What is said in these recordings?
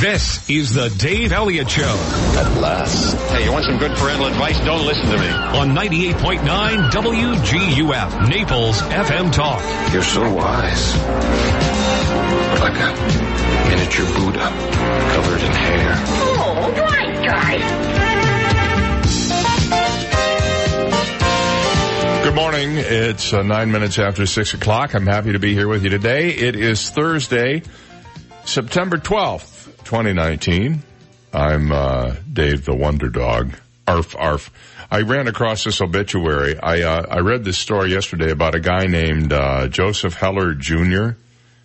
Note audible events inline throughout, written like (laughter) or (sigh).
This is the Dave Elliott Show At last. Hey, you want some good parental advice? Don't listen to me. on 98.9 WGUF, Naples FM Talk. You're so wise. Like a miniature Buddha covered in hair. Oh, right, guys. Good morning. It's uh, nine minutes after six o'clock. I'm happy to be here with you today. It is Thursday, September 12th, 2019. I'm uh, Dave the Wonder Dog. Arf, arf. I ran across this obituary. I, uh, I read this story yesterday about a guy named uh, Joseph Heller Jr.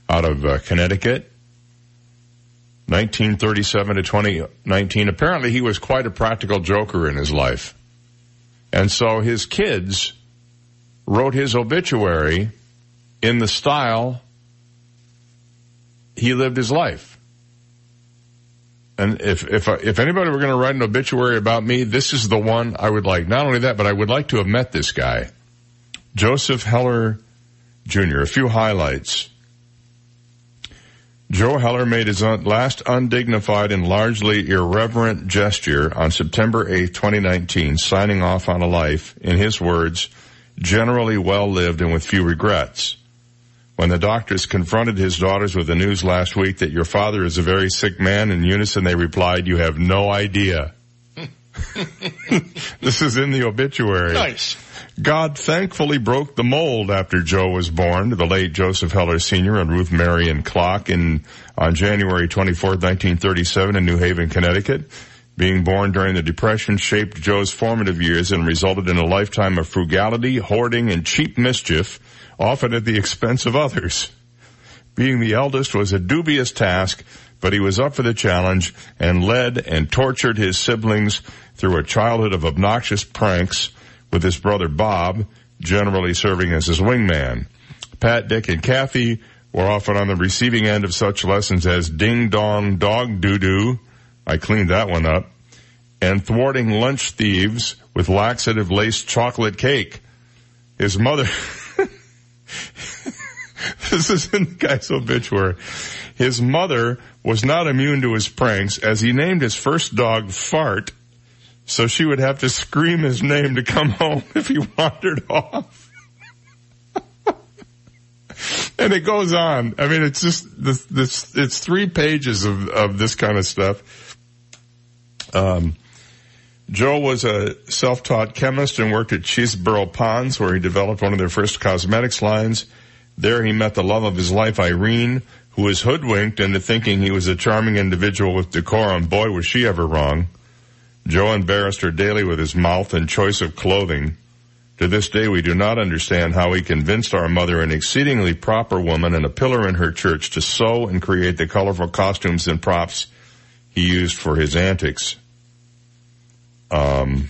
out of uh, Connecticut. 1937 to 2019. Apparently he was quite a practical joker in his life. And so his kids wrote his obituary in the style he lived his life. And if if uh, if anybody were going to write an obituary about me, this is the one I would like. Not only that, but I would like to have met this guy, Joseph Heller Jr. A few highlights. Joe Heller made his last undignified and largely irreverent gesture on September 8, 2019, signing off on a life, in his words, generally well lived and with few regrets. When the doctors confronted his daughters with the news last week that your father is a very sick man, in unison they replied, you have no idea. (laughs) this is in the obituary. Nice. God thankfully broke the mold after Joe was born, to the late Joseph Heller Sr. and Ruth Marion Clock in, on January 24, 1937 in New Haven, Connecticut. Being born during the Depression shaped Joe's formative years and resulted in a lifetime of frugality, hoarding, and cheap mischief, often at the expense of others. Being the eldest was a dubious task, but he was up for the challenge and led and tortured his siblings through a childhood of obnoxious pranks with his brother Bob, generally serving as his wingman. Pat, Dick, and Kathy were often on the receiving end of such lessons as ding dong dog doo doo. I cleaned that one up. And thwarting lunch thieves with laxative laced chocolate cake. His mother, (laughs) (laughs) this is in the guy's obituary. His mother was not immune to his pranks as he named his first dog Fart so she would have to scream his name to come home (laughs) if he wandered off. (laughs) and it goes on. I mean, it's just this, this, it's three pages of, of this kind of stuff. Um, Joe was a self-taught chemist and worked at Chesebrough Ponds where he developed one of their first cosmetics lines. There he met the love of his life, Irene, who was hoodwinked into thinking he was a charming individual with decorum. Boy, was she ever wrong. Joe embarrassed her daily with his mouth and choice of clothing. To this day, we do not understand how he convinced our mother, an exceedingly proper woman and a pillar in her church, to sew and create the colorful costumes and props he used for his antics. Um,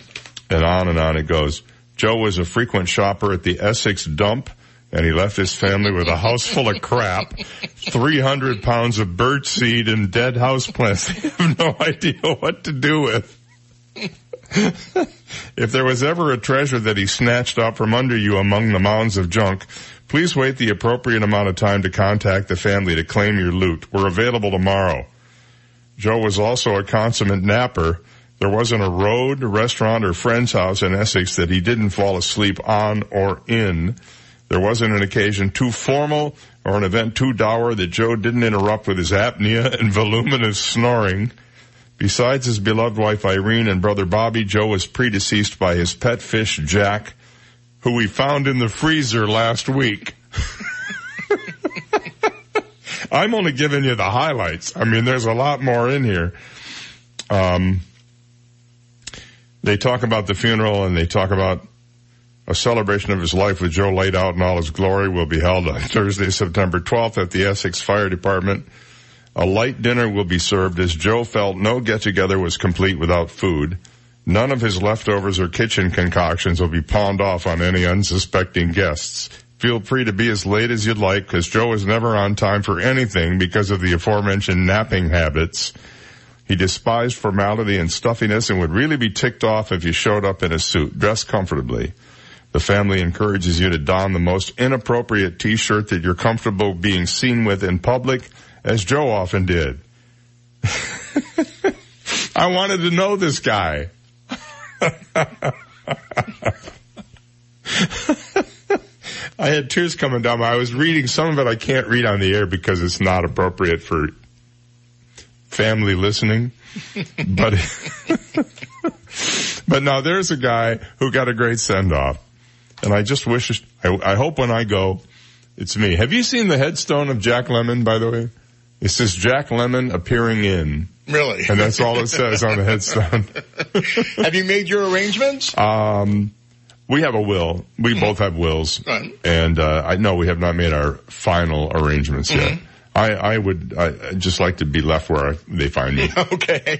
and on and on it goes. Joe was a frequent shopper at the Essex dump and he left his family with a house full of crap, (laughs) 300 pounds of birch seed and dead house plants (laughs) they have no idea what to do with. (laughs) if there was ever a treasure that he snatched up from under you among the mounds of junk, please wait the appropriate amount of time to contact the family to claim your loot. We're available tomorrow. Joe was also a consummate napper. There wasn't a road, restaurant, or friend's house in Essex that he didn't fall asleep on or in. There wasn't an occasion too formal or an event too dour that Joe didn't interrupt with his apnea (laughs) and voluminous snoring. Besides his beloved wife Irene and brother Bobby, Joe was predeceased by his pet fish Jack, who we found in the freezer last week. (laughs) I'm only giving you the highlights. I mean, there's a lot more in here. Um, they talk about the funeral and they talk about a celebration of his life with Joe laid out in all his glory will be held on (laughs) Thursday, September 12th at the Essex Fire Department. A light dinner will be served as Joe felt no get together was complete without food. None of his leftovers or kitchen concoctions will be pawned off on any unsuspecting guests. Feel free to be as late as you'd like because Joe is never on time for anything because of the aforementioned napping habits. He despised formality and stuffiness and would really be ticked off if you showed up in a suit. Dress comfortably. The family encourages you to don the most inappropriate t-shirt that you're comfortable being seen with in public, as Joe often did. (laughs) I wanted to know this guy. (laughs) I had tears coming down. I was reading some of it. I can't read on the air because it's not appropriate for family listening. but (laughs) but now there's a guy who got a great send off, and I just wish. I, I hope when I go, it's me. Have you seen the headstone of Jack Lemmon? By the way, it says Jack Lemmon appearing in. Really? And that's all it says on the headstone. (laughs) have you made your arrangements? Um, we have a will. We mm-hmm. both have wills. Right. And, uh, I know we have not made our final arrangements yet. Mm-hmm. I, I would I'd just like to be left where I, they find me. (laughs) okay. (laughs)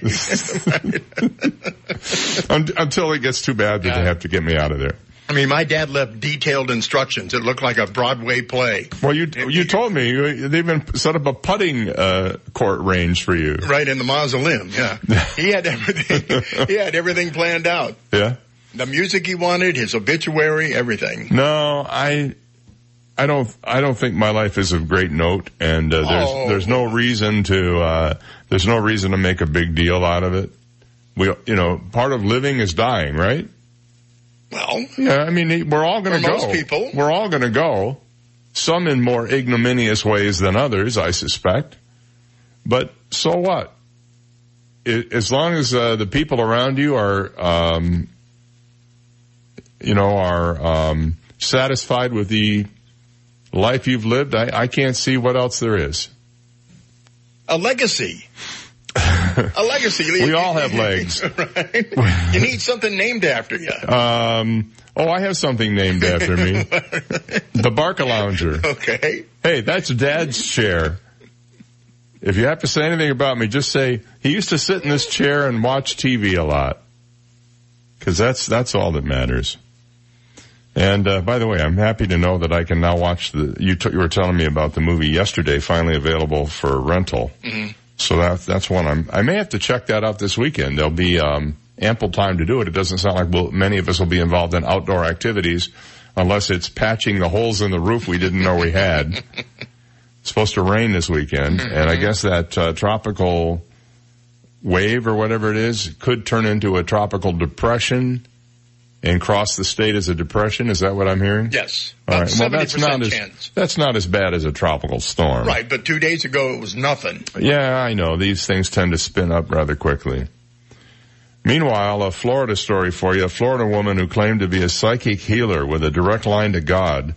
(laughs) Until it gets too bad that yeah. they have to get me out of there. I mean, my dad left detailed instructions. It looked like a Broadway play. Well, you you told me they even set up a putting uh, court range for you. Right in the mausoleum. Yeah, he had everything. he had everything planned out. Yeah, the music he wanted, his obituary, everything. No, I. I don't. I don't think my life is of great note, and uh, there's oh. there's no reason to uh, there's no reason to make a big deal out of it. We, you know, part of living is dying, right? Well, yeah, I mean, we're all going to go. Most people, we're all going to go. Some in more ignominious ways than others, I suspect. But so what? It, as long as uh, the people around you are, um, you know, are um, satisfied with the life you've lived, I, I can't see what else there is. A legacy a legacy. (laughs) we all have legs. (laughs) right? You need something named after you. Um, oh, I have something named after me. (laughs) the Barcalounger. Okay. Hey, that's Dad's chair. If you have to say anything about me, just say he used to sit in this chair and watch TV a lot. Cause that's, that's all that matters. And uh, by the way, I'm happy to know that I can now watch the. You, t- you were telling me about the movie yesterday, finally available for rental. Mm-hmm. So that's that's one I'm. I may have to check that out this weekend. There'll be um, ample time to do it. It doesn't sound like we'll, many of us will be involved in outdoor activities, unless it's patching the holes in the roof we didn't know we had. (laughs) it's supposed to rain this weekend, mm-hmm. and I guess that uh, tropical wave or whatever it is could turn into a tropical depression and cross the state as a depression. Is that what I'm hearing? Yes. All right. Well, that's not as that's not as bad as a tropical storm. Right, but two days ago it was nothing. Yeah, I know. These things tend to spin up rather quickly. Meanwhile, a Florida story for you. A Florida woman who claimed to be a psychic healer with a direct line to God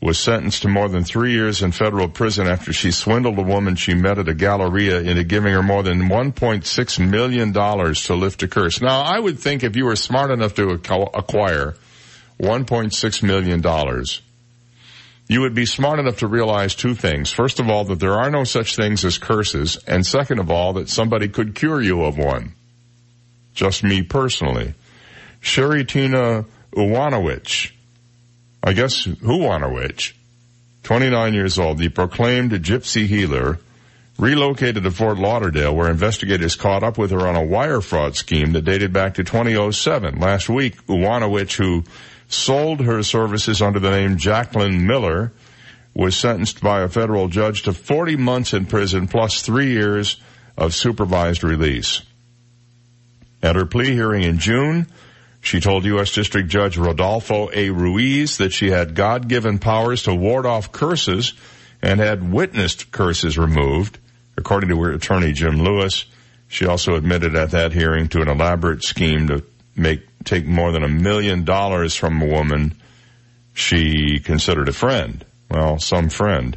was sentenced to more than three years in federal prison after she swindled a woman she met at a Galleria into giving her more than $1.6 million to lift a curse. Now, I would think if you were smart enough to acquire $1.6 million, you would be smart enough to realize two things. First of all, that there are no such things as curses, and second of all, that somebody could cure you of one. Just me personally. Sherry Tina Uwanawich, I guess who won a witch? 29 years old, the proclaimed gypsy healer relocated to Fort Lauderdale where investigators caught up with her on a wire fraud scheme that dated back to 2007. Last week, Uwanawich, who sold her services under the name Jacqueline Miller, was sentenced by a federal judge to 40 months in prison plus three years of supervised release. At her plea hearing in June, she told U.S. District Judge Rodolfo A. Ruiz that she had God-given powers to ward off curses and had witnessed curses removed. According to her attorney Jim Lewis, she also admitted at that hearing to an elaborate scheme to make, take more than a million dollars from a woman she considered a friend. Well, some friend.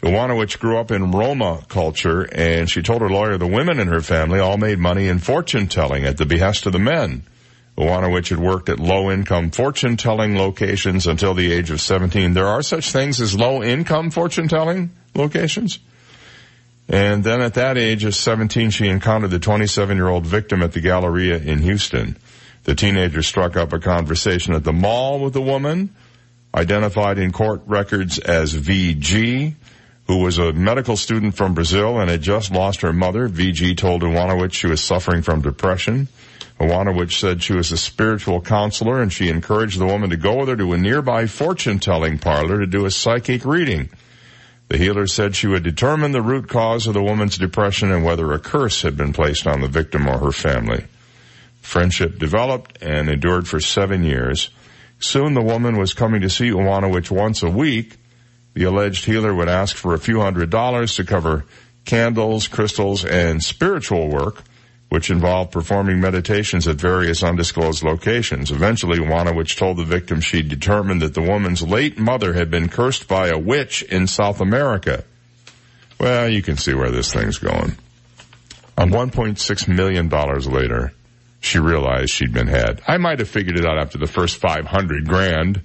Uwanawich grew up in Roma culture and she told her lawyer the women in her family all made money in fortune telling at the behest of the men. Uwanawich had worked at low-income fortune-telling locations until the age of 17. There are such things as low-income fortune-telling locations. And then at that age of 17, she encountered the 27-year-old victim at the Galleria in Houston. The teenager struck up a conversation at the mall with the woman, identified in court records as VG, who was a medical student from Brazil and had just lost her mother. VG told Uwanawich she was suffering from depression. Uwanawich said she was a spiritual counselor and she encouraged the woman to go with her to a nearby fortune telling parlor to do a psychic reading. The healer said she would determine the root cause of the woman's depression and whether a curse had been placed on the victim or her family. Friendship developed and endured for seven years. Soon the woman was coming to see Uwanawich once a week. The alleged healer would ask for a few hundred dollars to cover candles, crystals, and spiritual work, which involved performing meditations at various undisclosed locations. Eventually, Wanowicz told the victim she determined that the woman's late mother had been cursed by a witch in South America. Well, you can see where this thing's going. On $1.6 million later, she realized she'd been had. I might have figured it out after the first 500 grand.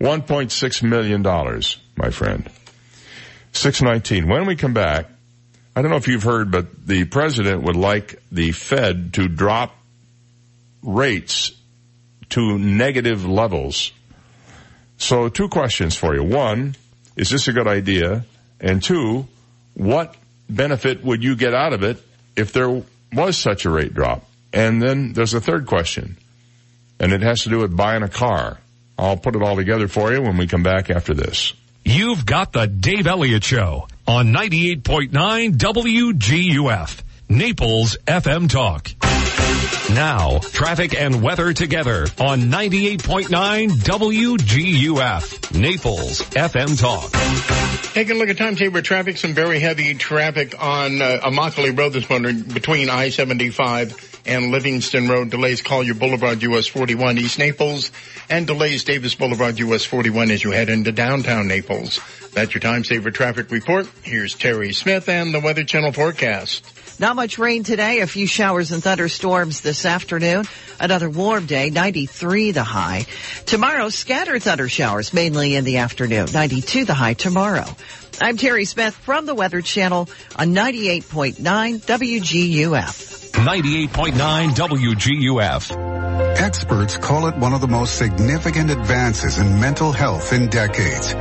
$1.6 million, my friend. 619. When we come back, I don't know if you've heard, but the president would like the Fed to drop rates to negative levels. So two questions for you. One, is this a good idea? And two, what benefit would you get out of it if there was such a rate drop? And then there's a third question, and it has to do with buying a car. I'll put it all together for you when we come back after this. You've got the Dave Elliott Show on 98.9 WGUF, Naples FM Talk. Now, traffic and weather together on 98.9 WGUF, Naples FM Talk. Taking a look at timetable traffic, some very heavy traffic on uh, Immokalee Road this morning between I-75 and Livingston Road. Delays Collier Boulevard, US 41 East Naples, and delays Davis Boulevard, US 41 as you head into downtown Naples. That's your time saver traffic report. Here's Terry Smith and the Weather Channel forecast. Not much rain today, a few showers and thunderstorms this afternoon. Another warm day, 93 the high. Tomorrow, scattered thunder showers, mainly in the afternoon, 92 the high tomorrow. I'm Terry Smith from the Weather Channel on 98.9 WGUF. 98.9 WGUF. Experts call it one of the most significant advances in mental health in decades.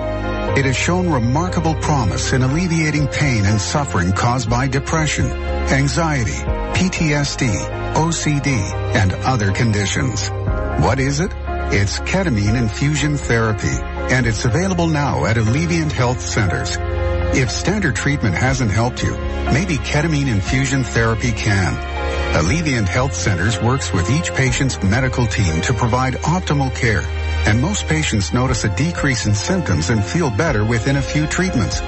It has shown remarkable promise in alleviating pain and suffering caused by depression, anxiety, PTSD, OCD, and other conditions. What is it? It's ketamine infusion therapy, and it's available now at Alleviant Health Centers. If standard treatment hasn't helped you, maybe ketamine infusion therapy can. Alleviant Health Centers works with each patient's medical team to provide optimal care and most patients notice a decrease in symptoms and feel better within a few treatments.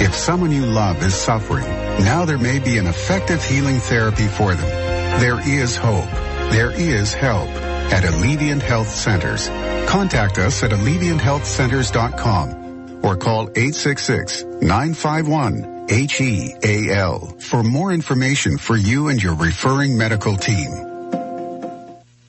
If someone you love is suffering, now there may be an effective healing therapy for them. There is hope. There is help at Alleviant Health Centers. Contact us at AlleviantHealthCenters.com or call 866-951-HEAL for more information for you and your referring medical team.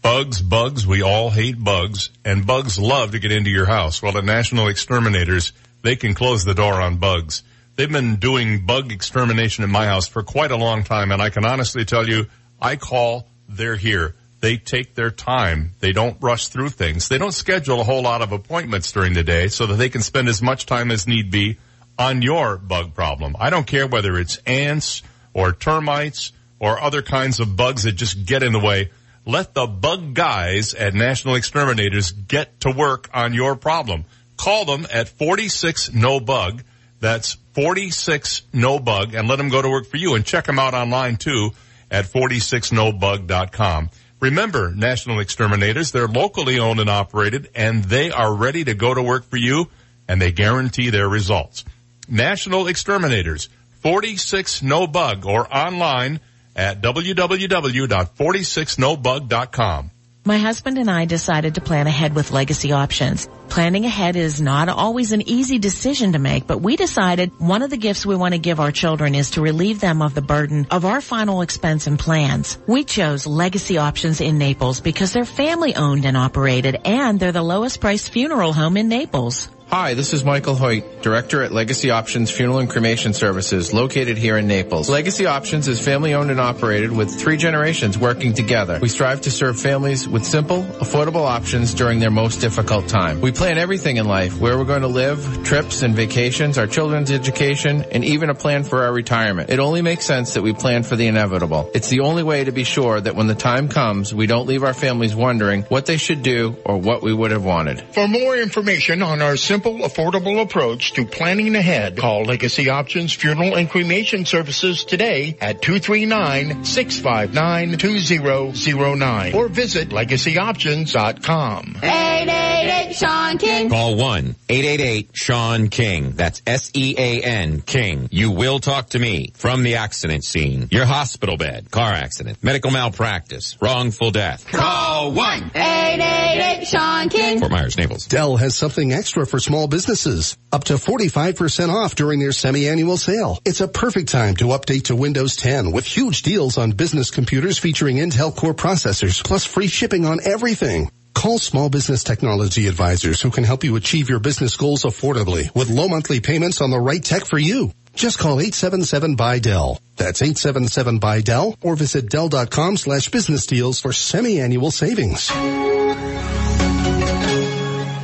Bugs, bugs, we all hate bugs, and bugs love to get into your house. Well, at National Exterminators, they can close the door on bugs. They've been doing bug extermination in my house for quite a long time, and I can honestly tell you, I call, they're here. They take their time. They don't rush through things. They don't schedule a whole lot of appointments during the day so that they can spend as much time as need be on your bug problem. I don't care whether it's ants or termites or other kinds of bugs that just get in the way. Let the bug guys at National Exterminators get to work on your problem. Call them at 46 no bug. That's 46 no bug and let them go to work for you and check them out online too at 46nobug.com. Remember, National Exterminators, they're locally owned and operated and they are ready to go to work for you and they guarantee their results. National Exterminators, 46 no bug or online at www.46nobug.com. My husband and I decided to plan ahead with legacy options. Planning ahead is not always an easy decision to make, but we decided one of the gifts we want to give our children is to relieve them of the burden of our final expense and plans. We chose legacy options in Naples because they're family owned and operated and they're the lowest priced funeral home in Naples. Hi, this is Michael Hoyt, Director at Legacy Options Funeral and Cremation Services, located here in Naples. Legacy Options is family owned and operated with three generations working together. We strive to serve families with simple, affordable options during their most difficult time. We plan everything in life, where we're going to live, trips and vacations, our children's education, and even a plan for our retirement. It only makes sense that we plan for the inevitable. It's the only way to be sure that when the time comes, we don't leave our families wondering what they should do or what we would have wanted. For more information on our simple simple, affordable approach to planning ahead. Call Legacy Options Funeral and Cremation Services today at 239-659-2009 or visit legacyoptions.com. 888 Sean King. Call 1-888-SEAN-KING. That's S-E-A-N King. You will talk to me from the accident scene. Your hospital bed, car accident, medical malpractice, wrongful death. Call 1-888 Sean King. Fort Myers, Naples. Dell has something extra for small businesses. Up to 45% off during their semi-annual sale. It's a perfect time to update to Windows 10 with huge deals on business computers featuring Intel Core processors plus free shipping on everything. Call Small Business Technology Advisors who can help you achieve your business goals affordably with low monthly payments on the right tech for you. Just call 877 by Dell. That's 877 by Dell or visit Dell.com slash business deals for semi-annual savings.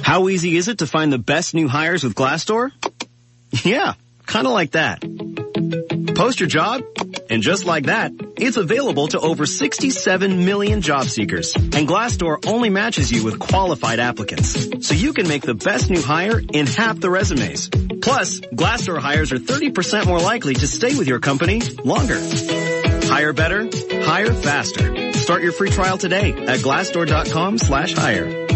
How easy is it to find the best new hires with Glassdoor? Yeah, kind of like that. Post your job, and just like that, it's available to over 67 million job seekers. And Glassdoor only matches you with qualified applicants. So you can make the best new hire in half the resumes. Plus, Glassdoor hires are 30% more likely to stay with your company longer. Hire better, hire faster. Start your free trial today at glassdoor.com slash hire.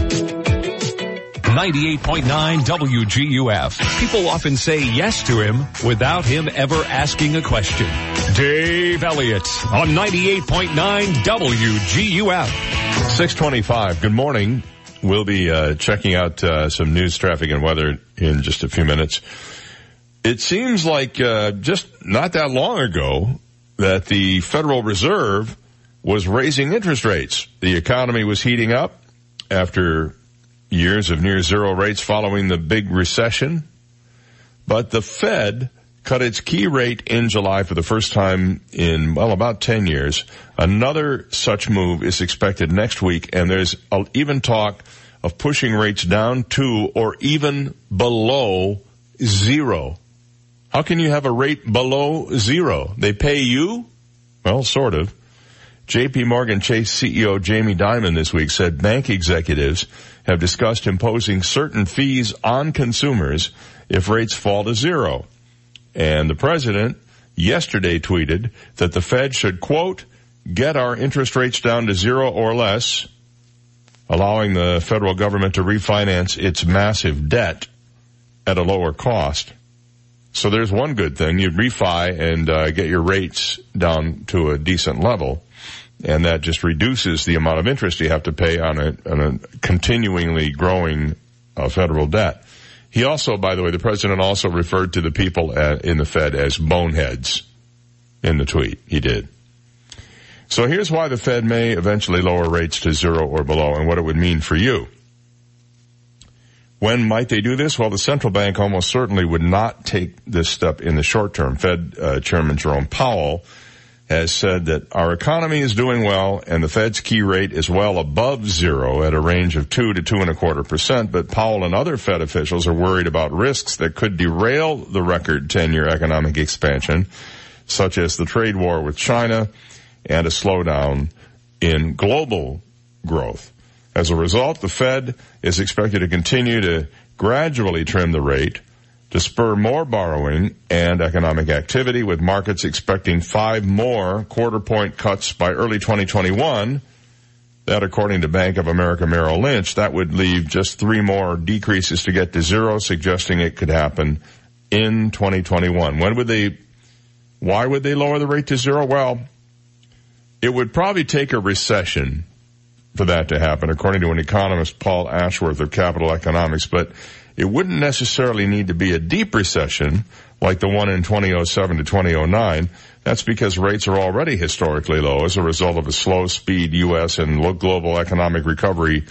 98.9 WGUF. People often say yes to him without him ever asking a question. Dave Elliott on 98.9 WGUF. 625. Good morning. We'll be uh, checking out uh, some news, traffic, and weather in just a few minutes. It seems like uh, just not that long ago that the Federal Reserve was raising interest rates. The economy was heating up after years of near zero rates following the big recession. But the Fed cut its key rate in July for the first time in, well, about 10 years. Another such move is expected next week, and there's even talk of pushing rates down to or even below zero. How can you have a rate below zero? They pay you? Well, sort of. JP Morgan Chase CEO Jamie Dimon this week said bank executives have discussed imposing certain fees on consumers if rates fall to zero. And the president yesterday tweeted that the Fed should quote, get our interest rates down to zero or less, allowing the federal government to refinance its massive debt at a lower cost. So there's one good thing. You refi and uh, get your rates down to a decent level and that just reduces the amount of interest you have to pay on a, on a continuingly growing uh, federal debt. He also, by the way, the president also referred to the people at, in the Fed as boneheads in the tweet. He did. So here's why the Fed may eventually lower rates to zero or below and what it would mean for you. When might they do this? Well, the central bank almost certainly would not take this step in the short term. Fed uh, Chairman Jerome Powell has said that our economy is doing well and the Fed's key rate is well above zero at a range of two to two and a quarter percent. But Powell and other Fed officials are worried about risks that could derail the record 10 year economic expansion, such as the trade war with China and a slowdown in global growth. As a result, the Fed is expected to continue to gradually trim the rate to spur more borrowing and economic activity with markets expecting five more quarter point cuts by early 2021. That according to Bank of America Merrill Lynch, that would leave just three more decreases to get to zero, suggesting it could happen in 2021. When would they, why would they lower the rate to zero? Well, it would probably take a recession for that to happen, according to an economist, Paul Ashworth of Capital Economics, but it wouldn't necessarily need to be a deep recession like the one in 2007 to 2009. That's because rates are already historically low as a result of a slow speed U.S. and global economic recovery,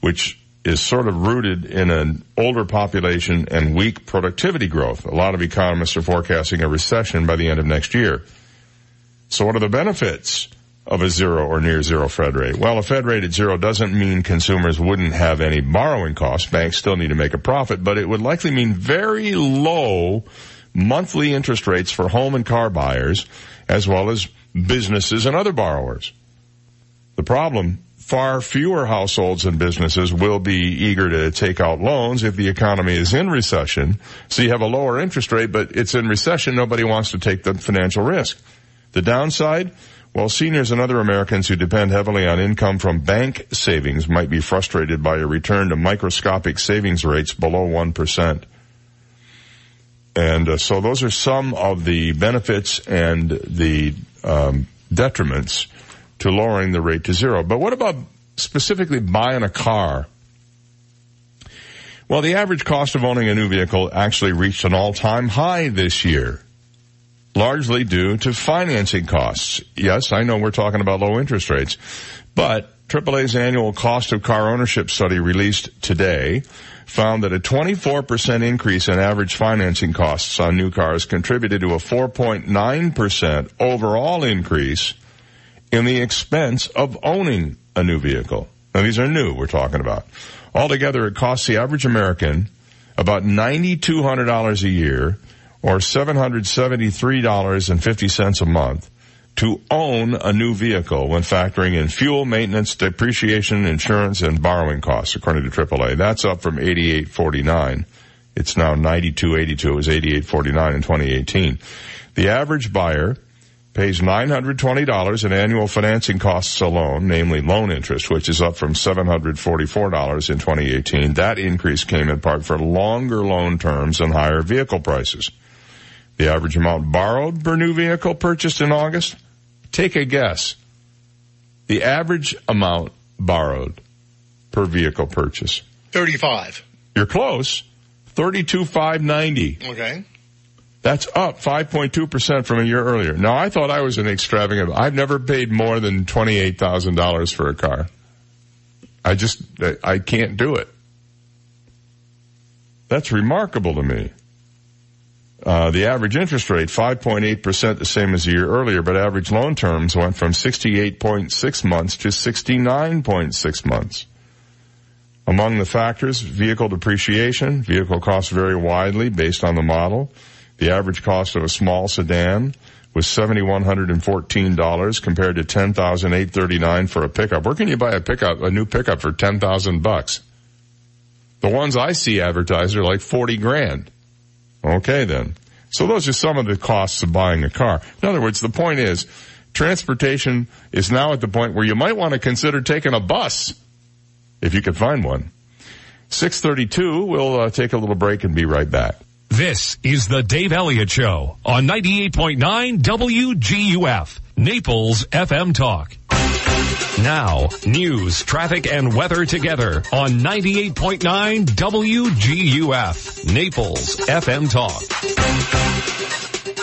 which is sort of rooted in an older population and weak productivity growth. A lot of economists are forecasting a recession by the end of next year. So what are the benefits? Of a zero or near zero Fed rate. Well, a Fed rate at zero doesn't mean consumers wouldn't have any borrowing costs. Banks still need to make a profit, but it would likely mean very low monthly interest rates for home and car buyers, as well as businesses and other borrowers. The problem, far fewer households and businesses will be eager to take out loans if the economy is in recession. So you have a lower interest rate, but it's in recession. Nobody wants to take the financial risk. The downside, well, seniors and other Americans who depend heavily on income from bank savings might be frustrated by a return to microscopic savings rates below 1%. And uh, so those are some of the benefits and the um, detriments to lowering the rate to zero. But what about specifically buying a car? Well, the average cost of owning a new vehicle actually reached an all-time high this year, largely due to financing costs. Yes, I know we're talking about low interest rates, but AAA's annual cost of car ownership study released today found that a 24% increase in average financing costs on new cars contributed to a 4.9% overall increase in the expense of owning a new vehicle. Now these are new we're talking about. Altogether it costs the average American about $9,200 a year or $773.50 a month to own a new vehicle when factoring in fuel, maintenance, depreciation, insurance, and borrowing costs, according to AAA. That's up from 88.49. It's now 92.82. It was 88.49 in 2018. The average buyer pays $920 in annual financing costs alone, namely loan interest, which is up from $744 in 2018. That increase came in part for longer loan terms and higher vehicle prices. The average amount borrowed per new vehicle purchased in August? Take a guess. The average amount borrowed per vehicle purchase. 35. You're close. 32,590. Okay. That's up 5.2% from a year earlier. Now I thought I was an extravagant. I've never paid more than $28,000 for a car. I just, I can't do it. That's remarkable to me. Uh, the average interest rate, 5.8%, the same as a year earlier, but average loan terms went from 68.6 months to 69.6 months. Among the factors, vehicle depreciation. Vehicle costs vary widely based on the model. The average cost of a small sedan was $7,114 compared to $10,839 for a pickup. Where can you buy a pickup, a new pickup for 10,000 bucks? The ones I see advertised are like 40 grand. Okay then. So those are some of the costs of buying a car. In other words, the point is, transportation is now at the point where you might want to consider taking a bus, if you could find one. 632, we'll uh, take a little break and be right back. This is the Dave Elliott Show on 98.9 WGUF, Naples FM Talk. Now, news, traffic, and weather together on 98.9 WGUF, Naples FM Talk.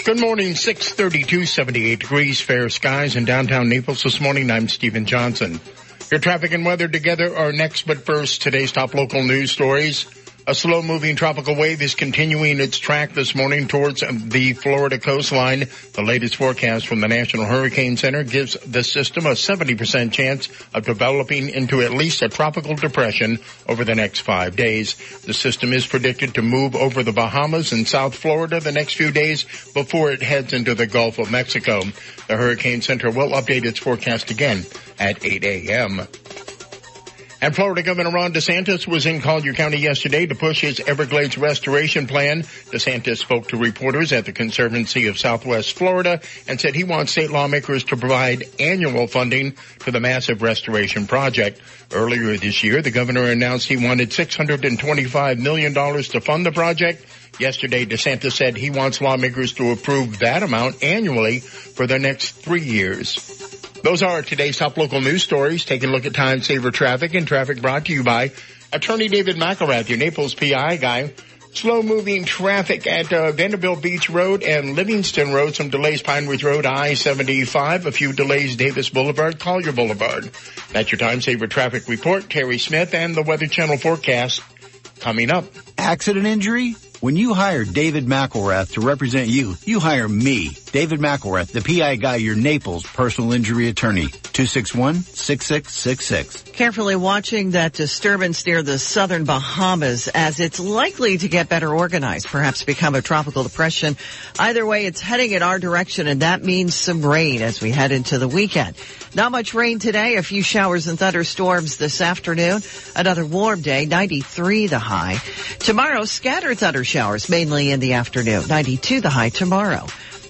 Good morning, 632, 78 degrees, fair skies in downtown Naples this morning. I'm Stephen Johnson. Your traffic and weather together are next, but first, today's top local news stories. A slow moving tropical wave is continuing its track this morning towards the Florida coastline. The latest forecast from the National Hurricane Center gives the system a 70% chance of developing into at least a tropical depression over the next five days. The system is predicted to move over the Bahamas and South Florida the next few days before it heads into the Gulf of Mexico. The Hurricane Center will update its forecast again at 8 a.m. And Florida Governor Ron DeSantis was in Collier County yesterday to push his Everglades restoration plan. DeSantis spoke to reporters at the Conservancy of Southwest Florida and said he wants state lawmakers to provide annual funding for the massive restoration project. Earlier this year, the governor announced he wanted $625 million to fund the project. Yesterday, DeSantis said he wants lawmakers to approve that amount annually for the next three years. Those are today's top local news stories. Taking a look at time saver traffic and traffic brought to you by Attorney David McElrath, your Naples PI guy. Slow moving traffic at uh, Vanderbilt Beach Road and Livingston Road. Some delays Pine Ridge Road, I-75. A few delays Davis Boulevard, Collier Boulevard. That's your time saver traffic report. Terry Smith and the Weather Channel forecast coming up. Accident injury? When you hire David McElrath to represent you, you hire me David McElrath, the PI guy, your Naples personal injury attorney. 261-6666. Carefully watching that disturbance near the southern Bahamas as it's likely to get better organized, perhaps become a tropical depression. Either way, it's heading in our direction and that means some rain as we head into the weekend. Not much rain today, a few showers and thunderstorms this afternoon. Another warm day, 93 the high. Tomorrow, scattered thunder showers mainly in the afternoon, 92 the high tomorrow.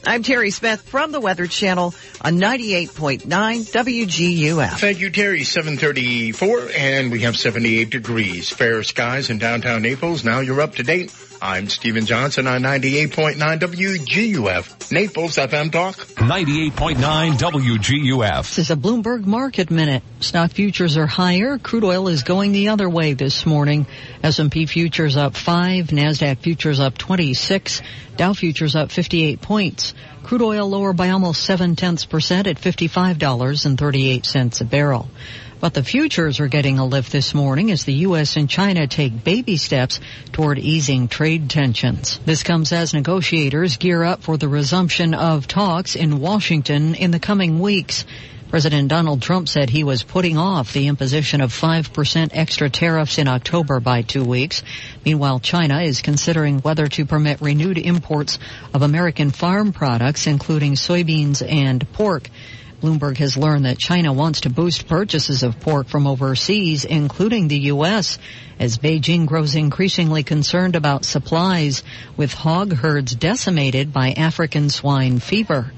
I'm Terry Smith from the Weather Channel on 98.9 WGUF. Thank you, Terry. 734 and we have 78 degrees. Fair skies in downtown Naples. Now you're up to date. I'm Stephen Johnson on 98.9 WGUF. Naples FM Talk. 98.9 WGUF. This is a Bloomberg Market Minute. Stock futures are higher. Crude oil is going the other way this morning. S&P futures up 5, NASDAQ futures up 26, Dow futures up 58 points. Crude oil lower by almost 7 tenths percent at $55.38 a barrel. But the futures are getting a lift this morning as the U.S. and China take baby steps toward easing trade tensions. This comes as negotiators gear up for the resumption of talks in Washington in the coming weeks. President Donald Trump said he was putting off the imposition of 5% extra tariffs in October by two weeks. Meanwhile, China is considering whether to permit renewed imports of American farm products, including soybeans and pork. Bloomberg has learned that China wants to boost purchases of pork from overseas, including the U.S., as Beijing grows increasingly concerned about supplies with hog herds decimated by African swine fever.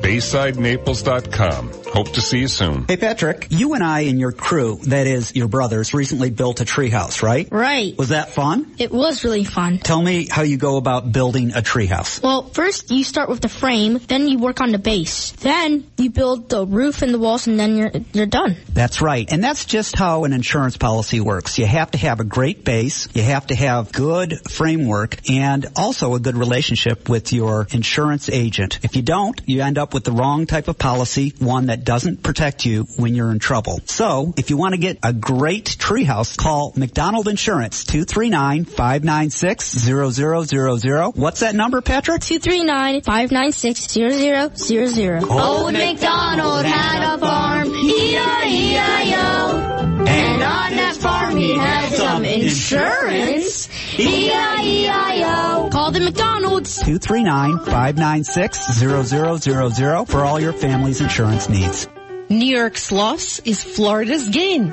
BaysideNaples.com. Hope to see you soon. Hey Patrick, you and I and your crew, that is your brothers, recently built a treehouse, right? Right. Was that fun? It was really fun. Tell me how you go about building a treehouse. Well, first you start with the frame, then you work on the base. Then you build the roof and the walls and then you're, you're done. That's right. And that's just how an insurance policy works. You have to have a great base, you have to have good framework, and also a good relationship with your insurance agent. If you don't, you end up with the wrong type of policy, one that doesn't protect you when you're in trouble. So, if you want to get a great treehouse, call McDonald Insurance, 239-596-0000. What's that number, Patrick? 239-596-0000. Old MacDonald had a farm, E-I-E-I-O. And on that farm he had some insurance, E-I-E-I-O. Call the McDonald's. 239-596-0000 for all your family's insurance needs. New York's loss is Florida's gain.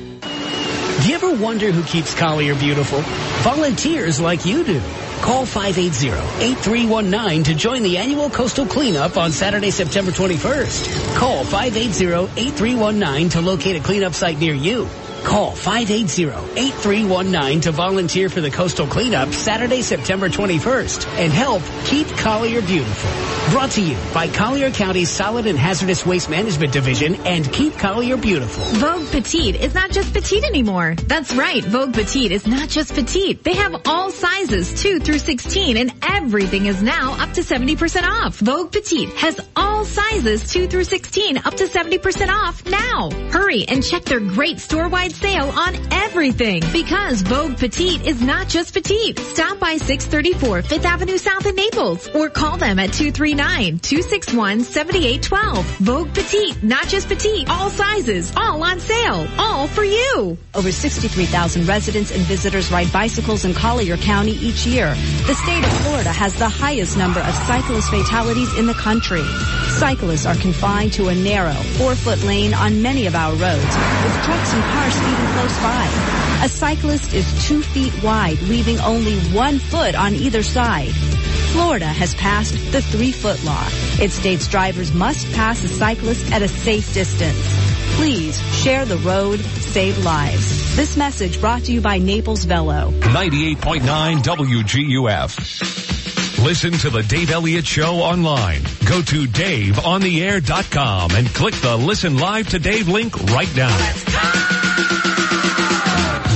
Do you ever wonder who keeps Collier beautiful? Volunteers like you do. Call 580-8319 to join the annual coastal cleanup on Saturday, September 21st. Call 580-8319 to locate a cleanup site near you. Call 580-8319 to volunteer for the coastal cleanup Saturday, September 21st and help keep Collier beautiful. Brought to you by Collier County's Solid and Hazardous Waste Management Division and Keep Collier Beautiful. Vogue Petite is not just petite anymore. That's right. Vogue Petite is not just petite. They have all sizes 2 through 16 and everything is now up to 70% off. Vogue Petite has all sizes 2 through 16 up to 70% off now. Hurry and check their great store-wide sale on everything because Vogue Petite is not just petite. Stop by 634 5th Avenue South in Naples or call them at 239-261-7812. Vogue Petite, not just petite, all sizes, all on sale, all for you. Over 63,000 residents and visitors ride bicycles in Collier County each year. The state of Florida has the highest number of cyclist fatalities in the country. Cyclists are confined to a narrow, four-foot lane on many of our roads, with trucks and cars speeding close by. A cyclist is two feet wide, leaving only one foot on either side. Florida has passed the three-foot law. It states drivers must pass a cyclist at a safe distance. Please share the road, save lives. This message brought to you by Naples Velo. 98.9 WGUF. Listen to the Dave Elliott Show online. Go to DaveOnTheAir.com and click the Listen Live to Dave link right now.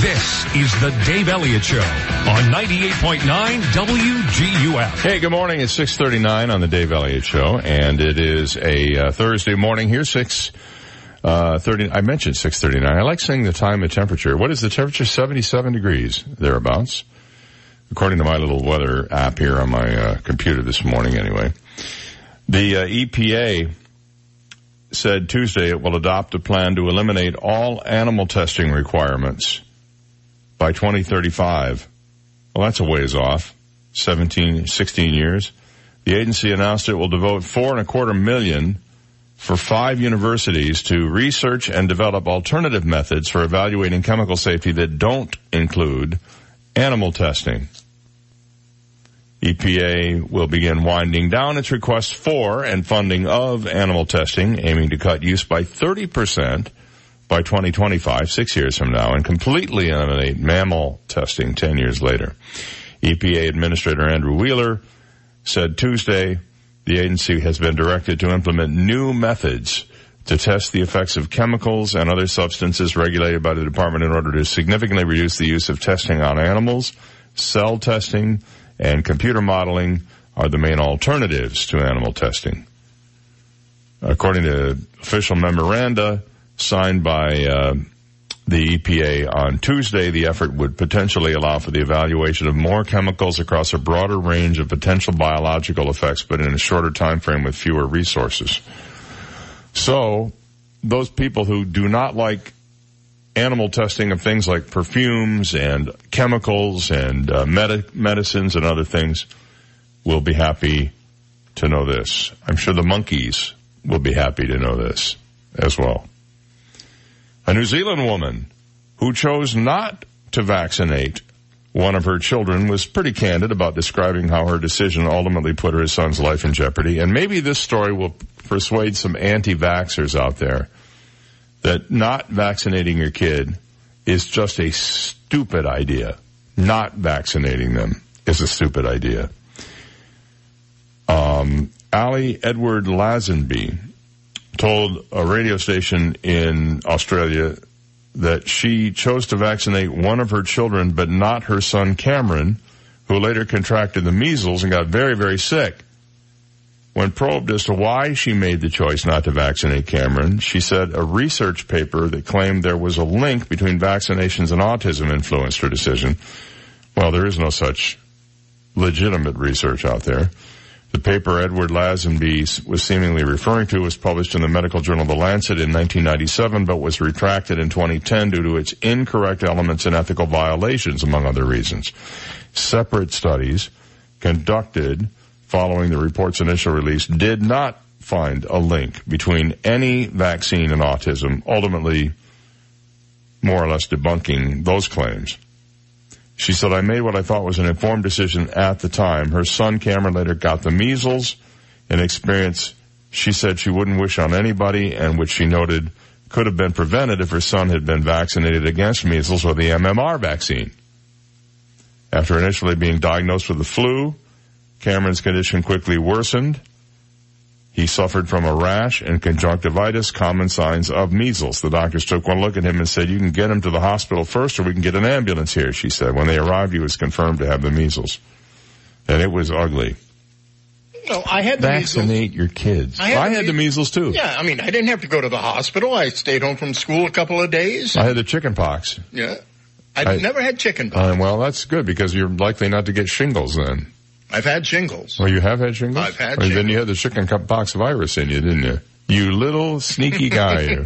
This is the Dave Elliott Show on 98.9 WGUF. Hey, good morning. It's 6:39 on the Dave Elliott Show, and it is a uh, Thursday morning here. Six uh, thirty. I mentioned 6:39. I like saying the time and temperature. What is the temperature? 77 degrees thereabouts, according to my little weather app here on my uh, computer this morning. Anyway, the uh, EPA said Tuesday it will adopt a plan to eliminate all animal testing requirements by 2035. Well, that's a ways off. 17, 16 years. The agency announced it will devote four and a quarter million for five universities to research and develop alternative methods for evaluating chemical safety that don't include animal testing. EPA will begin winding down its request for and funding of animal testing, aiming to cut use by 30% by 2025, six years from now, and completely eliminate mammal testing 10 years later. EPA Administrator Andrew Wheeler said Tuesday the agency has been directed to implement new methods to test the effects of chemicals and other substances regulated by the department in order to significantly reduce the use of testing on animals. Cell testing and computer modeling are the main alternatives to animal testing. According to official memoranda signed by uh, the EPA on Tuesday, the effort would potentially allow for the evaluation of more chemicals across a broader range of potential biological effects, but in a shorter time frame with fewer resources. So, those people who do not like animal testing of things like perfumes and chemicals and uh, med- medicines and other things will be happy to know this. I'm sure the monkeys will be happy to know this as well. A New Zealand woman who chose not to vaccinate one of her children was pretty candid about describing how her decision ultimately put her son's life in jeopardy. And maybe this story will persuade some anti-vaxxers out there that not vaccinating your kid is just a stupid idea. Not vaccinating them is a stupid idea. Um, Ali Edward Lazenby told a radio station in Australia that she chose to vaccinate one of her children, but not her son Cameron, who later contracted the measles and got very, very sick. When probed as to why she made the choice not to vaccinate Cameron, she said a research paper that claimed there was a link between vaccinations and autism influenced her decision. Well, there is no such legitimate research out there. The paper Edward Lazenby was seemingly referring to was published in the medical journal The Lancet in 1997, but was retracted in 2010 due to its incorrect elements and ethical violations, among other reasons. Separate studies conducted following the report's initial release did not find a link between any vaccine and autism, ultimately more or less debunking those claims. She said, I made what I thought was an informed decision at the time. Her son Cameron later got the measles, an experience she said she wouldn't wish on anybody and which she noted could have been prevented if her son had been vaccinated against measles or the MMR vaccine. After initially being diagnosed with the flu, Cameron's condition quickly worsened. He suffered from a rash and conjunctivitis, common signs of measles. The doctors took one look at him and said, you can get him to the hospital first or we can get an ambulance here, she said. When they arrived, he was confirmed to have the measles. And it was ugly. No, I had the Vaccinate measles. your kids. I had I the had the measles too. Yeah, I mean, I didn't have to go to the hospital. I stayed home from school a couple of days. I had the chicken pox. Yeah. I, I- never had chicken pox. Uh, well, that's good because you're likely not to get shingles then. I've had shingles. Well, you have had shingles? I've had Well, Then you had the chicken pox virus in you, didn't you? You little sneaky guy.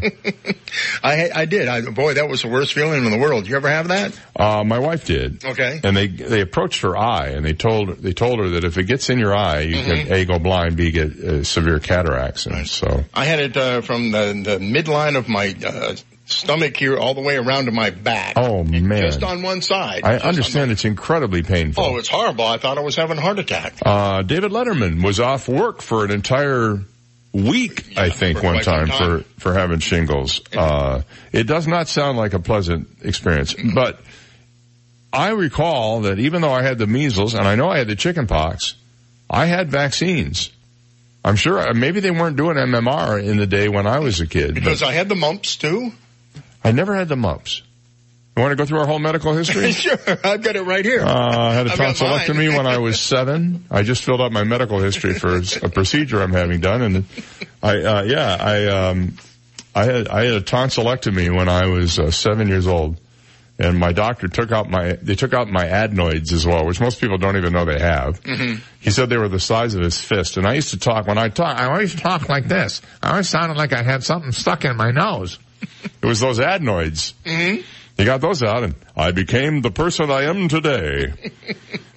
(laughs) I I did. I, boy, that was the worst feeling in the world. You ever have that? Uh, my wife did. Okay. And they they approached her eye and they told they told her that if it gets in your eye, you Mm-hmm. can a go blind, b get uh, severe cataracts. And so I had it uh, from the, the midline of my uh, stomach here all the way around to my back. oh man, Just on one side. I understand it's incredibly painful. Oh, it's horrible. I thought I was having a heart attack. Uh, David Letterman was off work for an entire week, I think, one time, time. for, for having shingles. Uh, it does not sound like a pleasant experience, but I recall that even though I had the measles and I know I had the chicken pox, I had vaccines. I'm sure, uh, maybe they weren't doing MMR in the day when I was a kid, Because I had the mumps too. I never had the mumps. You want to go through our whole medical history? (laughs) sure, I've got it right here. Uh, I had a I've tonsillectomy when I was (laughs) seven. I just filled out my medical history for a procedure I'm having done, and I, uh, yeah, I, um, I had I had a tonsillectomy when I was uh, seven years old, and my doctor took out my they took out my adenoids as well, which most people don't even know they have. Mhm. He said they were the size of his fist, and I used to talk when I talk. I always talk like this. I always sounded like I had something stuck in my nose. It was those adenoids. Mhm. He got those out and I became the person I am today.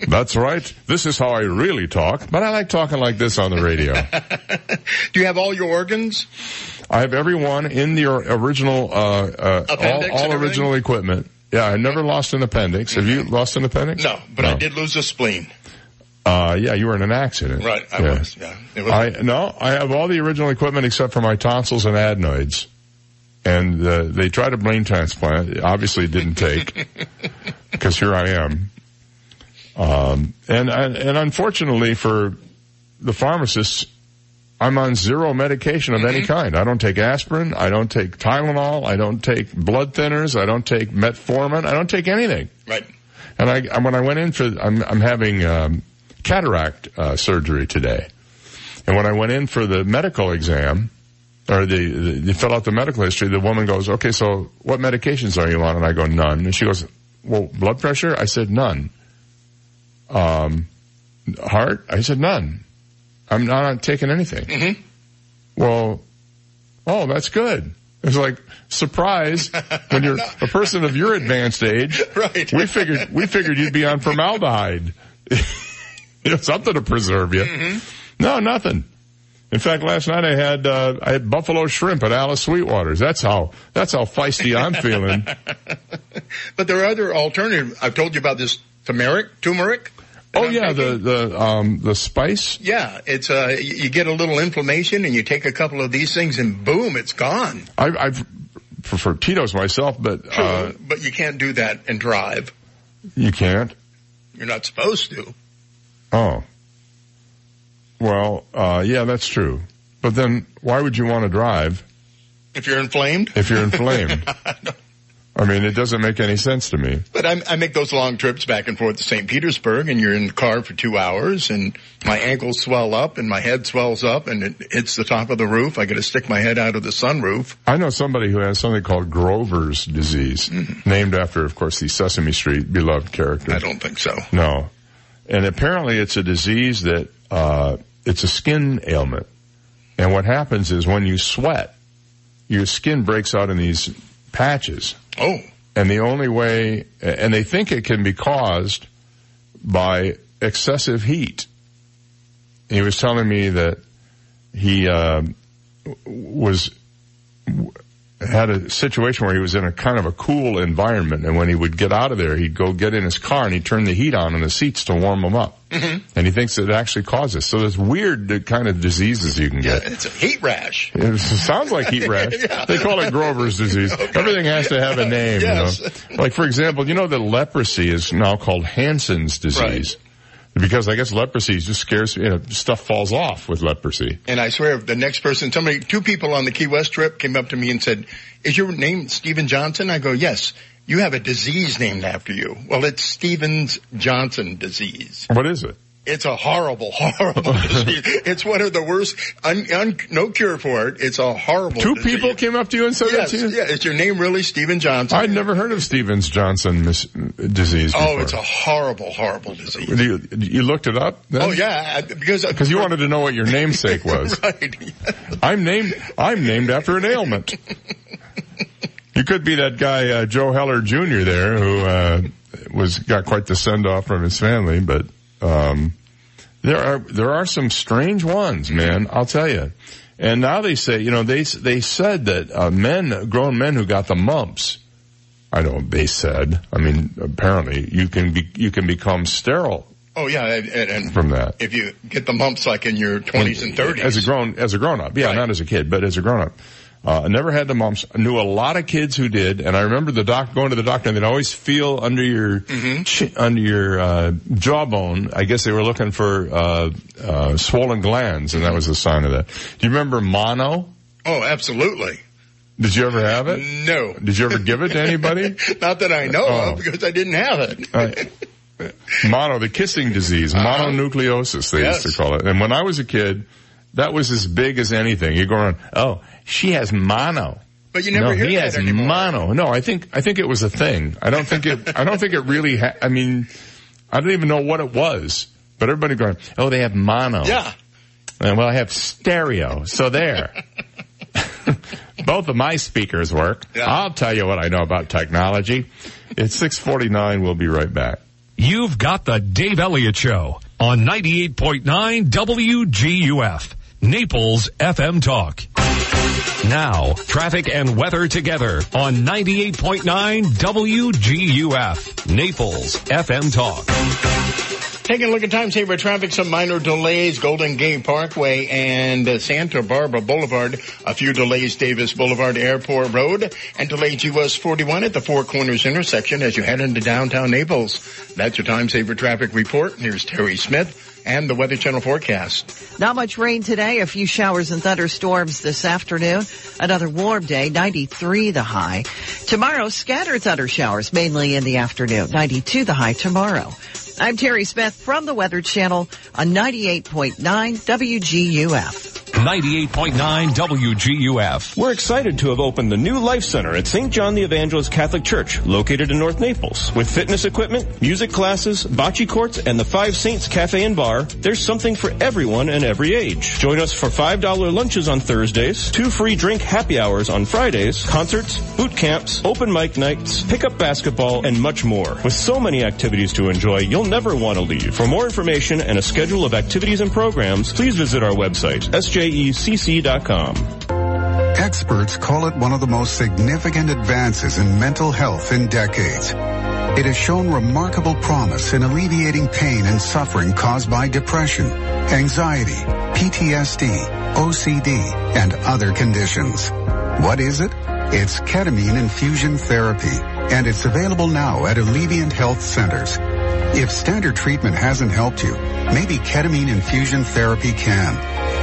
That's right. This is how I really talk, but I like talking like this on the radio. (laughs) Do you have all your organs? I have everyone in the original, uh, uh, all, all original equipment. Yeah, I never lost an appendix. Have you lost an appendix? No, but I did lose a spleen. Uh, yeah, you were in an accident. Right, I Yeah. was. Yeah. It was- I, no, I have all the original equipment except for my tonsils and adenoids. And, uh, they tried a brain transplant. It Obviously didn't take. (laughs) Cause here I am. Um, and, and, and unfortunately for the pharmacists, I'm on zero medication of any kind. I don't take aspirin. I don't take Tylenol. I don't take blood thinners. I don't take metformin. I don't take anything. Right. And I, when I went in for, I'm, I'm having um, cataract uh, surgery today. And when I went in for the medical exam, or the, the, they fill out the medical history, the woman goes, okay, so what medications are you on? And I go, none. And she goes, well, blood pressure? I said, none. Um, heart? I said, none. I'm not taking anything. Mm-hmm. Well, oh, that's good. It's like surprise when you're (laughs) a person of your advanced age. (laughs) Right. We figured we figured you'd be on formaldehyde. (laughs) you know, something to preserve you. Mm-hmm. No, nothing. In fact, last night I had uh, I had buffalo shrimp at Alice Sweetwater's. That's how that's how feisty I'm feeling. (laughs) But there are other alternatives. I've told you about this turmeric. Turmeric. Oh yeah, the the um the spice. Yeah, it's uh, you you get a little inflammation, and you take a couple of these things, and boom, it's gone. I I prefer Tito's myself, but uh, but you can't do that and drive. you can't. You're not supposed to. Oh. Well, uh, yeah, that's true. But then why would you want to drive If you're inflamed. if you're inflamed? (laughs) I mean, it doesn't make any sense to me. But I, I make those long trips back and forth to St. Petersburg, and you're in the car for two hours, and my ankles swell up, and my head swells up, and it hits the top of the roof. I got to stick my head out of the sunroof. I know somebody who has something called Grover's disease, named after, of course, the Sesame Street beloved character. I don't think so. No. And apparently it's a disease that, uh, it's a skin ailment. And what happens is when you sweat, your skin breaks out in these patches. Oh. And the only way, and they think it can be caused by excessive heat. He was telling me that he, uh, was, had a situation where he was in a kind of a cool environment and when he would get out of there, he'd go get in his car and he'd turn the heat on in the seats to warm them up. Mm-hmm. And he thinks it actually causes. So there's weird kind of diseases you can get. It's a heat rash. It sounds like heat rash. (laughs) They call it Grover's disease. Everything has to have a name, Yes. you know. Like for example, you know that leprosy is now called Hansen's disease. Because I guess leprosy just scares, you know, stuff falls off with leprosy. And I swear, the next person, somebody, two people on the Key West trip came up to me and said, is your name Stephen Johnson? I go, yes. You have a disease named after you. Well, it's Stevens Johnson disease. What is it? It's a horrible, (laughs) horrible disease. (laughs) It's one of the worst. Un, un, no cure for it. It's a horrible. Two disease. people came up to you and said yes, that to you? Yeah, is your name really Stephen Johnson? I'd never heard of Stevens Johnson mis- disease before. Oh, it's a horrible, horrible disease. You, you looked it up? Then? Oh yeah, because Because you wanted to know what your namesake (laughs) was. right. I'm named. I'm named after an ailment. You could be that guy uh, Joe Heller Jr. there, who uh, was got quite the send off from his family. But um, there are there are some strange ones, man. I'll tell you. And now they say, you know, they they said that uh, men, grown men who got the mumps. I don't. They said. I mean, apparently you can be you can become sterile Oh yeah, and, and and from that. if you get the mumps like in your twenties and thirties, As a grown, as a grown up. Yeah, not as a kid, but as a grown up. Uh, I never had the mumps. I knew a lot of kids who did, and I remember the doc going to the doctor and they'd always feel under your, chi- under your, uh, jawbone. I guess they were looking for, uh, uh, swollen glands and that was a sign of that. Do you remember mono? oh absolutely. Did you ever have it? No, Did you ever give it to anybody? (laughs) not that I know Oh. of because I didn't have it. Uh, mono, the kissing disease, Uh-huh. mononucleosis, they used to call it. And when I was a kid, that was as big as anything. You go around, oh, she has mono. But you never no, hear he that has anymore. mono. No, I think I think it was a thing. I don't think it. I don't think it really. Ha- I mean, I don't even know what it was. But everybody going, oh, they have mono. Yeah. And well, I have stereo. So there. (laughs) Both of my speakers work. I'll tell you what I know about technology. It's 649. We'll be right back. You've got the Dave Elliott Show on 98.9 WGUF, Naples FM Talk. Now, traffic and weather together on 98.9 WGUF, Naples FM Talk. Taking a look at time saver traffic, some minor delays, Golden Gate Parkway and uh, Santa Barbara Boulevard. A few delays, Davis Boulevard Airport Road and delays US 41 at the Four Corners intersection as you head into downtown Naples. That's your time saver traffic report. Here's Terry Smith and the Weather Channel forecast. Not much rain today. A few showers and thunderstorms this afternoon. Another warm day, 93 the high. Tomorrow, scattered thunder showers mainly in the afternoon. 92 the high tomorrow. I'm Terry Smith from the Weather Channel on 98.9 WGUF. 98.9 WGUF. We're excited to have opened the new Life Center at St. John the Evangelist Catholic Church, located in North Naples. With fitness equipment, music classes, bocce courts, and the Five Saints Cafe and Bar, there's something for everyone and every age. Join us for $5 lunches on Thursdays, two free drink happy hours on Fridays, concerts, boot camps, open mic nights, pickup basketball, and much more. With so many activities to enjoy, you'll never want to leave. For more information and a schedule of activities and programs, please visit our website, E sjecc.com. Experts call it one of the most significant advances in mental health in decades. It has shown remarkable promise in alleviating pain and suffering caused by depression, anxiety, PTSD, OCD, and other conditions. What is it? It's ketamine infusion therapy, and it's available now at Alleviant Health Centers. If standard treatment hasn't helped you, maybe ketamine infusion therapy can.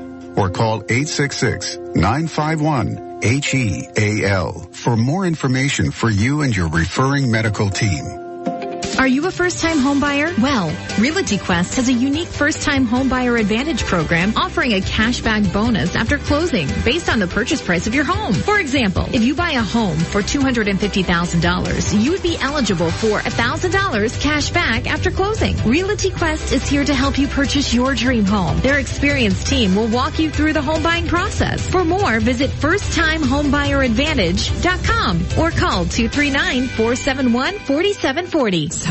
or call 866-951-HEAL for more information for you and your referring medical team. Are you a first-time homebuyer? Well, Realty Quest has a unique first-time homebuyer advantage program offering a cashback bonus after closing based on the purchase price of your home. For example, if you buy a home for $250,000, you would be eligible for $1,000 cash back after closing. Realty Quest is here to help you purchase your dream home. Their experienced team will walk you through the home buying process. For more, visit firsttimehomebuyeradvantage.com or call 239-471-4740.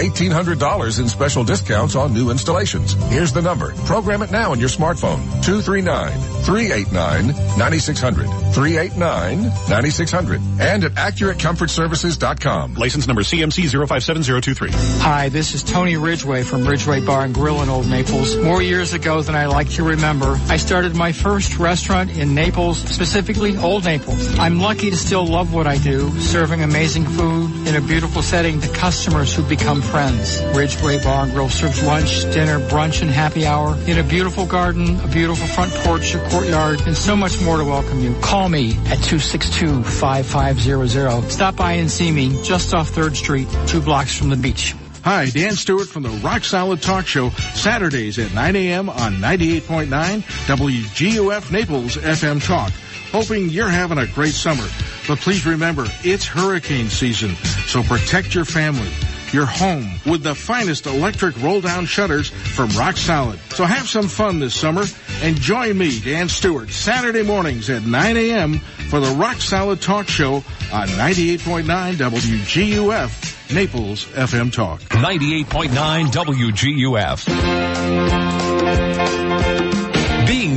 $1,800 in special discounts on new installations. Here's the number. Program it now on your smartphone. 239-389-9600. 389-9600. And at AccurateComfortServices.com. License number CMC 057023. Hi, this is Tony Ridgway from Ridgway Bar and Grill in Old Naples. More years ago than I like to remember, I started my first restaurant in Naples, specifically Old Naples. I'm lucky to still love what I do, serving amazing food in a beautiful setting to customers who become friends. Ridgway Bar and Grill serves lunch, dinner, brunch, and happy hour in a beautiful garden, a beautiful front porch, a courtyard, and so much more to welcome you. Call me at 262-5500. Stop by and see me just off 3rd Street, two blocks from the beach. Hi, Dan Stewart from the Rock Solid Talk Show, Saturdays at 9 a.m. on 98.9 WGUF Naples FM Talk. Hoping you're having a great summer. But please remember, it's hurricane season, so protect your family, your home with the finest electric roll down shutters from Rock Solid. So have some fun this summer and join me, Dan Stewart, Saturday mornings at 9 a.m. for the Rock Solid Talk Show on 98.9 WGUF Naples FM Talk. 98.9 WGUF.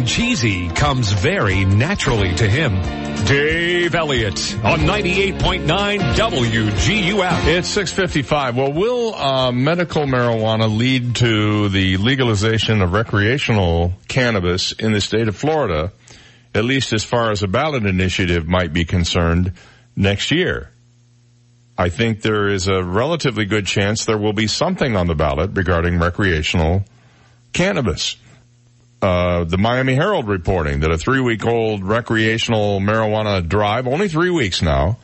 Cheesy comes very naturally to him. Dave Elliott on 98.9 WGUF. It's 655. Well, will uh, medical marijuana lead to the legalization of recreational cannabis in the state of Florida, at least as far as a ballot initiative might be concerned, next year? I think there is a relatively good chance there will be something on the ballot regarding recreational cannabis. Uh, the Miami Herald reporting that a three-week-old recreational marijuana drive, only three weeks now,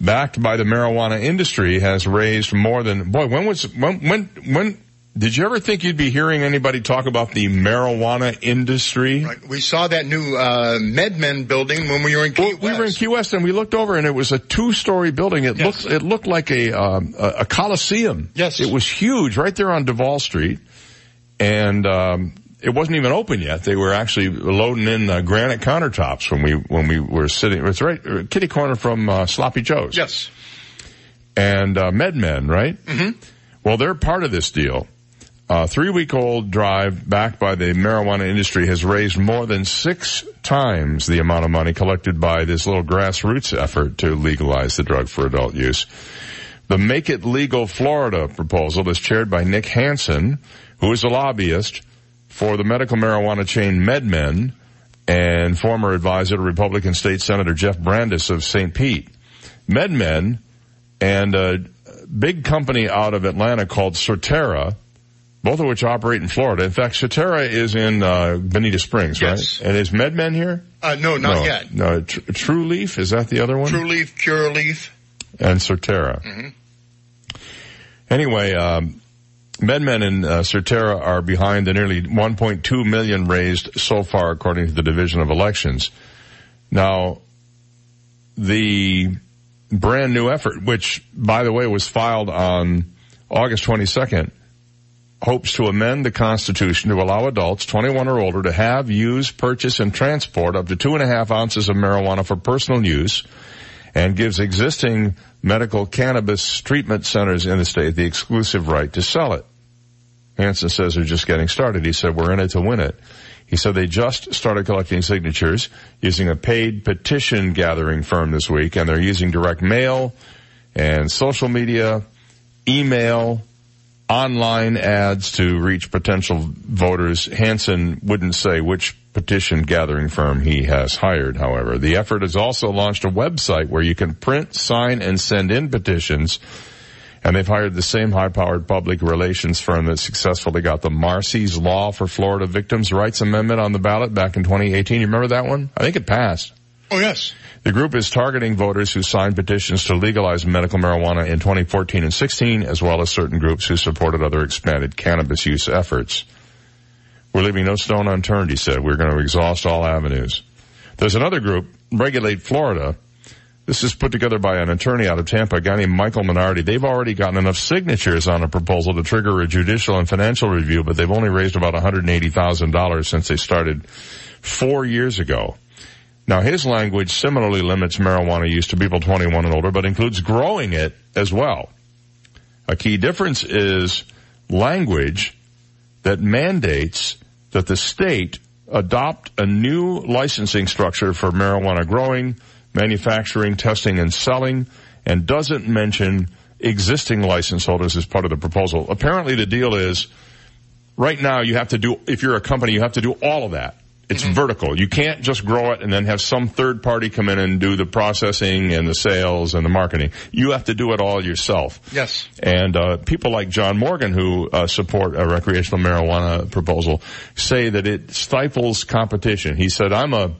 backed by the marijuana industry, has raised more than boy. When was when when when? Did you ever think you'd be hearing anybody talk about the marijuana industry? Right. We saw that new uh, MedMen building when we were in Key well, West. We were in Key West and we looked over and it was a two-story building. It Yes. looked it looked like a um, a, a coliseum. Yes. it was huge right there on Duval Street, and um, it wasn't even open yet. They were actually loading in uh, granite countertops when we when we were sitting. It's right kitty corner from uh, Sloppy Joe's. Yes. and uh, MedMen, right? Mm-hmm. Well, they're part of this deal. A three-week-old drive backed by the marijuana industry has raised more than six times the amount of money collected by this little grassroots effort to legalize the drug for adult use. The Make It Legal Florida proposal is chaired by Nick Hansen, who is a lobbyist for the medical marijuana chain MedMen and former advisor to Republican State Senator Jeff Brandes of St. Pete. MedMen and a big company out of Atlanta called Surterra, both of which operate in Florida. In fact, Surterra is in uh, Bonita Springs, Yes. right? And is MedMen here? Uh, no, not no, yet. No, Tr- True Leaf, is that the other one? True Leaf, Cure Leaf. And Surterra. Mhm. Anyway, um, MedMen and uh, Surterra are behind the nearly 1.2 million raised so far, according to the Division of Elections. Now, the brand new effort, which, by the way, was filed on August 22nd, hopes to amend the Constitution to allow adults 21 or older to have, use, purchase, and transport up to two and a half ounces of marijuana for personal use and gives existing medical cannabis treatment centers in the state the exclusive right to sell it. Hansen says they're just getting started. He said, we're in it to win it. He said they just started collecting signatures using a paid petition gathering firm this week and they're using direct mail and social media, email, online ads to reach potential voters. Hansen wouldn't say which petition gathering firm he has hired, however. The effort has also launched a website where you can print, sign, and send in petitions. And they've hired the same high-powered public relations firm that successfully got the Marsy's Law for Florida Victims' Rights Amendment on the ballot back in 2018. You remember that one? I think it passed. Oh, yes. The group is targeting voters who signed petitions to legalize medical marijuana in 2014 and 16, as well as certain groups who supported other expanded cannabis use efforts. We're leaving no stone unturned, he said. We're going to exhaust all avenues. There's another group, Regulate Florida. This is put together by an attorney out of Tampa, a guy named Michael Minardi. They've already gotten enough signatures on a proposal to trigger a judicial and financial review, but they've only raised about $180,000 since they started four years ago. Now his language similarly limits marijuana use to people 21 and older, but includes growing it as well. A key difference is language that mandates that the state adopt a new licensing structure for marijuana growing, manufacturing, testing, and selling, and doesn't mention existing license holders as part of the proposal. Apparently the deal is, right now you have to do, if you're a company, you have to do all of that. It's mm-hmm. vertical. You can't just grow it and then have some third party come in and do the processing and the sales and the marketing. You have to do it all yourself. Yes. And uh, people like John Morgan, who uh, support a recreational marijuana proposal, say that it stifles competition. He said, "I'm a,"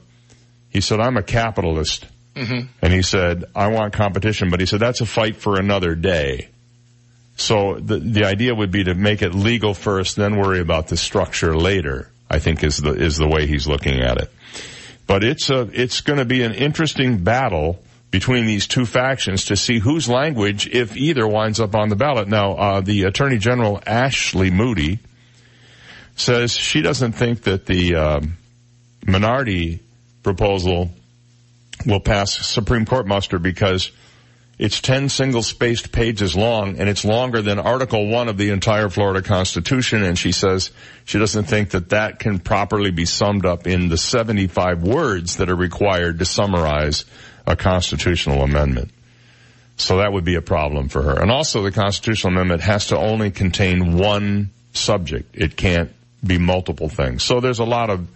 he said, "I'm a capitalist," mm-hmm. and he said, "I want competition," but he said that's a fight for another day. So the the idea would be to make it legal first, then worry about the structure later. I think is the is the way he's looking at it. But it's a it's to be an interesting battle between these two factions to see whose language, if either, winds up on the ballot. Now, uh, the Attorney General Ashley Moody says she doesn't think that the uh, Minardi proposal will pass Supreme Court muster because it's 10 single spaced pages long and it's longer than Article 1 of the entire Florida Constitution and she says she doesn't think that that can properly be summed up in the 75 words that are required to summarize a constitutional amendment. So that would be a problem for her. And also the constitutional amendment has to only contain one subject. It can't be multiple things. So there's a lot of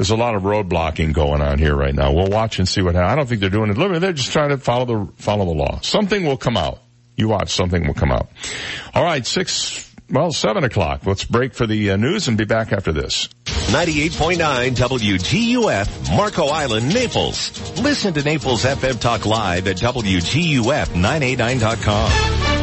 there's a lot of roadblocking going on here right now. We'll watch and see what happens. I don't think they're doing it deliberately. They're just trying to follow the follow the law. Something will come out. You watch, something will come out. All right, six, well, seven o'clock. Let's break for the uh, news and be back after this. 98.9 WGUF, Marco Island, Naples. Listen to Naples FM Talk live at WGUF989.com.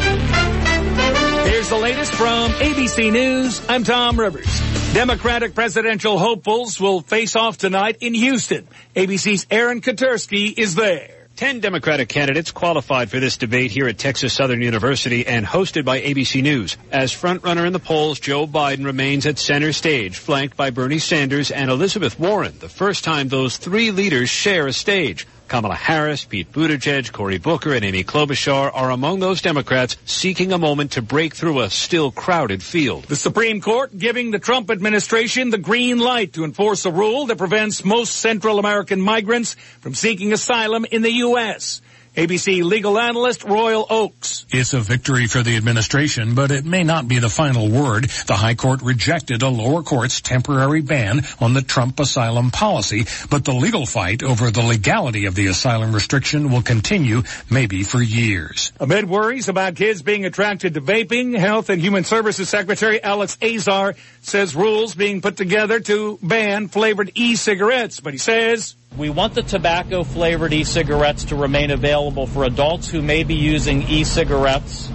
Here's the latest from ABC News. I'm Tom Rivers. Democratic presidential hopefuls will face off tonight in Houston. ABC's Aaron Katersky is there. Ten Democratic candidates qualified for this debate here at Texas Southern University and hosted by ABC News. As frontrunner in the polls, Joe Biden remains at center stage, flanked by Bernie Sanders and Elizabeth Warren, the first time those three leaders share a stage. Kamala Harris, Pete Buttigieg, Cory Booker, and Amy Klobuchar are among those Democrats seeking a moment to break through a still crowded field. The Supreme Court giving the Trump administration the green light to enforce a rule that prevents most Central American migrants from seeking asylum in the U.S. ABC legal analyst Royal Oakes. It's a victory for the administration, but it may not be the final word. The High Court rejected a lower court's temporary ban on the Trump asylum policy, but the legal fight over the legality of the asylum restriction will continue maybe for years. Amid worries about kids being attracted to vaping, Health and Human Services Secretary Alex Azar says rules being put together to ban flavored e-cigarettes, but he says we want the tobacco flavored e-cigarettes to remain available for adults who may be using e-cigarettes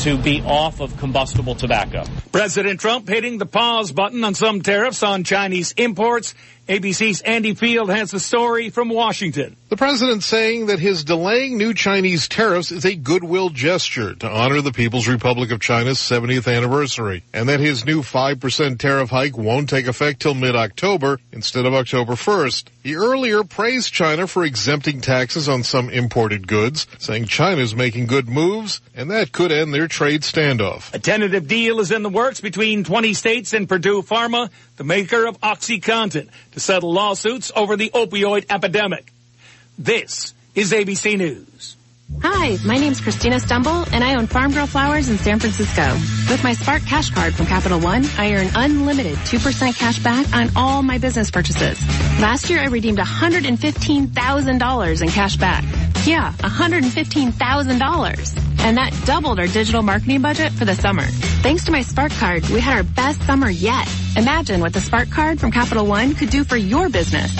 to be off of combustible tobacco. President Trump hitting the pause button on some tariffs on Chinese imports. ABC's Andy Field has the story from Washington. The president saying that his delaying new Chinese tariffs is a goodwill gesture to honor the People's Republic of China's 70th anniversary, and that his new 5% tariff hike won't take effect till mid-October instead of October 1st. He earlier praised China for exempting taxes on some imported goods, saying China's making good moves, and that could end their trade standoff. A tentative deal is in the works between 20 states and Purdue Pharma, the maker of OxyContin, to settle lawsuits over the opioid epidemic. This is ABC News. Hi, my name's Christina Stembel, and I own Farm Girl Flowers in San Francisco. With my Spark Cash Card from Capital One, I earn unlimited 2% cash back on all my business purchases. Last year, I redeemed $115,000 in cash back. Yeah, $115,000. And that doubled our digital marketing budget for the summer. Thanks to my Spark Card, we had our best summer yet. Imagine what the Spark Card from Capital One could do for your business.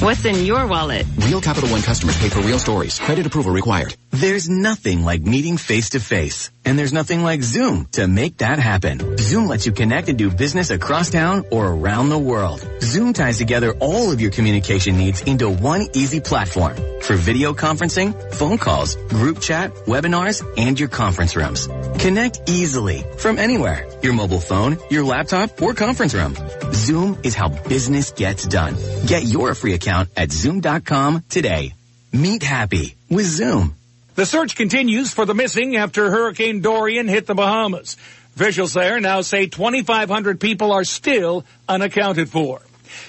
What's in your wallet? Real Capital One customers pay for real stories. Credit approval required. There's nothing like meeting face to face. And there's nothing like Zoom to make that happen. Zoom lets you connect and do business across town or around the world. Zoom ties together all of your communication needs into one easy platform for video conferencing, phone calls, group chat, webinars, and your conference rooms. Connect easily from anywhere. Your mobile phone, your laptop, or conference room. Zoom is how business gets done. Get your free account at zoom.com today. Meet happy with Zoom. The search continues for the missing after Hurricane Dorian hit the Bahamas. Officials there now say 2,500 people are still unaccounted for.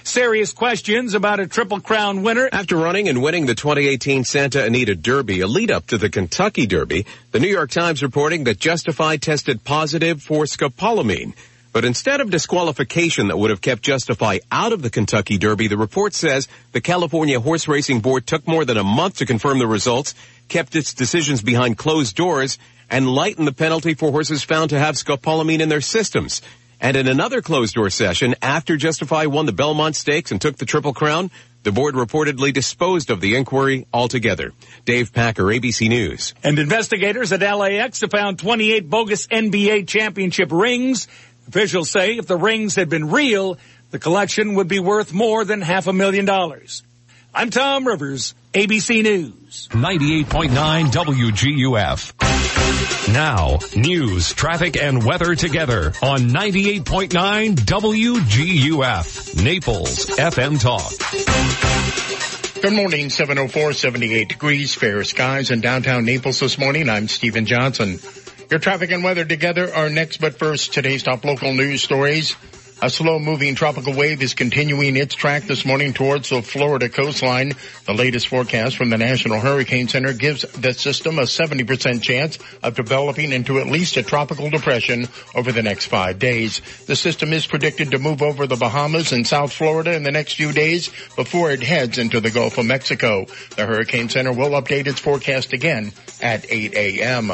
Serious questions about a Triple Crown winner. After running and winning the 2018 Santa Anita Derby, a lead up to the Kentucky Derby, the New York Times reporting that Justify tested positive for scopolamine. But instead of disqualification that would have kept Justify out of the Kentucky Derby, the report says the California Horse Racing Board took more than a month to confirm the results, kept its decisions behind closed doors, and lightened the penalty for horses found to have scopolamine in their systems. And in another closed door session, after Justify won the Belmont Stakes and took the Triple Crown, the board reportedly disposed of the inquiry altogether. Dave Packer, ABC News. And investigators at LAX have found 28 bogus NBA championship rings. Officials say if the rings had been real, the collection would be worth more than half a million dollars. I'm Tom Rivers, ABC News. 98.9 WGUF. Now, news, traffic, and weather together on 98.9 WGUF. Naples FM Talk. Good morning, 704, 78 degrees, fair skies in downtown Naples this morning. I'm Stephen Johnson. Your traffic and weather together are next, but first, today's top local news stories. A slow moving tropical wave is continuing its track this morning towards the Florida coastline. The latest forecast from the National Hurricane Center gives the system a 70% chance of developing into at least a tropical depression over the next five days. The system is predicted to move over the Bahamas and South Florida in the next few days before it heads into the Gulf of Mexico. The Hurricane Center will update its forecast again at 8 a.m.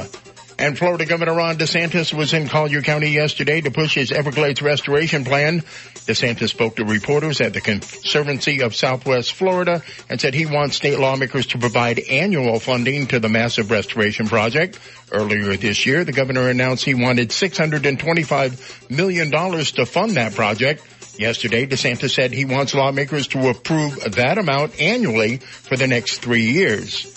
And Florida Governor Ron DeSantis was in Collier County yesterday to push his Everglades restoration plan. DeSantis spoke to reporters at the Conservancy of Southwest Florida and said he wants state lawmakers to provide annual funding to the massive restoration project. Earlier this year, the governor announced he wanted $625 million to fund that project. Yesterday, DeSantis said he wants lawmakers to approve that amount annually for the next three years.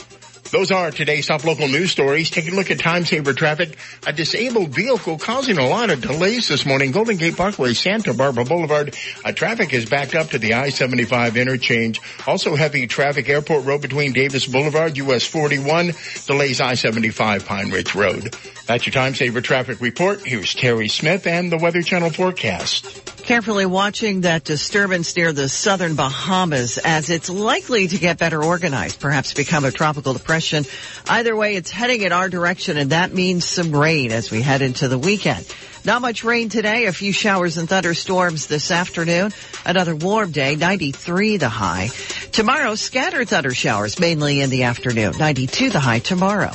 Those are today's top local news stories. Taking a look at time saver traffic. A disabled vehicle causing a lot of delays this morning. Golden Gate Parkway, Santa Barbara Boulevard. Uh, traffic is backed up to the I-75 interchange. Also heavy traffic Airport Road between Davis Boulevard, US 41. Delays I-75 Pine Ridge Road. That's your time saver traffic report. Here's Terry Smith and the Weather Channel forecast. Carefully watching that disturbance near the southern Bahamas as it's likely to get better organized, perhaps become a tropical depression. Either way, it's heading in our direction and that means some rain as we head into the weekend. Not much rain today, a few showers and thunderstorms this afternoon. Another warm day, 93 the high. Tomorrow, scattered thunder showers mainly in the afternoon, 92 the high tomorrow.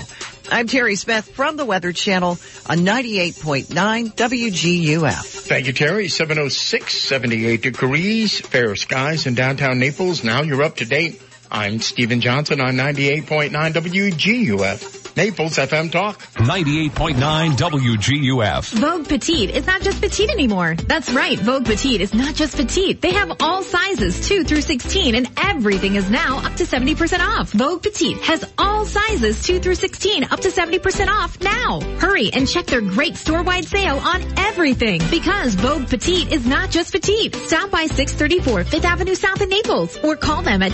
I'm Terry Smith from the Weather Channel on 98.9 WGUF. Thank you, Terry. 706, 78 degrees, fair skies in downtown Naples. Now you're up to date. I'm Stephen Johnson on 98.9 WGUF. Naples FM Talk. 98.9 WGUF. Vogue Petite is not just petite anymore. That's right. Vogue Petite is not just petite. They have all sizes 2 through 16 and everything is now up to 70% off. Vogue Petite has all sizes 2 through 16 up to 70% off now. Hurry and check their great store-wide sale on everything because Vogue Petite is not just petite. Stop by 634 5th Avenue South in Naples or call them at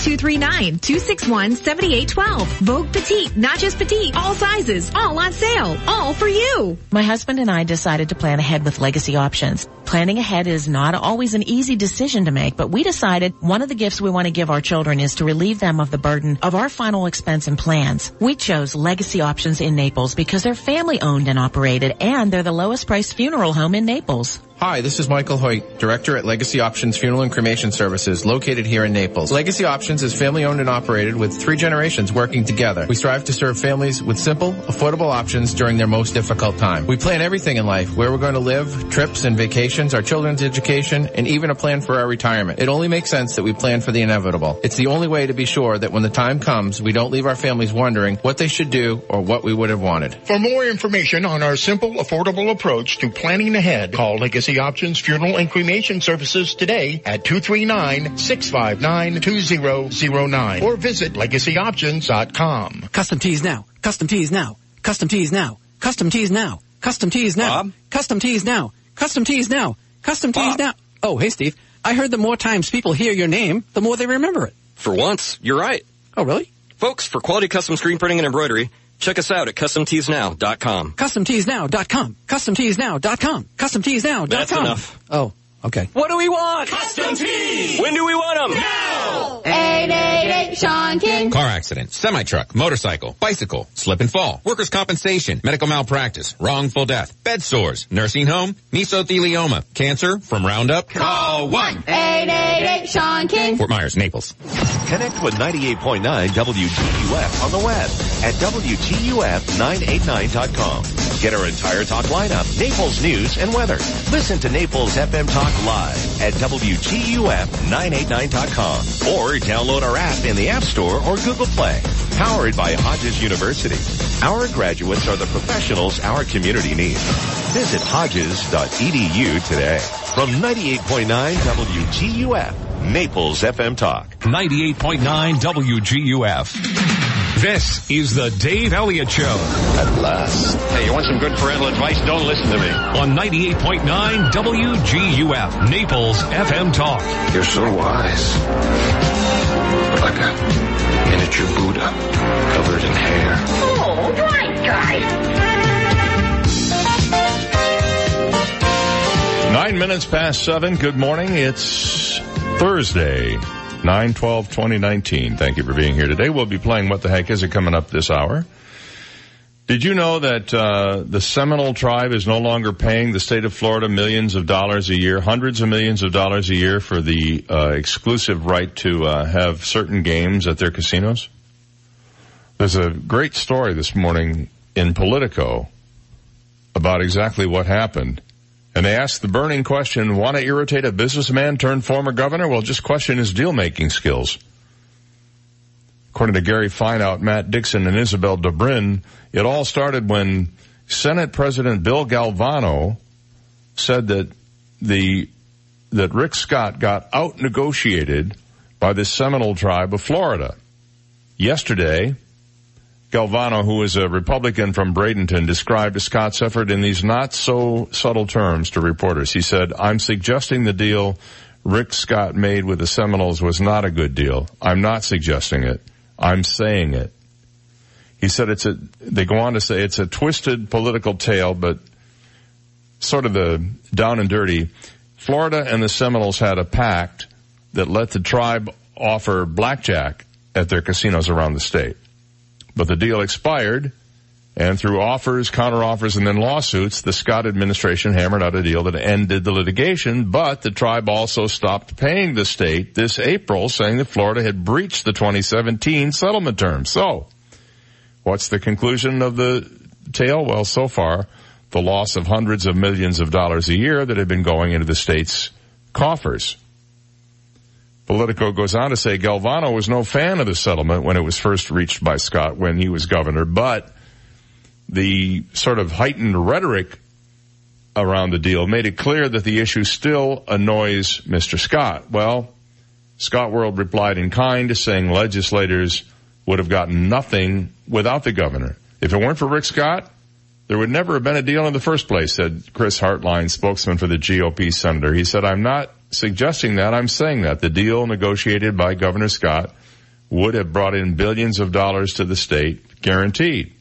239-261-7812. Vogue Petite, not just petite. All sizes, all on sale, all for you. My husband and I decided to plan ahead with legacy options. Planning ahead is not always an easy decision to make, but we decided one of the gifts we want to give our children is to relieve them of the burden of our final expense and plans. We chose legacy options in Naples because they're family owned and operated and they're the lowest priced funeral home in Naples. Hi, this is Michael Hoyt, Director at Legacy Options Funeral and Cremation Services, located here in Naples. Legacy Options is family owned and operated with three generations working together. We strive to serve families with simple, affordable options during their most difficult time. We plan everything in life, where we're going to live, trips and vacations, our children's education, and even a plan for our retirement. It only makes sense that we plan for the inevitable. It's the only way to be sure that when the time comes, we don't leave our families wondering what they should do or what we would have wanted. For more information on our simple, affordable approach to planning ahead, call Legacy Options Funeral and Cremation Services today at 239-659-2009 or visit legacyoptions.com. Custom tees now. Custom tees now. Custom tees now. Custom tees now. Custom tees now. Bob? Custom tees now. Custom tees now. Custom tees now. Oh, hey Steve. I heard the more times people hear your name, the more they remember it. For once, you're right. Oh, really? Folks, for quality custom screen printing and embroidery, check us out at CustomTeesNow.com. CustomTeesNow.com. CustomTeesNow.com. CustomTeesNow.com. That's enough. Oh, okay. What do we want? Custom tees! When do we want them? Now! 888 Sean King. Car accident, semi-truck, motorcycle, bicycle, slip and fall, workers' compensation, medical malpractice, wrongful death, bed sores, nursing home, mesothelioma, cancer from Roundup. Call 1! 888 Sean King. Fort Myers, Naples. Connect with 98.9 WGUF on the web at WGUF989.com. Get our entire talk lineup, Naples news and weather. Listen to Naples FM Talk live at WGUF989.com or download our app in the App Store or Google Play. Powered by Hodges University. Our graduates are the professionals our community needs. Visit hodges.edu today. From 98.9 WGUF, Naples FM Talk. 98.9 WGUF. This is the Dave Elliott Show. At last. Hey, you want some good parental advice? Don't listen to me. On 98.9 WGUF, Naples FM Talk. You're so wise. Like a miniature Buddha covered in hair. Oh, right, guys. Nine minutes past seven. Good morning. It's Thursday, 9-12-2019. Thank you for being here today. We'll be playing What the Heck Is It coming up this hour. Did you know that uh, the Seminole tribe is no longer paying the state of Florida millions of dollars a year, hundreds of millions of dollars a year for the uh, exclusive right to uh, have certain games at their casinos? There's a great story this morning in Politico about exactly what happened. And they asked the burning question, want to irritate a businessman turned former governor? Well, just question his deal-making skills. According to Gary Fineout, Matt Dixon, and Isabel Dobrin, it all started when Senate President Bill Galvano said that the, that Rick Scott got out-negotiated by the Seminole tribe of Florida. Yesterday, Galvano, who is a Republican from Bradenton, described Scott's effort in these not so subtle terms to reporters. He said, I'm suggesting the deal Rick Scott made with the Seminoles was not a good deal. I'm not suggesting it. I'm saying it. He said it's a, they go on to say it's a twisted political tale, but sort of the down and dirty. Florida and the Seminoles had a pact that let the tribe offer blackjack at their casinos around the state. But the deal expired, and through offers, counteroffers, and then lawsuits, the Scott administration hammered out a deal that ended the litigation, but the tribe also stopped paying the state this April, saying that Florida had breached the 2017 settlement terms. So, what's the conclusion of the tale? Well, so far, the loss of hundreds of millions of dollars a year that had been going into the state's coffers. Politico goes on to say Galvano was no fan of the settlement when it was first reached by Scott when he was governor, but the sort of heightened rhetoric around the deal made it clear that the issue still annoys Mr. Scott. Well, Scott World replied in kind, saying legislators would have gotten nothing without the governor. If it weren't for Rick Scott, there would never have been a deal in the first place, said Chris Hartline, spokesman for the GOP senator. He said, I'm not suggesting that, I'm saying that. The deal negotiated by Governor Scott would have brought in billions of dollars to the state, guaranteed.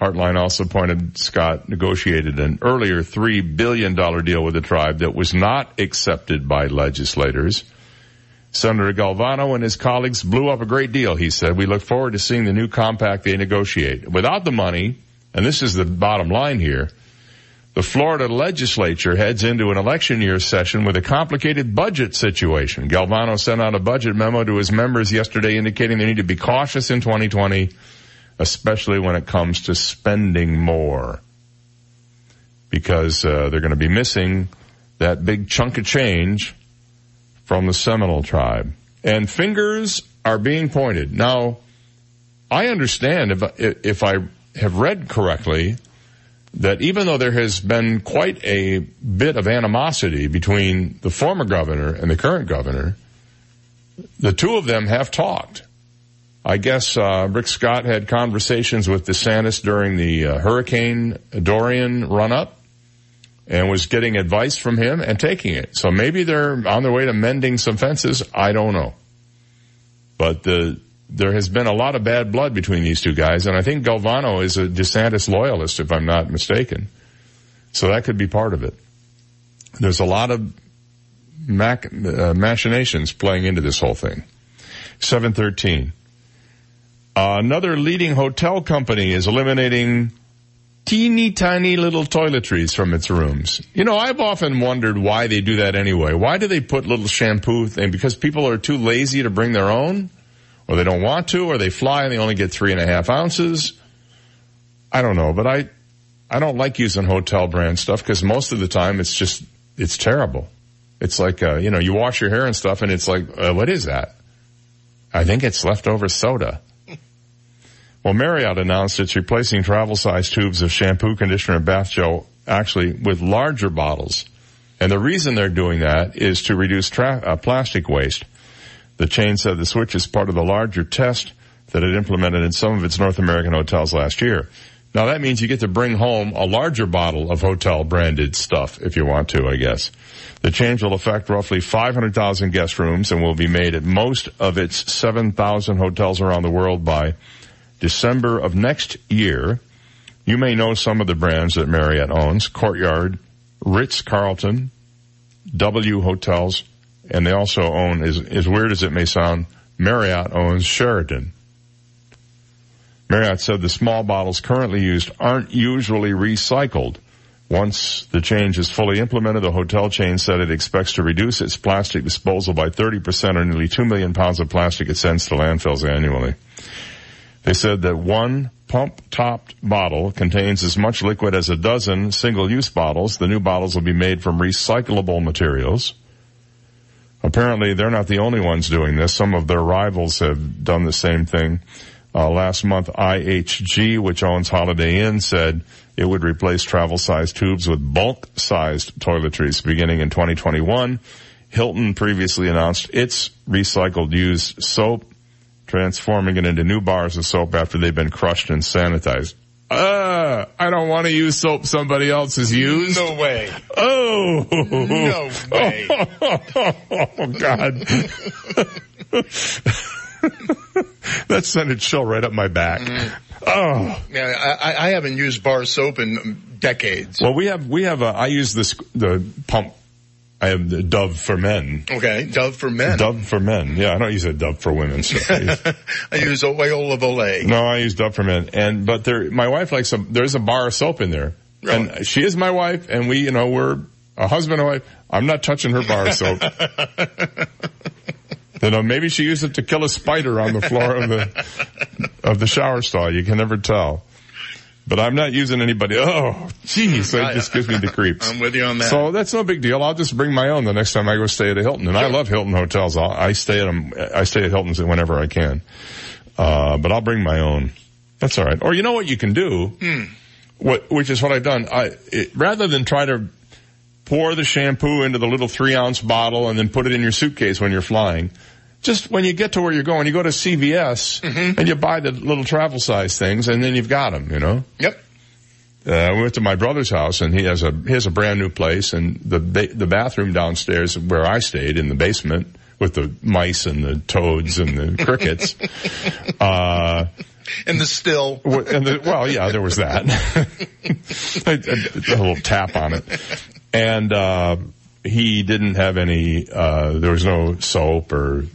Hartline also pointed Scott negotiated an earlier $3 billion deal with the tribe that was not accepted by legislators. Senator Galvano and his colleagues blew up a great deal, he said. We look forward to seeing the new compact they negotiate. Without the money, and this is the bottom line here, The Florida legislature heads into an election year session with a complicated budget situation. Galvano sent out a budget memo to his members yesterday indicating they need to be cautious in 2020, especially when it comes to spending more. Because uh, they're going to be missing that big chunk of change from the Seminole tribe. And fingers are being pointed. Now, I understand if, if I have read correctly that even though there has been quite a bit of animosity between the former governor and the current governor, the two of them have talked. I guess uh, Rick Scott had conversations with DeSantis during the uh, Hurricane Dorian run-up and was getting advice from him and taking it. So maybe they're on their way to mending some fences. I don't know. But the, there has been a lot of bad blood between these two guys, and I think Galvano is a DeSantis loyalist, if I'm not mistaken. So that could be part of it. There's a lot of mac, uh, machinations playing into this whole thing. 713. Uh, another leading hotel company is eliminating teeny tiny little toiletries from its rooms. You know, I've often wondered why they do that anyway. Why do they put little shampoo thing? Because people are too lazy to bring their own? Or they don't want to, or they fly and they only get three and a half ounces? I don't know, but I, I don't like using hotel brand stuff because most of the time it's just, it's terrible. It's like, uh, you know, you wash your hair and stuff and it's like, uh, what is that? I think it's leftover soda. (laughs) Well, Marriott announced it's replacing travel size tubes of shampoo, conditioner, and bath gel actually with larger bottles. And the reason they're doing that is to reduce tra- uh, plastic waste. The chain said the switch is part of the larger test that it implemented in some of its North American hotels last year. Now that means you get to bring home a larger bottle of hotel branded stuff if you want to, I guess. The change will affect roughly 500,000 guest rooms and will be made at most of its 7,000 hotels around the world by December of next year. You may know some of the brands that Marriott owns, Courtyard, Ritz-Carlton, W Hotels, and they also own, as, as weird as it may sound, Marriott owns Sheraton. Marriott said the small bottles currently used aren't usually recycled. Once the change is fully implemented, the hotel chain said it expects to reduce its plastic disposal by 30% or nearly 2 million pounds of plastic it sends to landfills annually. They said that one pump-topped bottle contains as much liquid as a dozen single-use bottles. The new bottles will be made from recyclable materials. Apparently, they're not the only ones doing this. Some of their rivals have done the same thing. Uh, last month, IHG, which owns Holiday Inn, said it would replace travel-sized tubes with bulk-sized toiletries beginning in 2021. Hilton previously announced its recycled used soap transforming it into new bars of soap after they've been crushed and sanitized. Uh, I don't want to use soap somebody else has used. No way. Oh. No way. (laughs) oh, God. (laughs) that sent a chill right up my back. Mm. Oh. Yeah, I, I haven't used bar soap in decades. Well, we have, we have, a, I use this, the pump I have the Dove for men. Okay, Dove for men. Dove for men. Yeah, I don't use a Dove for women. So (laughs) I use, I use oil of Olay. no, I use Dove for men. And but there, my wife likes some. There's a bar of soap in there, Really? and she is my wife, and we, you know, we're a husband and wife. I'm not touching her bar of soap. (laughs) you know, maybe she used it to kill a spider on the floor of the of the shower stall. You can never tell. But I'm not using anybody. Oh, jeez, it just gives me the creeps. I'm with you on that. So that's no big deal. I'll just bring my own the next time I go stay at a Hilton. And I love Hilton hotels. I'll, I stay at them. I stay at Hilton's whenever I can. Uh, but I'll bring my own. That's all right. Or you know what you can do? Hmm. What, which is what I've done. I, it, rather than try to pour the shampoo into the little three ounce bottle and then put it in your suitcase when you're flying, just when you get to where you're going, you go to CVS Mm-hmm. and you buy the little travel size things and then you've got them, you know? Yep. Uh, I went to my brother's house and he has a, he has a brand new place and the, ba- the bathroom downstairs where I stayed in the basement with the mice and the toads and the crickets, (laughs) uh, And the still. Well, and the, well, yeah, there was that. (laughs) a, a- a little tap on it. And, uh, he didn't have any, uh, there was no soap or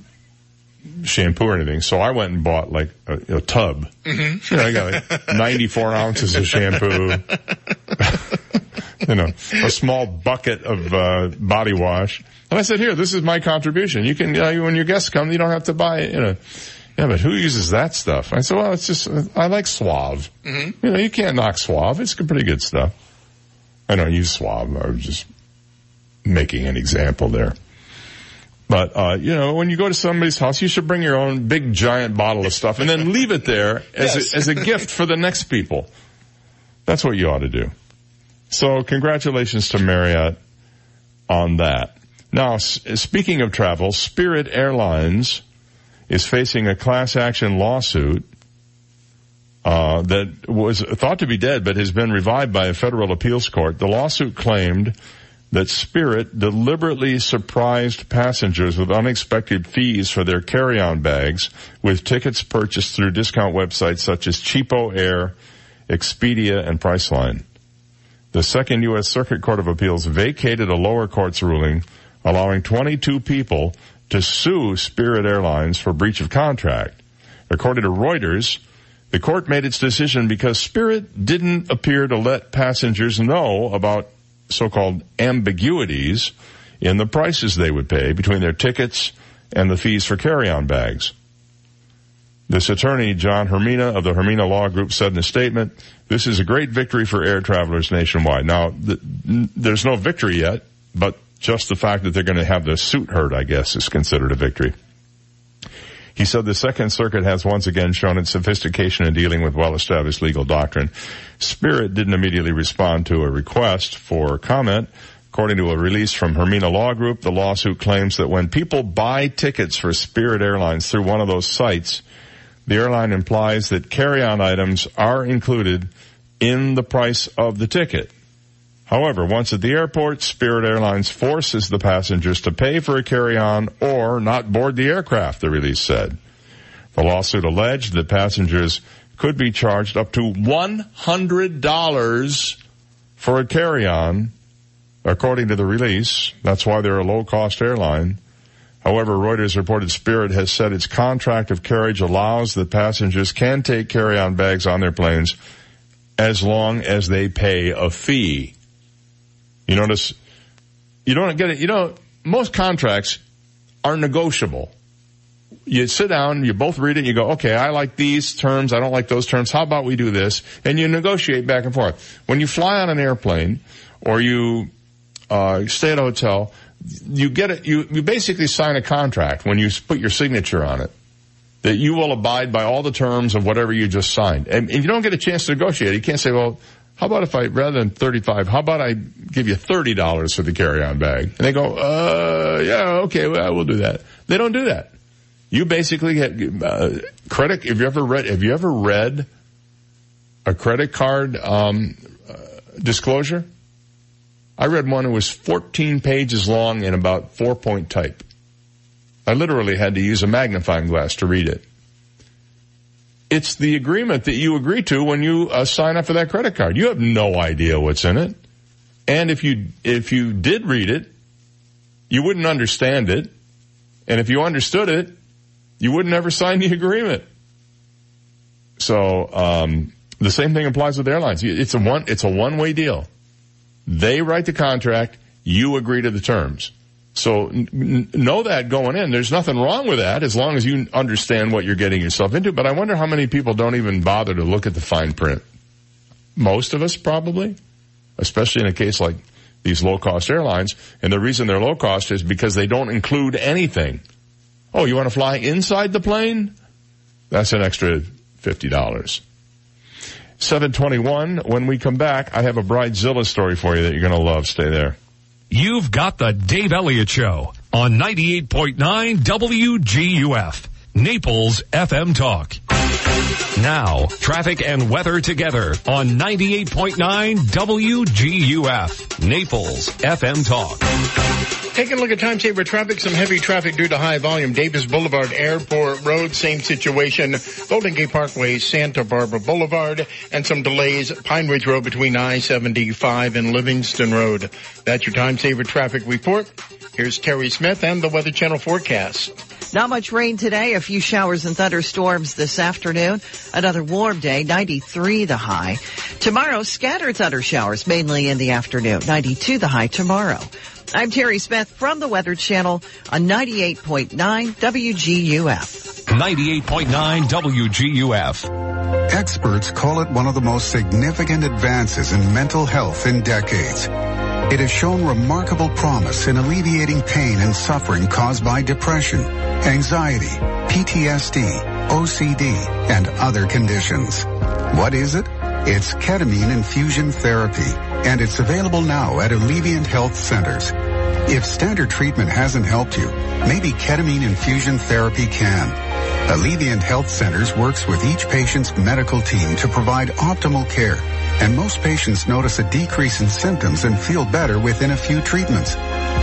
shampoo or anything. So I went and bought like a, a tub. Mm-hmm. You know, I got like (laughs) 94 ounces of shampoo. (laughs) you know, a small bucket of uh, body wash. And I said, here, this is my contribution. You can, uh, when your guests come, you don't have to buy it, you know. Yeah, but who uses that stuff? I said, well, it's just, I like Suave. Mm-hmm. You know, you can't knock Suave. It's pretty good stuff. I don't use Suave. I was just making an example there. But, uh, you know, when you go to somebody's house, you should bring your own big giant bottle of stuff and then (laughs) leave it there as, Yes. a, as a gift for the next people. That's what you ought to do. So congratulations to Marriott on that. Now, s- speaking of travel, Spirit Airlines is facing a class action lawsuit uh, that was thought to be dead, but has been revived by a federal appeals court. The lawsuit claimed that Spirit deliberately surprised passengers with unexpected fees for their carry-on bags with tickets purchased through discount websites such as CheapOair, Expedia, and Priceline. The Second U.S. Circuit Court of Appeals vacated a lower court's ruling allowing 22 people to sue Spirit Airlines for breach of contract. According to Reuters, the court made its decision because Spirit didn't appear to let passengers know about so-called ambiguities in the prices they would pay between their tickets and the fees for carry-on bags. This attorney, John Hermina of the Hermina Law Group said in a statement, this is a great victory for air travelers nationwide. Now, th- there's no victory yet, but just the fact that they're going to have the suit heard, I guess, is considered a victory. He said the Second Circuit has once again shown its sophistication in dealing with well-established legal doctrine. Spirit didn't immediately respond to a request for comment. According to a release from Hermina Law Group, the lawsuit claims that when people buy tickets for Spirit Airlines through one of those sites, the airline implies that carry-on items are included in the price of the ticket. However, once at the airport, Spirit Airlines forces the passengers to pay for a carry-on or not board the aircraft, the release said. The lawsuit alleged that passengers could be charged up to $100 for a carry-on, according to the release. That's why they're a low-cost airline. However, Reuters reported Spirit has said its contract of carriage allows that passengers can take carry-on bags on their planes as long as they pay a fee. You notice, you don't get it, you know, most contracts are negotiable. You sit down, you both read it, you go, okay, I like these terms, I don't like those terms, how about we do this? And you negotiate back and forth. When you fly on an airplane, or you, uh, stay at a hotel, you get it, you, you basically sign a contract when you put your signature on it that you will abide by all the terms of whatever you just signed. And, and you don't get a chance to negotiate. You can't say, well, how about if I, rather than 35, how about I give you $30 for the carry-on bag? And they go, uh, yeah, okay, well, we'll do that. They don't do that. You basically get, uh, credit, have you ever read, have you ever read a credit card, um, uh, disclosure? I read one that was 14 pages long and about four point type. I literally had to use a magnifying glass to read it. It's the agreement that you agree to when you uh, sign up for that credit card. You have no idea what's in it. And if you, if you did read it, you wouldn't understand it. And if you understood it, you wouldn't ever sign the agreement. So, um, the same thing applies with airlines. It's a one, it's a one-way deal. They write the contract, you agree to the terms. So n- know that going in. There's nothing wrong with that as long as you understand what you're getting yourself into. But I wonder how many people don't even bother to look at the fine print. Most of us probably, especially in a case like these low cost airlines. And the reason they're low cost is because they don't include anything. Oh, you want to fly inside the plane? That's an extra $50. 721. When we come back, I have a Bridezilla story for you that you're going to love. Stay there. You've got the Dave Elliott Show on 98.9 WGUF, Naples FM Talk. Now, traffic and weather together on 98.9 WGUF, Naples FM Talk. Taking a look at time saver traffic, some heavy traffic due to high volume. Davis Boulevard, Airport Road, same situation. Golden Gate Parkway, Santa Barbara Boulevard, and some delays. Pine Ridge Road between I-75 and Livingston Road. That's your time saver traffic report. Here's Terry Smith and the Weather Channel forecast. Not much rain today. A few showers and thunderstorms this afternoon. Another warm day, 93 the high. Tomorrow, scattered thunder showers mainly in the afternoon. 92 the high tomorrow. I'm Terry Smith from the Weather Channel on 98.9 WGUF. 98.9 WGUF. Experts call it one of the most significant advances in mental health in decades. It has shown remarkable promise in alleviating pain and suffering caused by depression, anxiety, PTSD, OCD, and other conditions. What is it? It's ketamine infusion therapy, and it's available now at Alleviant Health Centers. If standard treatment hasn't helped you, maybe ketamine infusion therapy can. Alleviant Health Centers works with each patient's medical team to provide optimal care, and most patients notice a decrease in symptoms and feel better within a few treatments.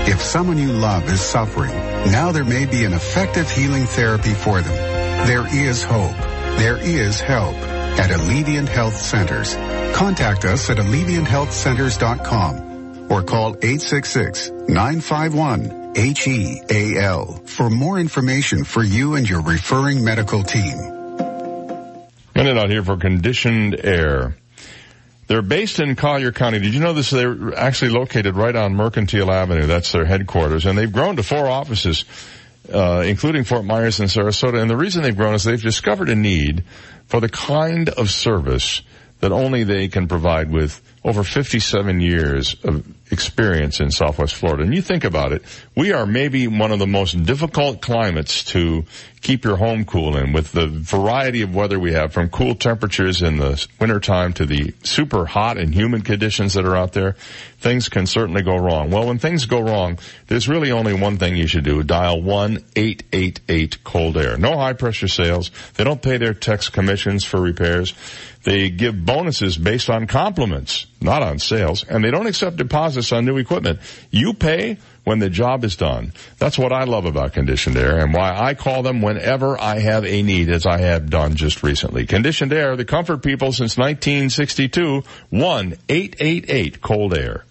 If someone you love is suffering, now there may be an effective healing therapy for them. There is hope. There is help at Alleviant Health Centers. Contact us at AlleviantHealthCenters.com or call 866-951-HEAL for more information for you and your referring medical team. Minute out here for conditioned air. They're based in Collier County. Did you know this? They're actually located right on Mercantile Avenue. That's their headquarters. And they've grown to four offices, uh, including Fort Myers and Sarasota. And the reason they've grown is they've discovered a need for the kind of service that only they can provide with over 57 years of experience in Southwest Florida. And you think about it, we are maybe one of the most difficult climates to keep your home cool in with the variety of weather we have from cool temperatures in the wintertime to the super hot and humid conditions that are out there. Things can certainly go wrong. Well, when things go wrong, there's really only one thing you should do. Dial 1-888 cold air. No high pressure sales. They don't pay their techs commissions for repairs. They give bonuses based on compliments, not on sales, and they don't accept deposits on new equipment. You pay when the job is done. That's what I love about Conditioned Air and why I call them whenever I have a need as I have done just recently. Conditioned Air, the comfort people since 1962, 1-888 Cold Air.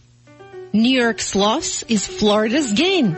New York's loss is Florida's gain.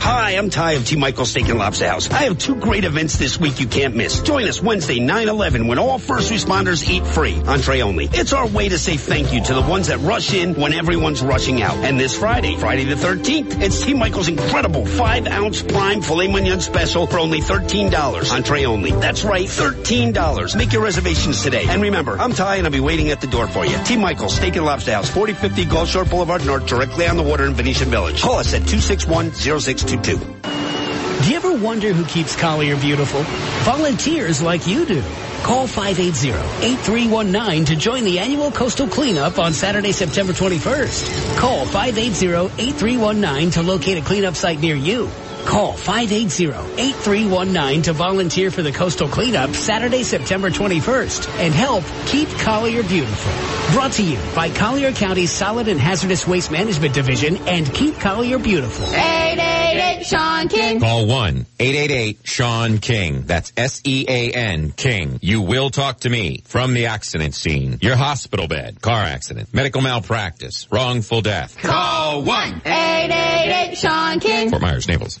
Hi, I'm Ty of T. Michael's Steak and Lobster House. I have two great events this week you can't miss. Join us Wednesday, 9-11, when all first responders eat free, entree only. It's our way to say thank you to the ones that rush in when everyone's rushing out. And this Friday, Friday the 13th, it's T. Michael's incredible 5-ounce prime filet mignon special for only $13, entree only. That's right, $13. Make your reservations today. And remember, I'm Ty and I'll be waiting at the door for you. T. Michael's Steak and Lobster House, 4050 Gulf Shore Boulevard North, directly on the water in Venetian Village. Call us at 261-0622. Do you ever wonder who keeps Collier beautiful? Volunteers like you do. Call 580-8319 to join the annual coastal cleanup on Saturday, September 21st. Call 580-8319 to locate a cleanup site near you. Call 580-8319 to volunteer for the coastal cleanup Saturday, September 21st and help keep Collier beautiful. Brought to you by Collier County's Solid and Hazardous Waste Management Division and Keep Collier Beautiful. 888 Sean King. Call 1-888-SEAN King. That's S-E-A-N King. You will talk to me from the accident scene. Your hospital bed, car accident, medical malpractice, wrongful death. Call 1 888 Sean King. Fort Myers, Naples.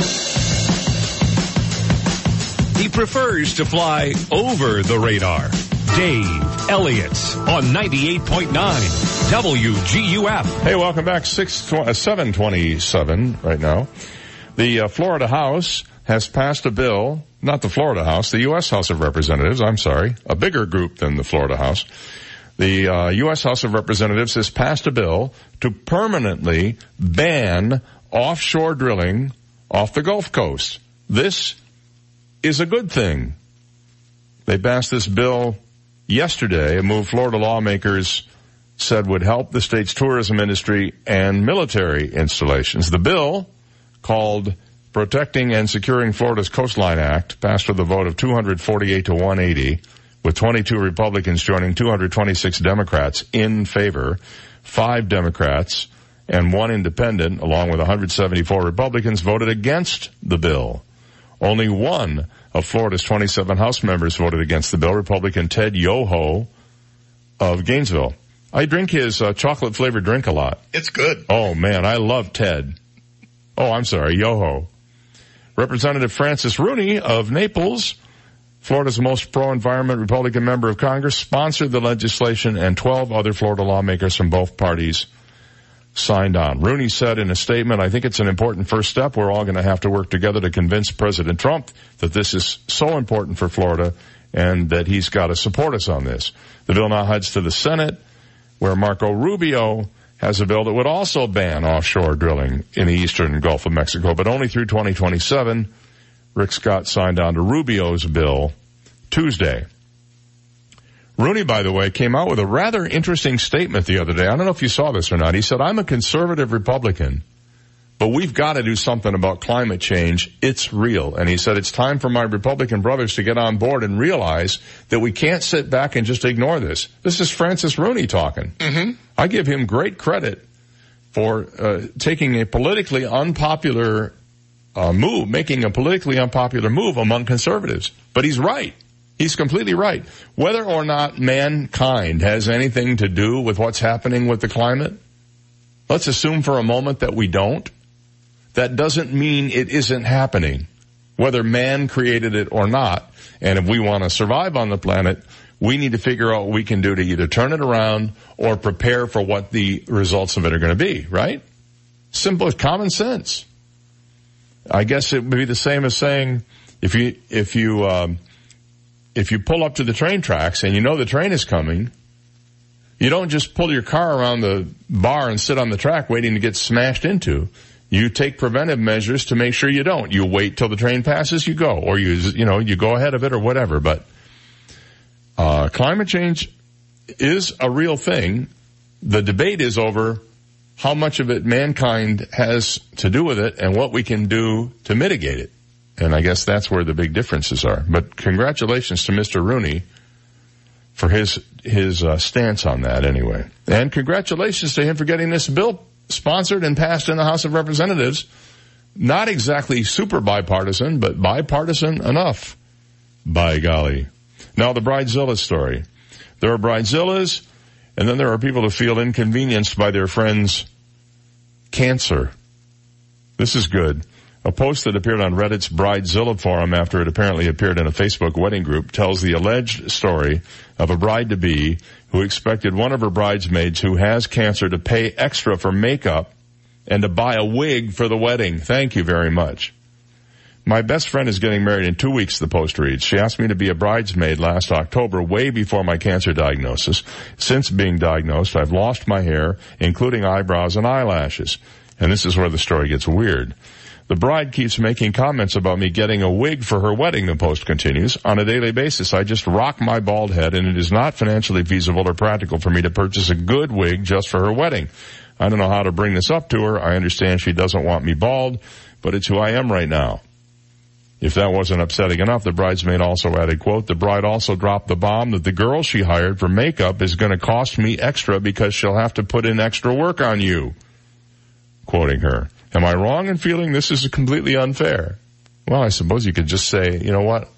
He prefers to fly over the radar. Dave Elliott on 98.9 WGUF. Hey, welcome back. Six, uh, 727 right now. The uh, Florida House has passed a bill not the Florida House, the U.S. House of Representatives, I'm sorry, a bigger group than the Florida House. The uh, U.S. House of Representatives has passed a bill to permanently ban offshore drilling off the Gulf Coast. This is a good thing. They passed this bill yesterday, a move Florida lawmakers said would help the state's tourism industry and military installations. The bill, called Protecting and Securing Florida's Coastline Act, passed with a vote of 248 to 180, with 22 Republicans joining 226 Democrats in favor, five Democrats and one independent, along with 174 Republicans, voted against the bill. Only one of Florida's 27 House members voted against the bill, Republican Ted Yoho of Gainesville. I drink his uh, chocolate flavored drink a lot. It's good. Oh man, I love Ted. Oh, I'm sorry, Yoho. Representative Francis Rooney of Naples, Florida's most pro-environment Republican member of Congress, sponsored the legislation and 12 other Florida lawmakers from both parties signed on. Rooney said in a statement, I think it's an important first step. We're all going to have to work together to convince President Trump that this is so important for Florida and that he's got to support us on this. The bill now heads to the Senate where Marco Rubio has a bill that would also ban offshore drilling in the eastern Gulf of Mexico, but only through 2027. Rick Scott signed on to Rubio's bill Tuesday. Rooney, by the way, came out with a rather interesting statement the other day. I don't know if you saw this or not. He said, I'm a conservative Republican, but we've got to do something about climate change. It's real. And he said, it's time for my Republican brothers to get on board and realize that we can't sit back and just ignore this. This is Francis Rooney talking. Mm-hmm. I give him great credit for uh, taking a politically unpopular uh, move, making a politically unpopular move among conservatives. But he's right. He's completely right. Whether or not mankind has anything to do with what's happening with the climate, let's assume for a moment that we don't. That doesn't mean it isn't happening, whether man created it or not. And if we want to survive on the planet, we need to figure out what we can do to either turn it around or prepare for what the results of it are going to be, right? Simple as common sense. I guess it would be the same as saying if you, if you, um, if you pull up to the train tracks and you know the train is coming, you don't just pull your car around the bar and sit on the track waiting to get smashed into. You take preventive measures to make sure you don't. You wait till the train passes, you go, or you, you know, you go ahead of it or whatever. But, uh, climate change is a real thing. The debate is over how much of it mankind has to do with it and what we can do to mitigate it. And I guess that's where the big differences are. But congratulations to Mr. Rooney for his his uh, stance on that anyway. And congratulations to him for getting this bill sponsored and passed in the House of Representatives. Not exactly super bipartisan, but bipartisan enough. By golly. Now the Bridezilla story. There are Bridezillas, and then there are people who feel inconvenienced by their friends' cancer. This is good. A post that appeared on Reddit's Bridezilla forum after it apparently appeared in a Facebook wedding group tells the alleged story of a bride-to-be who expected one of her bridesmaids who has cancer to pay extra for makeup and to buy a wig for the wedding. Thank you very much. My best friend is getting married in two weeks, the post reads. She asked me to be a bridesmaid last October, way before my cancer diagnosis. Since being diagnosed, I've lost my hair, including eyebrows and eyelashes. And this is where the story gets weird. The bride keeps making comments about me getting a wig for her wedding, the post continues. On a daily basis, I just rock my bald head and it is not financially feasible or practical for me to purchase a good wig just for her wedding. I don't know how to bring this up to her. I understand she doesn't want me bald, but it's who I am right now. If that wasn't upsetting enough, the bridesmaid also added, quote, the bride also dropped the bomb that the girl she hired for makeup is going to cost me extra because she'll have to put in extra work on you. Quoting her. Am I wrong in feeling this is completely unfair? Well, I suppose you could just say, you know what?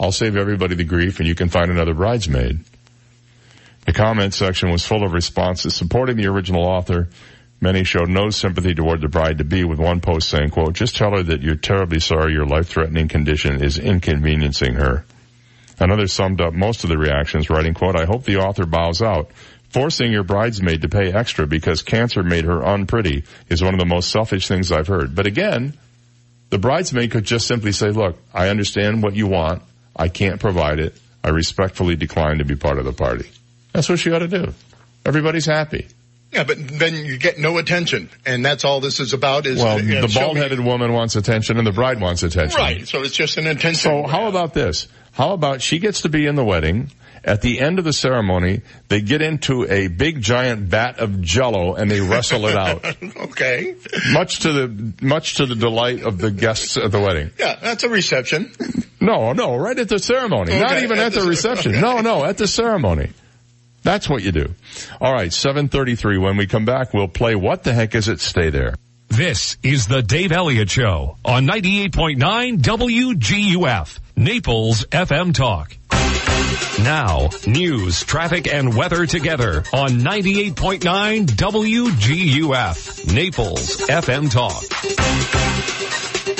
I'll save everybody the grief and you can find another bridesmaid. The comment section was full of responses supporting the original author. Many showed no sympathy toward the bride to be with one post saying, quote, just tell her that you're terribly sorry your life-threatening condition is inconveniencing her. Another summed up most of the reactions writing, quote, I hope the author bows out. Forcing your bridesmaid to pay extra because cancer made her unpretty is one of the most selfish things I've heard. But again, The bridesmaid could just simply say, look, I understand what you want. I can't provide it. I respectfully decline to be part of the party. That's what she ought to do. Everybody's happy. Yeah, but then you get no attention, and that's all this is about. Is Well, you the bald-headed woman wants attention and the bride wants attention. right? So it's just an attention. So how about this? How about she gets to be in the wedding? At the end of the ceremony, they get into a big giant vat of jello and they wrestle it out. (laughs) okay. Much to the, much to the delight of the guests at the wedding. Yeah, that's a reception. No, no, right at the ceremony. Not even at at the the reception. okay. No, no, at the ceremony. That's what you do. All right, 733. When we come back, we'll play What the Heck Is It? Stay there. This is the Dave Elliott Show on 98.9 WGUF, Naples FM Talk. Now, news, traffic, and weather together on 98.9 WGUF, Naples FM Talk.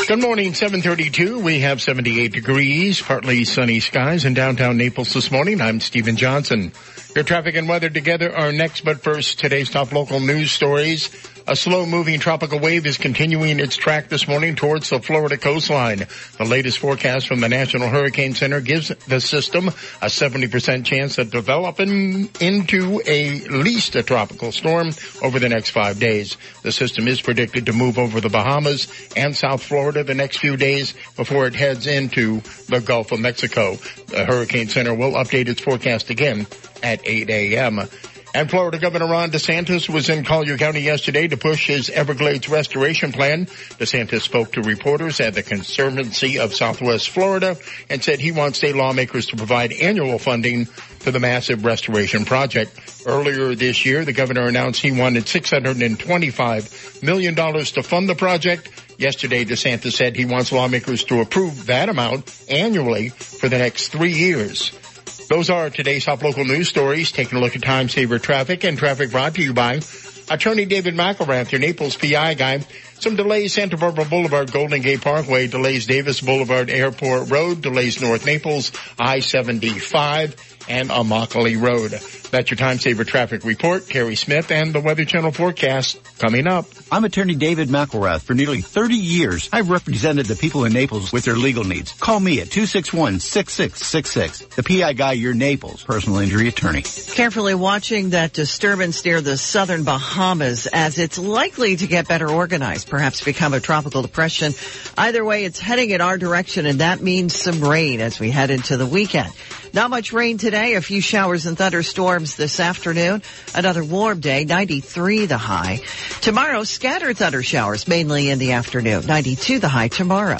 Good morning, 732. We have 78 degrees, partly sunny skies in downtown Naples this morning. I'm Stephen Johnson. Your traffic and weather together are next, but first, today's top local news stories. A slow moving tropical wave is continuing its track this morning towards the Florida coastline. The latest forecast from the National Hurricane Center gives the system a 70% chance of developing into a least a tropical storm over the next five days. The system is predicted to move over the Bahamas and South Florida the next few days before it heads into the Gulf of Mexico. The Hurricane Center will update its forecast again at 8 a.m. And Florida Governor Ron DeSantis was in Collier County yesterday to push his Everglades restoration plan. DeSantis spoke to reporters at the Conservancy of Southwest Florida and said he wants state lawmakers to provide annual funding for the massive restoration project. Earlier this year, the governor announced he wanted $625 million to fund the project. Yesterday, DeSantis said he wants lawmakers to approve that amount annually for the next three years. Those are today's top local news stories. Taking a look at time saver traffic and traffic brought to you by Attorney David McElrath, your Naples PI guy. Some delays Santa Barbara Boulevard, Golden Gate Parkway, delays Davis Boulevard, Airport Road, delays North Naples, I-75, and Immokalee Road. That's your time saver traffic report. Terry Smith and the Weather Channel forecast coming up. I'm attorney David McElrath. For nearly 30 years, I've represented the people in Naples with their legal needs. Call me at 261-6666. The PI guy, your Naples personal injury attorney. Carefully watching that disturbance near the southern Bahamas as it's likely to get better organized, perhaps become a tropical depression. Either way, it's heading in our direction and that means some rain as we head into the weekend. Not much rain today, a few showers and thunderstorms this afternoon. Another warm day, 93 the high. Tomorrow, scattered thunder showers mainly in the afternoon, 92 the high tomorrow.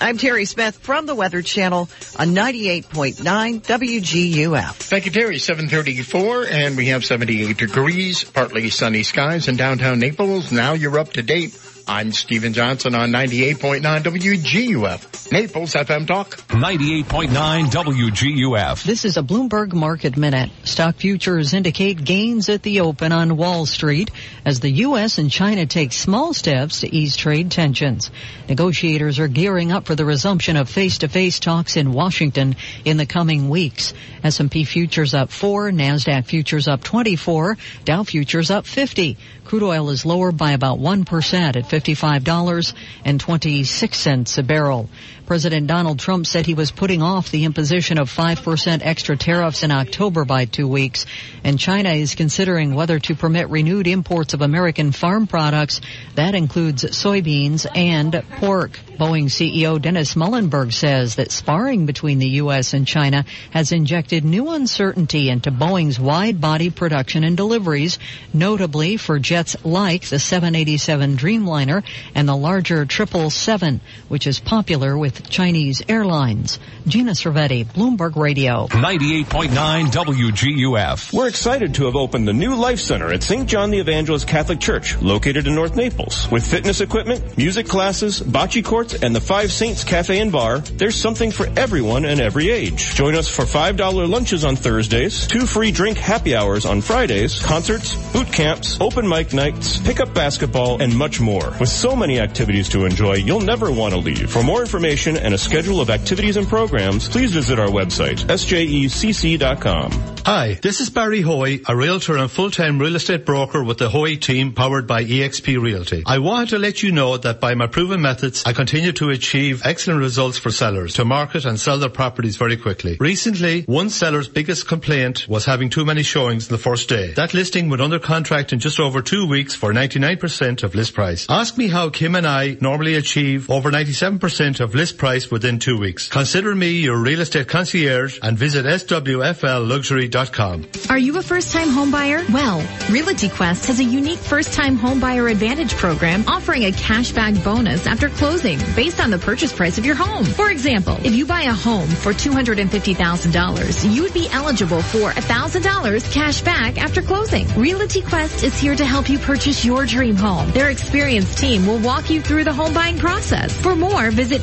I'm Terry Smith from the Weather Channel on 98.9 WGUF. Thank you, Terry. 734, and we have 78 degrees, partly sunny skies in downtown Naples. Now you're up to date. I'm Stephen Johnson on 98.9 WGUF, Naples FM Talk. 98.9 WGUF. This is a Bloomberg Market Minute. Stock futures indicate gains at the open on Wall Street as the U.S. and China take small steps to ease trade tensions. Negotiators are gearing up for the resumption of face-to-face talks in Washington in the coming weeks. S&P futures up 4, NASDAQ futures up 24, Dow futures up 50. Crude oil is lower by about 1% at $55.26 a barrel. President Donald Trump said he was putting off the imposition of 5% extra tariffs in October by two weeks, and China is considering whether to permit renewed imports of American farm products. That includes soybeans and pork. Boeing CEO Dennis Muilenburg says that sparring between the U.S. and China has injected new uncertainty into Boeing's wide-body production and deliveries, notably for jets like the 787 Dreamliner and the larger 777, which is popular with Chinese airlines. Gina Cervetti, Bloomberg Radio. 98.9 WGUF. We're excited to have opened the new Life Center at St. John the Evangelist Catholic Church, located in North Naples. With fitness equipment, music classes, bocce courts, and the Five Saints Cafe and Bar, there's something for everyone and every age. Join us for $5 lunches on Thursdays, two free drink happy hours on Fridays, concerts, boot camps, open mic nights, pickup basketball, and much more. With so many activities to enjoy, you'll never want to leave. For more information and a schedule of activities and programs, please visit our website, sjecc.com. Hi, this is Barry Hoy, a realtor and full-time real estate broker with the Hoy team powered by eXp Realty. I wanted to let you know that by my proven methods, I continue to achieve excellent results for sellers to market and sell their properties very quickly. Recently, one seller's biggest complaint was having too many showings in the first day. That listing went under contract in just over two weeks for 99% of list price. Ask me how Kim and I normally achieve over 97% of list price within two weeks. Consider me your real estate concierge and visit swflluxury.com. Are you a first-time homebuyer? Well, Realty Quest has a unique first-time homebuyer advantage program offering a cashback bonus after closing based on the purchase price of your home. For example, if you buy a home for $250,000, you would be eligible for $1,000 cash back after closing. Realty Quest is here to help you purchase your dream home. Their experienced team will walk you through the home buying process. For more, visit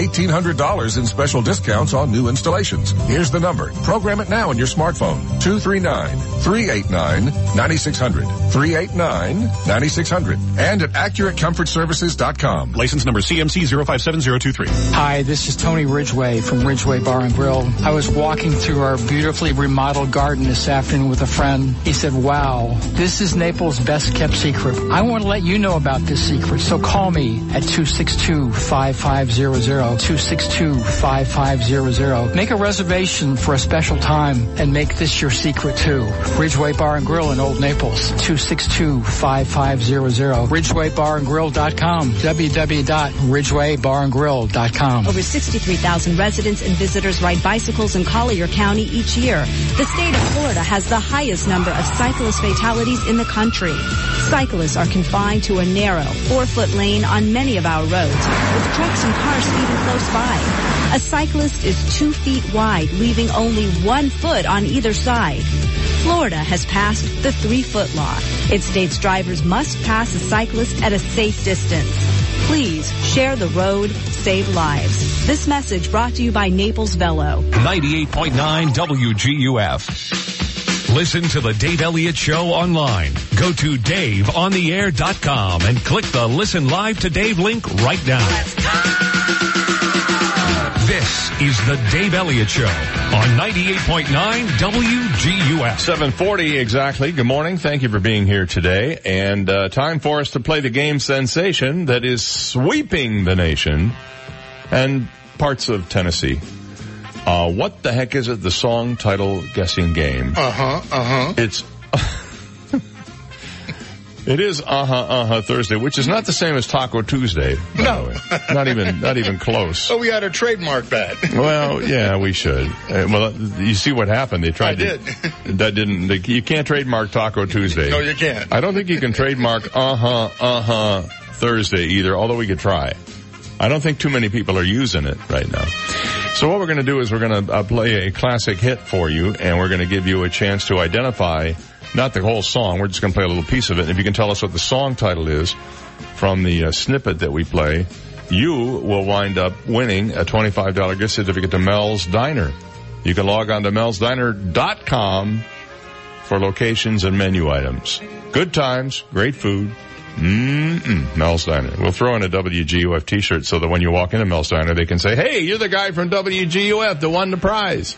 $1,800 in special discounts on new installations. Here's the number. Program it now on your smartphone. 239-389-9600. 389-9600. And at AccurateComfortServices.com. License number CMC 057023. Hi, this is Tony Ridgway from Ridgway Bar and Grill. I was walking through our beautifully remodeled garden this afternoon with a friend. He said, wow, this is Naples' best kept secret. I want to let you know about this secret, so call me at 262-5500, 262-5500. Make a reservation for a special time and make this your secret too. Ridgway Bar and Grill in Old Naples, 262-5500. RidgwayBarandGrill.com, www.ridgwaybarandgrill.com. Over 63,000 residents and visitors ride bicycles in Collier County each year. The state of Florida has the highest number of cyclist fatalities in the country. Cyclists are confined to a narrow, four-foot lane on many of our roads, with trucks and cars speeding close by. A cyclist is two feet wide, leaving only one foot on either side. Florida has passed the three-foot law. It states drivers must pass a cyclist at a safe distance. Please share the road, save lives. This message brought to you by Naples Velo. 98.9 WGUF. Listen to the Dave Elliott Show online. Go to DaveOnTheAir.com and click the Listen Live to Dave link right now. This is the Dave Elliott Show on 98.9 WGUF. 740 exactly. Good morning. Thank you for being here today. And uh, time for us to play the game sensation that is sweeping the nation and parts of Tennessee. Uh, what the heck is it? The song title guessing game. Uh huh. Uh huh. It's (laughs) it is uh huh uh huh Thursday, which is not the same as Taco Tuesday. By No. the way. not even not even close. So we ought to trademark that. Well, yeah, we should. Uh, well, you see what happened? They tried I to. (laughs) That didn't. They, you can't trademark Taco Tuesday. No, you can't. I don't think you can trademark uh huh uh huh Thursday either. Although we could try. I don't think too many people are using it right now. So what we're going to do is we're going to uh, play a classic hit for you, and we're going to give you a chance to identify not the whole song. We're just going to play a little piece of it. And if you can tell us what the song title is from the uh, snippet that we play, you will wind up winning a $25 gift certificate to Mel's Diner. You can log on to melsdiner.com for locations and menu items. Good times, great food. Mm-mm, Mel's Diner. We'll throw in a WGUF t-shirt so that when you walk into Mel's Diner, they can say, hey, you're the guy from WGUF that won the prize.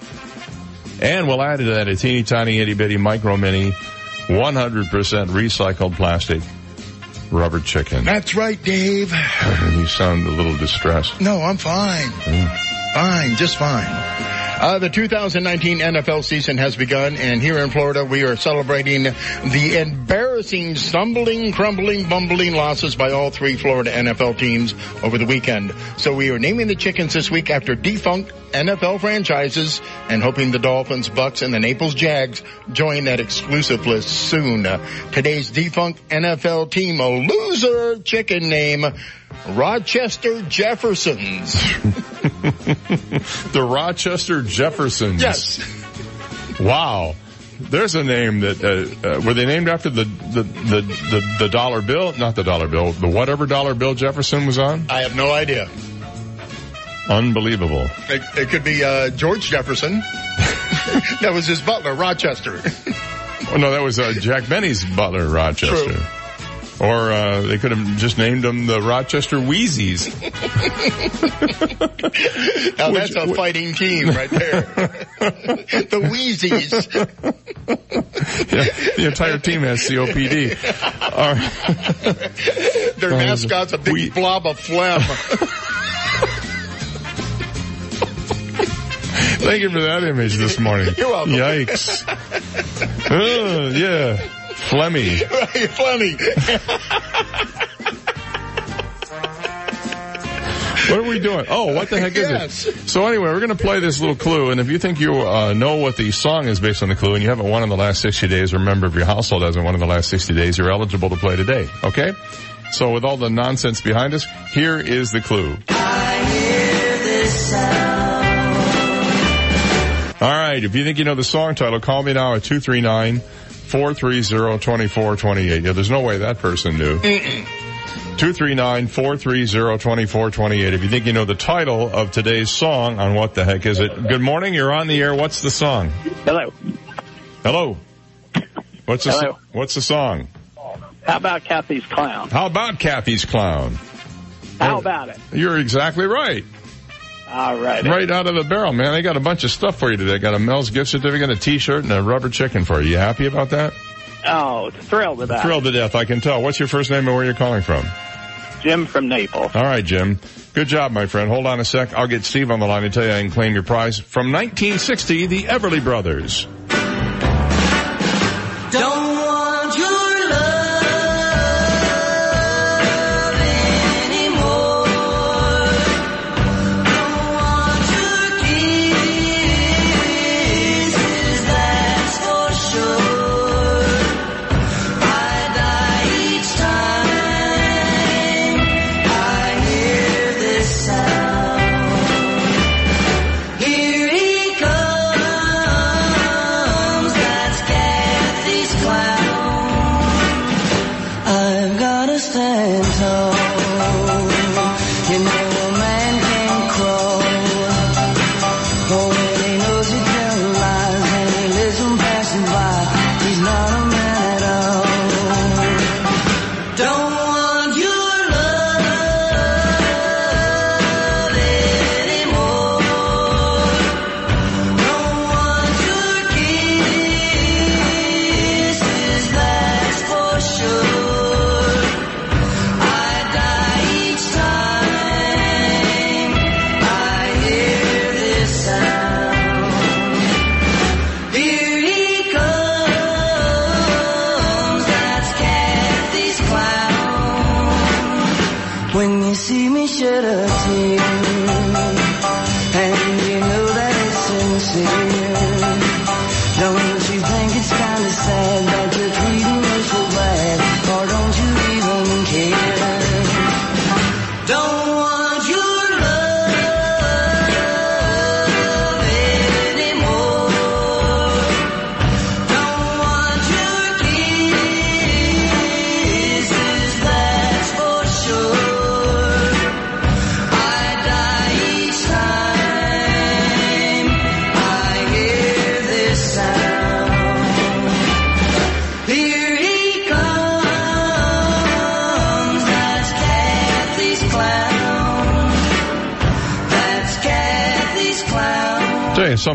And we'll add to that a teeny tiny itty bitty micro mini 100% recycled plastic rubber chicken. That's right, Dave. (laughs) You sound a little distressed. No, I'm fine. Mm. Fine, just fine. Uh, the 2019 NFL season has begun, and here in Florida, we are celebrating the embarrassing, stumbling, crumbling, bumbling losses by all three Florida NFL teams over the weekend. So we are naming the chickens this week after defunct NFL franchises and hoping the Dolphins, Bucks, and the Naples Jags join that exclusive list soon. Today's defunct NFL team, a loser chicken name, Rochester Jeffersons. (laughs) the Rochester Jeffersons. Yes. Wow. There's a name that uh, uh, were they named after the, the the, the the dollar bill? Not the dollar bill. The whatever dollar bill Jefferson was on. I have no idea. Unbelievable. It, it could be uh, George Jefferson. (laughs) that was his butler, Rochester. oh no, that was uh, Jack Benny's butler, Rochester. True. Or uh, they could have just named them the Rochester Wheezies. (laughs) now that's a fighting team right there. (laughs) the Wheezies. yeah, the entire team has COPD. Right. (laughs) Their mascot's a big we- blob of phlegm. Thank you for that image this morning. You're welcome. Yikes. oh, yeah. Flemmy. (laughs) Right, Flemmy. What are we doing? Oh, what the heck is yes. it? So anyway, we're going to play this little clue, and if you think you uh, know what the song is based on the clue, and you haven't won in the last 60 days, remember if your household hasn't won in the last 60 days, you're eligible to play today. Okay? So with all the nonsense behind us, here is the clue. All right, if you think you know the song title, call me now at 239 430 2428. Yeah, there's no way that person knew. 239-430-2428. If you think you know the title of today's song on What the Heck Is It? Good morning, you're on the air. What's the song? Hello. Hello. What's the, Hello. what's the song? How about Cathy's Clown? How about Cathy's Clown? How about it? You're exactly right. All right. Right out of the barrel, man. They got a bunch of stuff for you today. Got a Mel's gift certificate, a t-shirt, and a rubber chicken for you. You happy about that? Oh, thrilled about Thrilled to death, I can tell. What's your first name and where you're calling from? Jim from Naples. All right, Jim. Good job, my friend. Hold on a sec. I'll get Steve on the line to tell you I can claim your prize. From 1960, the Everly Brothers. Don't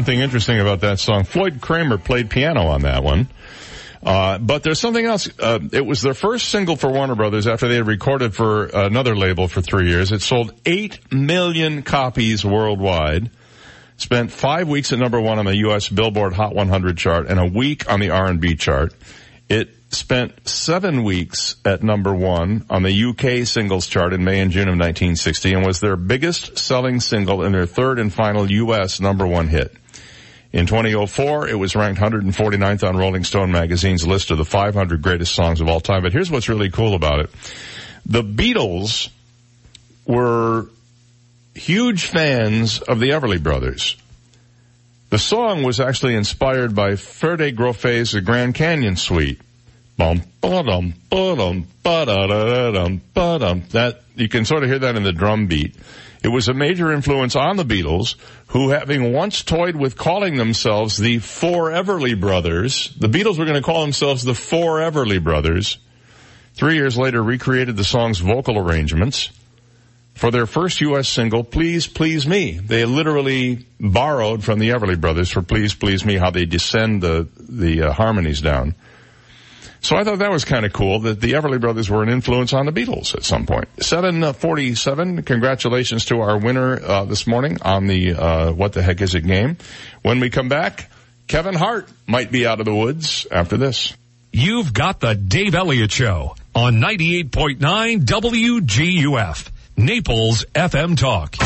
something interesting about that song. Floyd Cramer played piano on that one. Uh, but there's something else. Uh, it was their first single for Warner Brothers after they had recorded for another label for three years. It sold eight million copies worldwide. spent five weeks at number one on the U.S. Billboard Hot 100 chart and a week on the R&B chart. It spent seven weeks at number one on the UK singles chart in May and June of 1960 and was their biggest selling single and their third and final US number one hit. In 2004, it was ranked 149th on Rolling Stone magazine's list of the 500 greatest songs of all time. But here's what's really cool about it. The Beatles were huge fans of the Everly Brothers. The song was actually inspired by Ferde Grofé's The Grand Canyon Suite. Bum, ba-dum, ba-dum, ba-da-da-da-dum, ba-dum. That, you can sort of hear that in the drum beat. It was a major influence on the Beatles, who having once toyed with calling themselves the Four Everly Brothers, the Beatles were going to call themselves the Four Everly Brothers, three years later recreated the song's vocal arrangements for their first U.S. single, Please Please Me. They literally borrowed from the Everly Brothers for Please Please Me how they descend the, the uh, harmonies down. So I thought that was kind of cool that the Everly Brothers were an influence on the Beatles at some point. 747, congratulations to our winner uh, this morning on the uh, What the Heck Is It game. When we come back, Kevin Hart might be out of the woods after this. You've got the Dave Elliott Show on 98.9 WGUF. Naples FM Talk.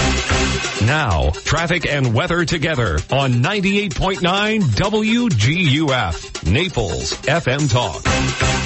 Now, traffic and weather together on 98.9 WGUF. Naples FM Talk.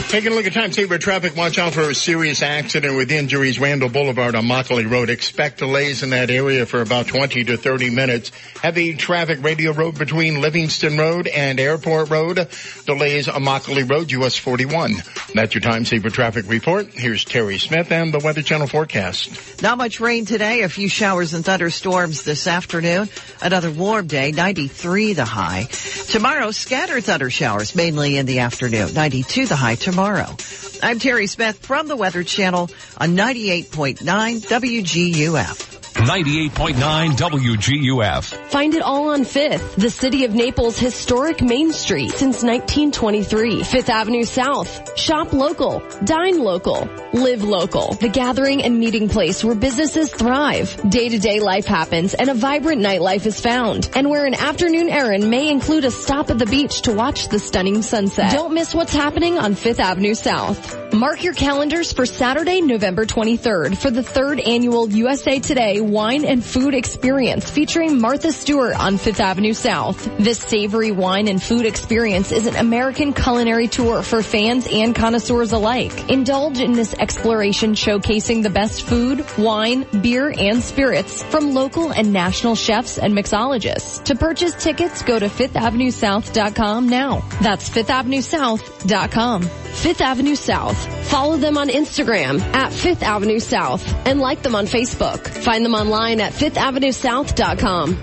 Taking a look at time saver traffic. Watch out for a serious accident with injuries. Randall Boulevard on Immokalee Road. Expect delays in that area for about 20 to 30 minutes. Heavy traffic radio road between Livingston Road and Airport Road. Delays on Immokalee Road, US 41. That's your time saver traffic report. Here's Terry Smith and the Weather Channel forecast. Not much rain today. A few showers and thunderstorms this afternoon. Another warm day. 93 the high. Tomorrow, scattered thunder showers mainly in the afternoon. 92 the high tomorrow. I'm Terry Smith from the Weather Channel on 98.9 WGUF. 98.9 WGUF. Find it all on 5th, the city of Naples' historic Main Street since 1923. 5th Avenue South. Shop local. Dine local. Live local. The gathering and meeting place where businesses thrive. Day to day life happens and a vibrant nightlife is found. And where an afternoon errand may include a stop at the beach to watch the stunning sunset. Don't miss what's happening on 5th Avenue South. Mark your calendars for Saturday, November 23rd for the third annual USA Today Wine and Food Experience featuring Martha Stewart on Fifth Avenue South. This savory wine and food experience is an American culinary tour for fans and connoisseurs alike. Indulge in this exploration showcasing the best food, wine, beer, and spirits from local and national chefs and mixologists. To purchase tickets, go to fifthavenuesouth.com now. That's fifthavenuesouth.com. Fifth Avenue South. Follow them on Instagram at Fifth Avenue South and like them on Facebook. Find them online at fifthavenuesouth.com.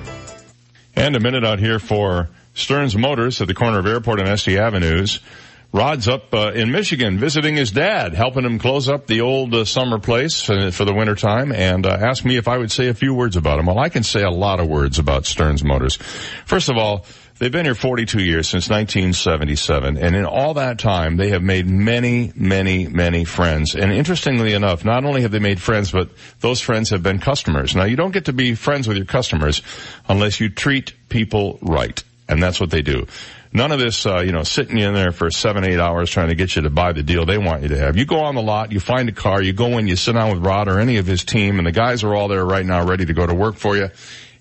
And a minute out here for Stearns Motors at the corner of Airport and Estey Avenues. Rod's up uh, in Michigan visiting his dad, helping him close up the old uh, summer place for, the winter time, and uh, asked me if I would say a few words about him. Well, I can say a lot of words about Stearns Motors. First of all, they've been here 42 years since 1977, and in all that time, they have made many, many, many friends. And interestingly enough, not only have they made friends, but those friends have been customers. Now, you don't get to be friends with your customers unless you treat people right, and that's what they do. None of this, uh, you know, sitting in there for seven, eight hours trying to get you to buy the deal they want you to have. You go on the lot, you find a car, you go in, you sit down with Rod or any of his team, and the guys are all there right now ready to go to work for you,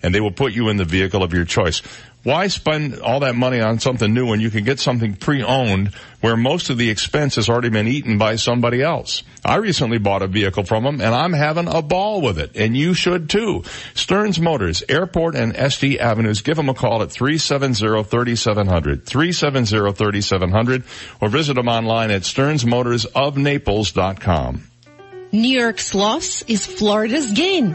and they will put you in the vehicle of your choice. Why spend all that money on something new when you can get something pre-owned where most of the expense has already been eaten by somebody else? I recently bought a vehicle from them and I'm having a ball with it and you should too. Stearns Motors, Airport and Estey Avenues. Give them a call at 370-3700, 370-3700 or visit them online at stearnsmotorsofnaples.com. New York's loss is Florida's gain.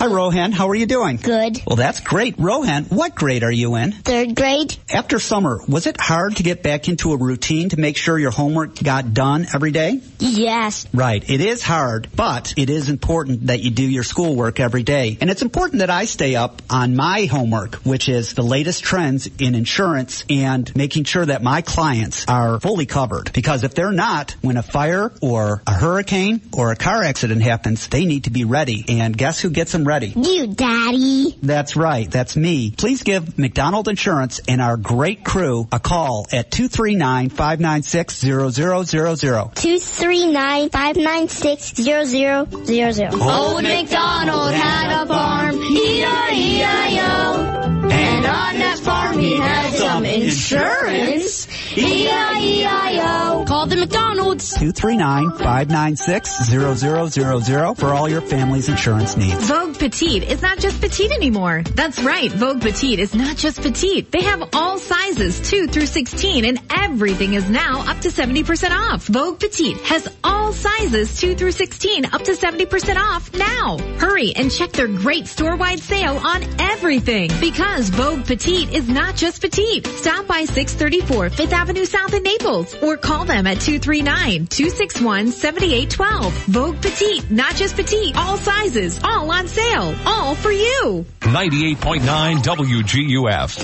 Hi, Rohan. How are you doing? Good. Well, that's great. Rohan, what grade are you in? Third grade. After summer, was it hard to get back into a routine to make sure your homework got done every day? Yes. Right. It is hard, but it is important that you do your schoolwork every day. And it's important that I stay up on my homework, which is the latest trends in insurance and making sure that my clients are fully covered. Because if they're not, when a fire or a hurricane or a car accident happens, they need to be ready. And guess who gets them ready? You, Daddy. That's right. That's me. Please give McDonald Insurance and our great crew a call at 239-596-0000. 239-596-0000. Old MacDonald had a farm, E-I-E-I-O. And on that farm he had some insurance, E E-I-E-I-O. Call the McDonald's. 239-596-0000 for all your family's insurance needs. Vogue Petite is not just petite anymore. That's right. Vogue Petite is not just petite. They have all sizes 2 through 16 and everything is now up to 70% off. Vogue Petite has all sizes 2 through 16 up to 70% off now. Hurry and check their great store-wide sale on everything because Vogue Petite is not just petite. Stop by 634 5th Avenue South in Naples or call them at 239-261-7812. Vogue Petite, not just petite, all sizes, all on sale, all for you. 98.9 WGUF.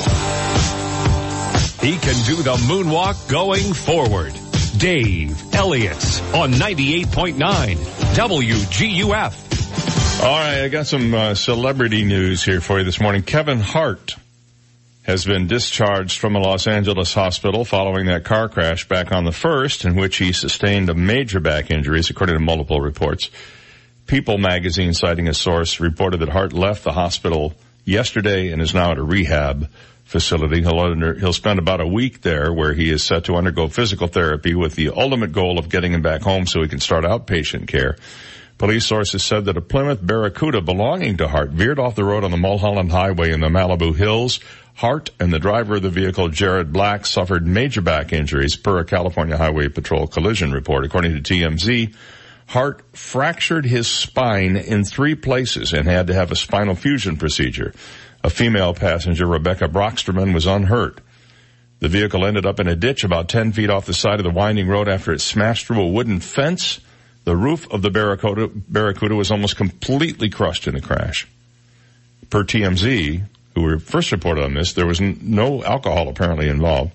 He can do the moonwalk going forward. Dave Elliott on 98.9 WGUF. All right, I got some uh, celebrity news here for you this morning. Kevin Hart has been discharged from a Los Angeles hospital following that car crash back on the 1st in which he sustained a major back injuries according to multiple reports. People magazine citing a source reported that Hart left the hospital yesterday and is now at a rehab facility. He'll, under, he'll spend about a week there where he is set to undergo physical therapy with the ultimate goal of getting him back home so he can start outpatient care. Police sources said that a Plymouth Barracuda belonging to Hart veered off the road on the Mulholland Highway in the Malibu Hills. Hart and the driver of the vehicle, Jared Black, suffered major back injuries per a California Highway Patrol collision report. According to TMZ, Hart fractured his spine in three places and had to have a spinal fusion procedure. A female passenger, Rebecca Broxterman, was unhurt. The vehicle ended up in a ditch about 10 feet off the side of the winding road after it smashed through a wooden fence. The roof of the Barracuda, Barracuda was almost completely crushed in the crash. Per TMZ, who were first reported on this, there was n- no alcohol apparently involved.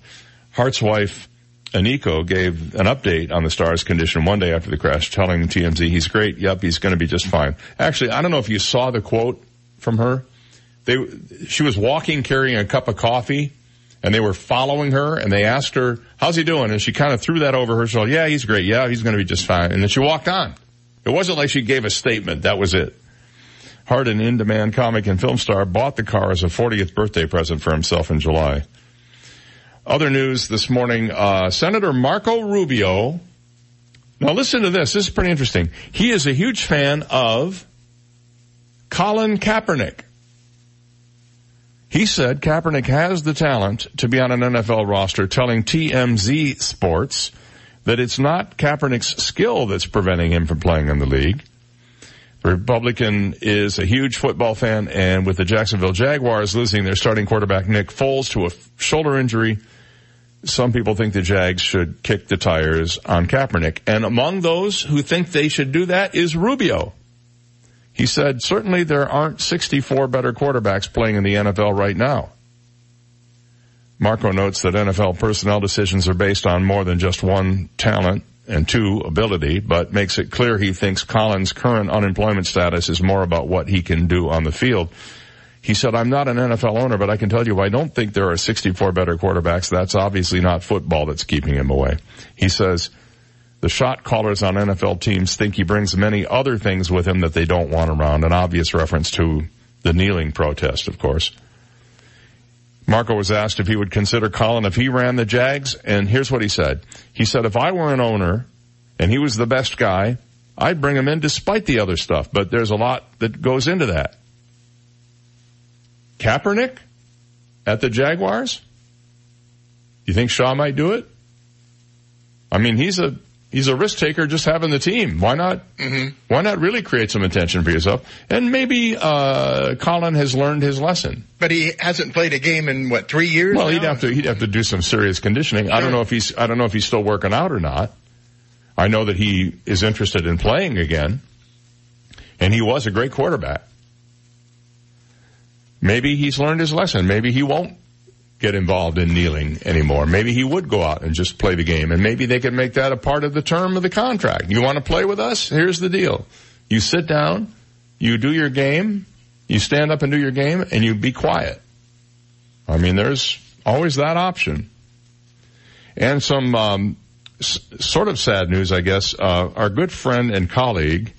Hart's wife, Eniko, gave an update on the star's condition one day after the crash, telling TMZ he's great. Yep, he's going to be just fine. Actually, I don't know if you saw the quote from her. They, she was walking carrying a cup of coffee and they were following her and they asked her, how's he doing? And she kind of threw that over her shoulder. Yeah, he's great. Yeah, he's going to be just fine. And then she walked on. It wasn't like she gave a statement. That was it. Hart, an in-demand comic and film star, bought the car as a 40th birthday present for himself in July. Other news this morning, uh, Senator Marco Rubio. Now listen to this. This is pretty interesting. He is a huge fan of Colin Kaepernick. He said Kaepernick has the talent to be on an NFL roster, telling TMZ Sports that it's not Kaepernick's skill that's preventing him from playing in the league. The Republican is a huge football fan, and with the Jacksonville Jaguars losing their starting quarterback Nick Foles to a shoulder injury, some people think the Jags should kick the tires on Kaepernick. And among those who think they should do that is Rubio. He said, certainly there aren't 64 better quarterbacks playing in the NFL right now. Marco notes that NFL personnel decisions are based on more than just one talent and two ability, but makes it clear he thinks Colin's current unemployment status is more about what he can do on the field. He said, I'm not an NFL owner, but I can tell you I don't think there are 64 better quarterbacks. That's obviously not football that's keeping him away. He says, the shot callers on NFL teams think he brings many other things with him that they don't want around. An obvious reference to the kneeling protest, of course. Marco was asked if he would consider Colin if he ran the Jags, and here's what he said. He said, if I were an owner and he was the best guy, I'd bring him in despite the other stuff, but there's a lot that goes into that. Kaepernick at the Jaguars? You think Shad might do it? I mean, he's a He's a risk taker just having the team. Why not? Mm-hmm. Why not really create some attention for yourself? And maybe uh, Colin has learned his lesson. But he hasn't played a game in what three years? Well, now? he'd have to he'd have to do some serious conditioning. I don't know if he's I don't know if he's still working out or not. I know that he is interested in playing again, and he was a great quarterback. Maybe he's learned his lesson. Maybe he won't get involved in kneeling anymore. Maybe he would go out and just play the game, and maybe they could make that a part of the term of the contract. You want to play with us? Here's the deal: you sit down, you do your game, you stand up and do your game, and you be quiet. I mean, there's always that option. And some um, s- sort of sad news, I guess. Uh, our good friend and colleague,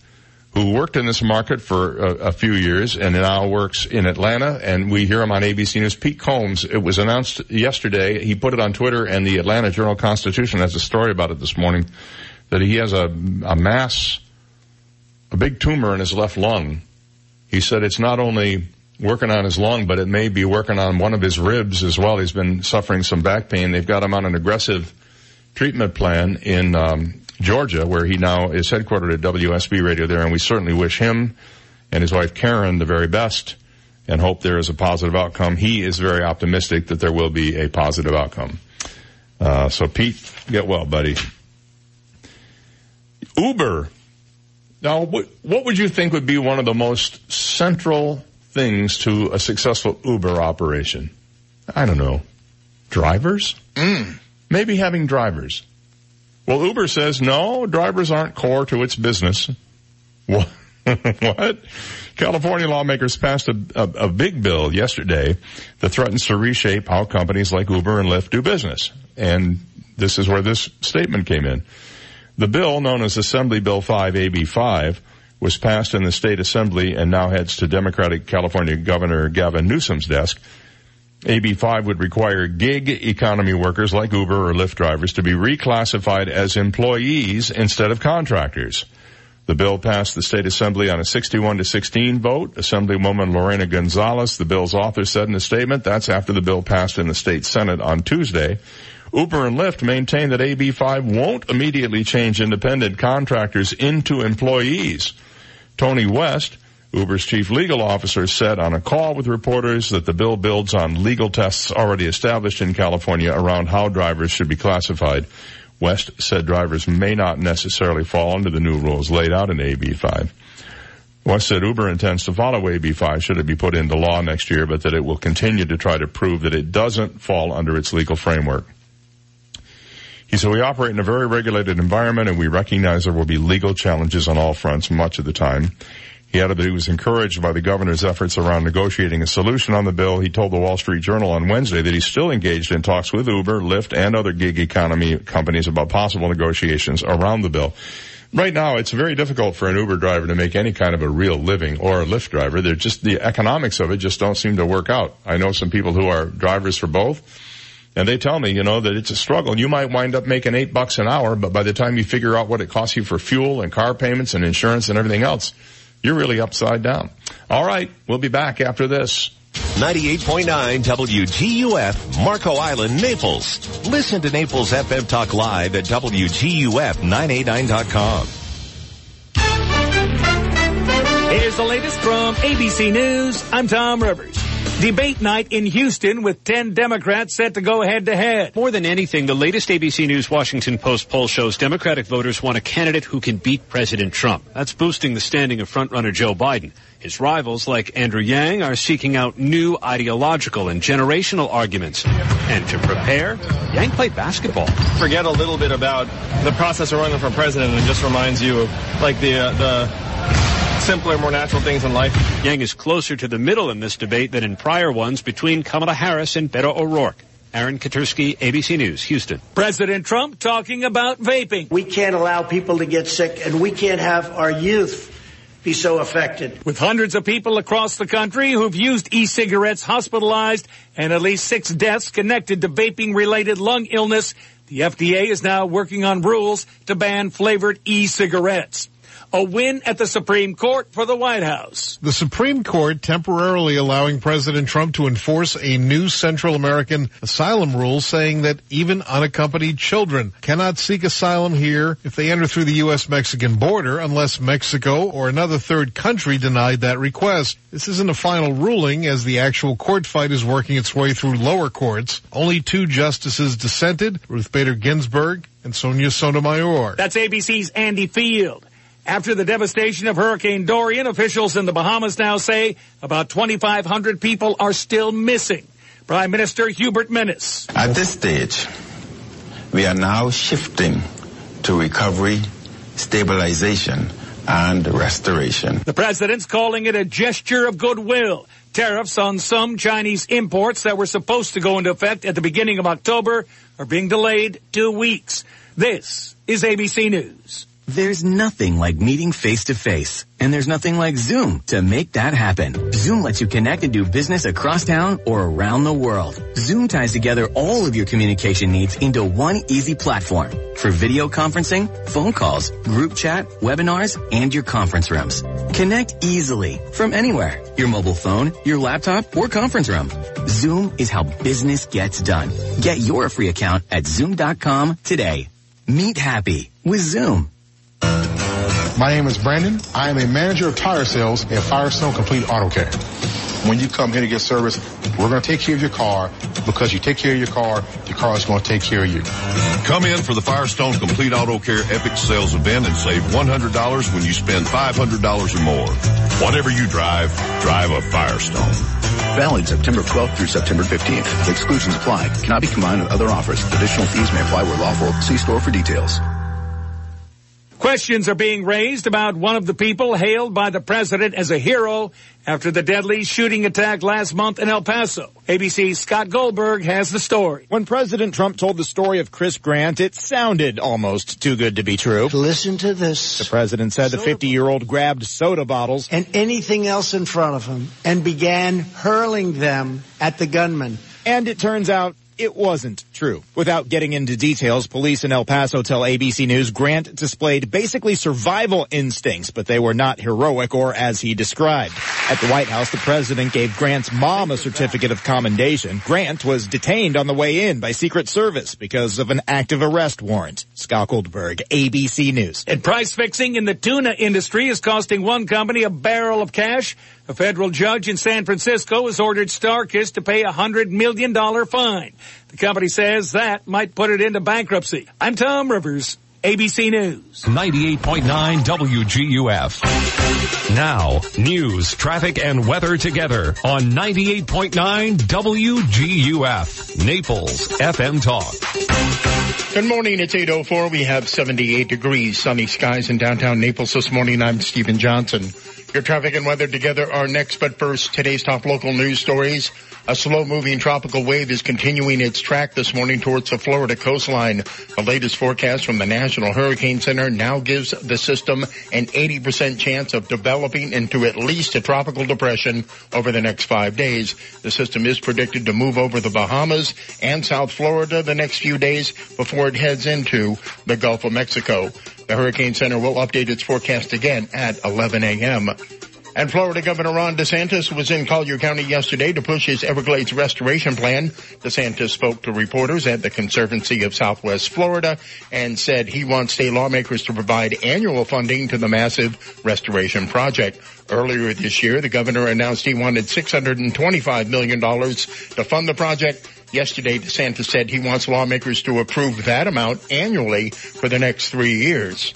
who worked in this market for a, a few years and now works in Atlanta, and we hear him on ABC News. Pete Combs. It was announced yesterday. He put it on Twitter, and the Atlanta Journal Constitution has a story about it this morning that he has a, a mass, a big tumor in his left lung. He said it's not only working on his lung, but it may be working on one of his ribs as well. He's been suffering some back pain. They've got him on an aggressive treatment plan in um, Georgia, where he now is headquartered at WSB Radio there, and we certainly wish him and his wife Karen the very best and hope there is a positive outcome. He is very optimistic that there will be a positive outcome. Uh, so Pete, get well, buddy. Uber. Now, what, what would you think would be one of the most central things to a successful Uber operation? I don't know. Drivers? Mm. Maybe having drivers. Well, Uber says no, drivers aren't core to its business. (laughs) What? what? California lawmakers passed a, a, a big bill yesterday that threatens to reshape how companies like Uber and Lyft do business. And this is where this statement came in. The bill, known as Assembly Bill 5 AB 5, was passed in the state assembly and now heads to Democratic California Governor Gavin Newsom's desk. AB 5 would require gig economy workers like Uber or Lyft drivers to be reclassified as employees instead of contractors. The bill passed the state assembly on a 61 to 16 vote. Assemblywoman Lorena Gonzalez, the bill's author, said in a statement that's after the bill passed in the state senate on Tuesday. Uber and Lyft maintain that AB 5 won't immediately change independent contractors into employees. Tony West, Uber's chief legal officer said on a call with reporters that the bill builds on legal tests already established in California around how drivers should be classified. West said drivers may not necessarily fall under the new rules laid out in AB 5. West said Uber intends to follow AB 5 should it be put into law next year, but that it will continue to try to prove that it doesn't fall under its legal framework. He said, we operate in a very regulated environment and we recognize there will be legal challenges on all fronts much of the time. He added that he was encouraged by the governor's efforts around negotiating a solution on the bill. He told the Wall Street Journal on Wednesday that he's still engaged in talks with Uber, Lyft, and other gig economy companies about possible negotiations around the bill. Right now, it's very difficult for an Uber driver to make any kind of a real living or a Lyft driver. They're just, the economics of it just don't seem to work out. I know some people who are drivers for both. And they tell me, you know, that it's a struggle. You might wind up making eight bucks an hour, but by the time you figure out what it costs you for fuel and car payments and insurance and everything else, you're really upside down. All right. We'll be back after this. 98.9 WGUF, Marco Island, Naples. Listen to Naples FM Talk Live at WGUF989.com. Here's the latest from ABC News. I'm Tom Rivers. Debate night in Houston with 10 Democrats set to go head to head. More than anything, the latest ABC News Washington Post poll shows Democratic voters want a candidate who can beat President Trump. That's boosting the standing of frontrunner Joe Biden. His rivals, like Andrew Yang, are seeking out new ideological and generational arguments. And to prepare, Yang played basketball. Forget a little bit about the process of running for president and it just reminds you of like the, uh, the simpler, more natural things in life. Yang is closer to the middle in this debate than in prior ones between Kamala Harris and Beto O'Rourke. Aaron Katersky, ABC News, Houston. President Trump talking about vaping. We can't allow people to get sick, and we can't have our youth be so affected. With hundreds of people across the country who've used e-cigarettes hospitalized and at least six deaths connected to vaping related lung illness, the FDA is now working on rules to ban flavored e-cigarettes. A win at the Supreme Court for the White House. The Supreme Court temporarily allowing President Trump to enforce a new Central American asylum rule saying that even unaccompanied children cannot seek asylum here if they enter through the U.S.-Mexican border unless Mexico or another third country denied that request. This isn't a final ruling as the actual court fight is working its way through lower courts. Only two justices dissented, Ruth Bader Ginsburg and Sonia Sotomayor. That's ABC's Andy Field. After the devastation of Hurricane Dorian, officials in the Bahamas now say about 2,500 people are still missing. Prime Minister Hubert Minnis. At this stage, we are now shifting to recovery, stabilization, and restoration. The president's calling it a gesture of goodwill. Tariffs on some Chinese imports that were supposed to go into effect at the beginning of October are being delayed two weeks. This is ABC News. There's nothing like meeting face to face. And there's nothing like Zoom to make that happen. Zoom lets you connect and do business across town or around the world. Zoom ties together all of your communication needs into one easy platform for video conferencing, phone calls, group chat, webinars, and your conference rooms. Connect easily from anywhere. Your mobile phone, your laptop, or conference room. Zoom is how business gets done. Get your free account at zoom.com today. Meet happy with Zoom. My name is Brandon. I am a manager of tire sales at Firestone Complete Auto Care. When you come here to get service, we're going to take care of your car because you take care of your car, your car is going to take care of you. Come in for the Firestone Complete Auto Care Epic Sales Event and save $100 when you spend $500 or more. Whatever you drive, drive a Firestone. Valid September 12th through September 15th. Exclusions apply. Cannot be combined with other offers. Additional fees may apply where lawful. See store for details. Questions are being raised about one of the people hailed by the president as a hero after the deadly shooting attack last month in El Paso. ABC's Scott Goldberg has the story. When President Trump told the story of Chris Grant, it sounded almost too good to be true. Listen to this. The president said the 50-year-old grabbed soda bottles and anything else in front of him and began hurling them at the gunman. And it turns out it wasn't true. Without getting into details, police in El Paso tell ABC News Grant displayed basically survival instincts, but they were not heroic or as he described. At the White House, the president gave Grant's mom a certificate of commendation. Grant was detained on the way in by Secret Service because of an active arrest warrant. Scott Goldberg, ABC News. And price fixing in the tuna industry is costing one company a barrel of cash. A federal judge in San Francisco has ordered Starkist to pay a $100 million fine. The company says that might put it into bankruptcy. I'm Tom Rivers, ABC News. 98.9 WGUF. Now, news, traffic, and weather together on 98.9 WGUF. Naples FM Talk. Good morning. It's 804. We have 78 degrees, sunny skies in downtown Naples this morning. I'm Stephen Johnson. Your traffic and weather together are next, but first, today's top local news stories. A slow-moving tropical wave is continuing its track this morning towards the Florida coastline. The latest forecast from the National Hurricane Center now gives the system an 80% chance of developing into at least a tropical depression over the next five days. The system is predicted to move over the Bahamas and South Florida the next few days before it heads into the Gulf of Mexico. The Hurricane Center will update its forecast again at 11 a.m. And Florida Governor Ron DeSantis was in Collier County yesterday to push his Everglades restoration plan. DeSantis spoke to reporters at the Conservancy of Southwest Florida and said he wants state lawmakers to provide annual funding to the massive restoration project. Earlier this year, the governor announced he wanted $625 million to fund the project. Yesterday, DeSantis said he wants lawmakers to approve that amount annually for the next three years.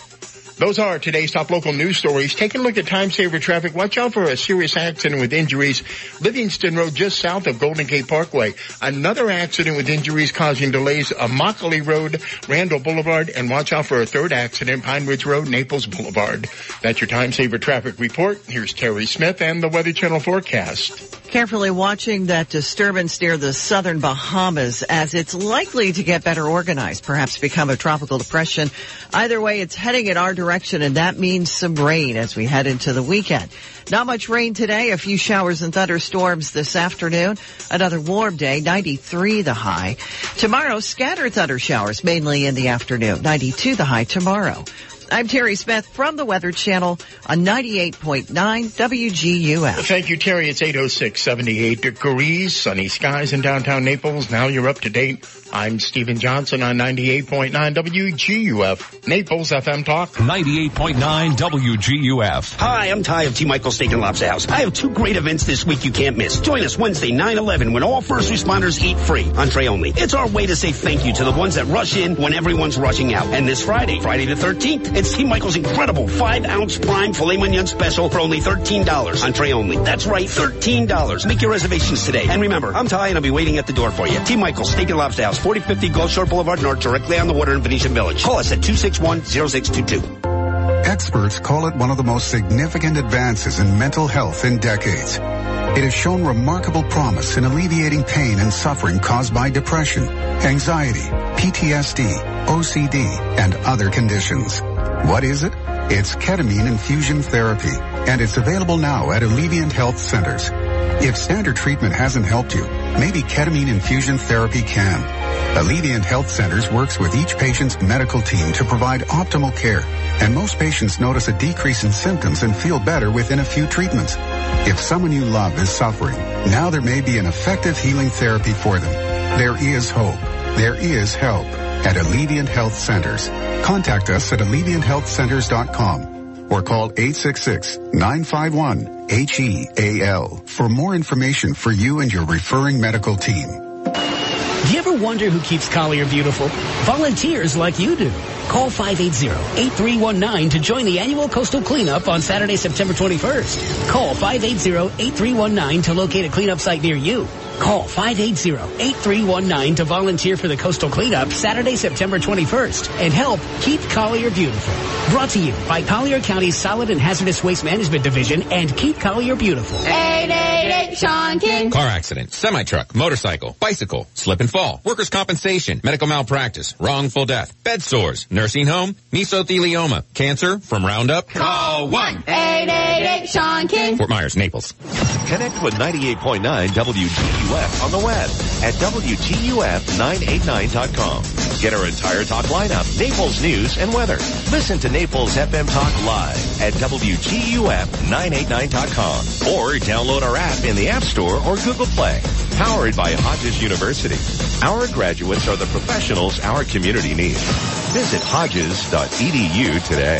Those are today's top local news stories. Take a look at time saver traffic. Watch out for a serious accident with injuries. Livingston Road just south of Golden Gate Parkway. Another accident with injuries causing delays. Immokalee Road, Randall Boulevard, and watch out for a third accident, Pine Ridge Road, Naples Boulevard. That's your time saver traffic report. Here's Terry Smith and the Weather Channel forecast. Carefully watching that disturbance near the southern Bahamas as it's likely to get better organized, perhaps become a tropical depression. Either way, it's heading in our direction and that means some rain as we head into the weekend. Not much rain today, a few showers and thunderstorms this afternoon. Another warm day, 93 the high. Tomorrow, scattered thunder showers mainly in the afternoon, 92 the high tomorrow. I'm Terry Smith from the Weather Channel on 98.9 WGUF. Thank you, Terry. It's 806, 78 degrees, sunny skies in downtown Naples. Now you're up to date. I'm Stephen Johnson on 98.9 WGUF, Naples FM Talk. 98.9 WGUF. Hi, I'm Ty of T. Michael Steak and Lobster House. I have two great events this week you can't miss. Join us Wednesday, 9-11, when all first responders eat free, entree only. It's our way to say thank you to the ones that rush in when everyone's rushing out. And this Friday, Friday the 13th, it's T. Michael's incredible 5-ounce prime filet mignon special for only $13, entree only. That's right, $13. Make your reservations today. And remember, I'm Ty and I'll be waiting at the door for you. T. Michael's Steak and Lobster House, 4050 Gulf Shore Boulevard North, directly on the water in Venetian Village. Call us at 261-0622. Experts call it one of the most significant advances in mental health in decades. It has shown remarkable promise in alleviating pain and suffering caused by depression, anxiety, PTSD, OCD, and other conditions. What is it? It's ketamine infusion therapy, and it's available now at Alleviant Health Centers. If standard treatment hasn't helped you, maybe ketamine infusion therapy can. Alleviant Health Centers works with each patient's medical team to provide optimal care, and most patients notice a decrease in symptoms and feel better within a few treatments. If someone you love is suffering, now there may be an effective healing therapy for them. There is hope. There is help at Alleviant Health Centers. Contact us at AlleviantHealthCenters.com or call 866-951-HEAL for more information for you and your referring medical team. Do you ever wonder who keeps Collier beautiful? Volunteers like you do. Call 580-8319 to join the annual coastal cleanup on Saturday, September 21st. Call 580-8319 to locate a cleanup site near you. Call 580-8319 to volunteer for the coastal cleanup Saturday, September 21st and help keep Collier beautiful. Brought to you by Collier County's Solid and Hazardous Waste Management Division and Keep Collier Beautiful. 888 Sean King. Car accident, semi-truck, motorcycle, bicycle, slip and fall, workers' compensation, medical malpractice, wrongful death, bed sores, nursing home, mesothelioma, cancer from Roundup. Call 1. 888 Sean King. Fort Myers, Naples. Connect with 98.9 WGUF on the web at WGUF989.com. Get our entire talk lineup, Naples news and weather. Listen to Naples FM Talk live at WGUF989.com or download our app in the App Store or Google Play. Powered by Hodges University. Our graduates are the professionals our community needs. Visit hodges.edu today.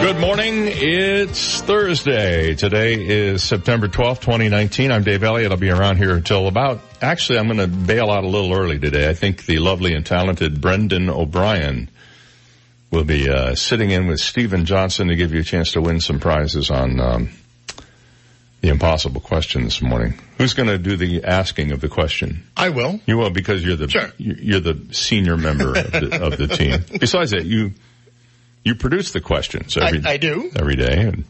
Good morning. It's Thursday. Today is September 12th, 2019. I'm Dave Elliott. I'll be around here until about, actually, I'm going to bail out a little early today. I think the lovely and talented Brendan O'Brien will be uh, sitting in with Stephen Johnson to give you a chance to win some prizes on um, the impossible question this morning. Who's going to do the asking of the question? I will. You will because you're the Sure. you're the senior member of the, of the team. (laughs) Besides that, you you produce the questions every I- I do. every day, and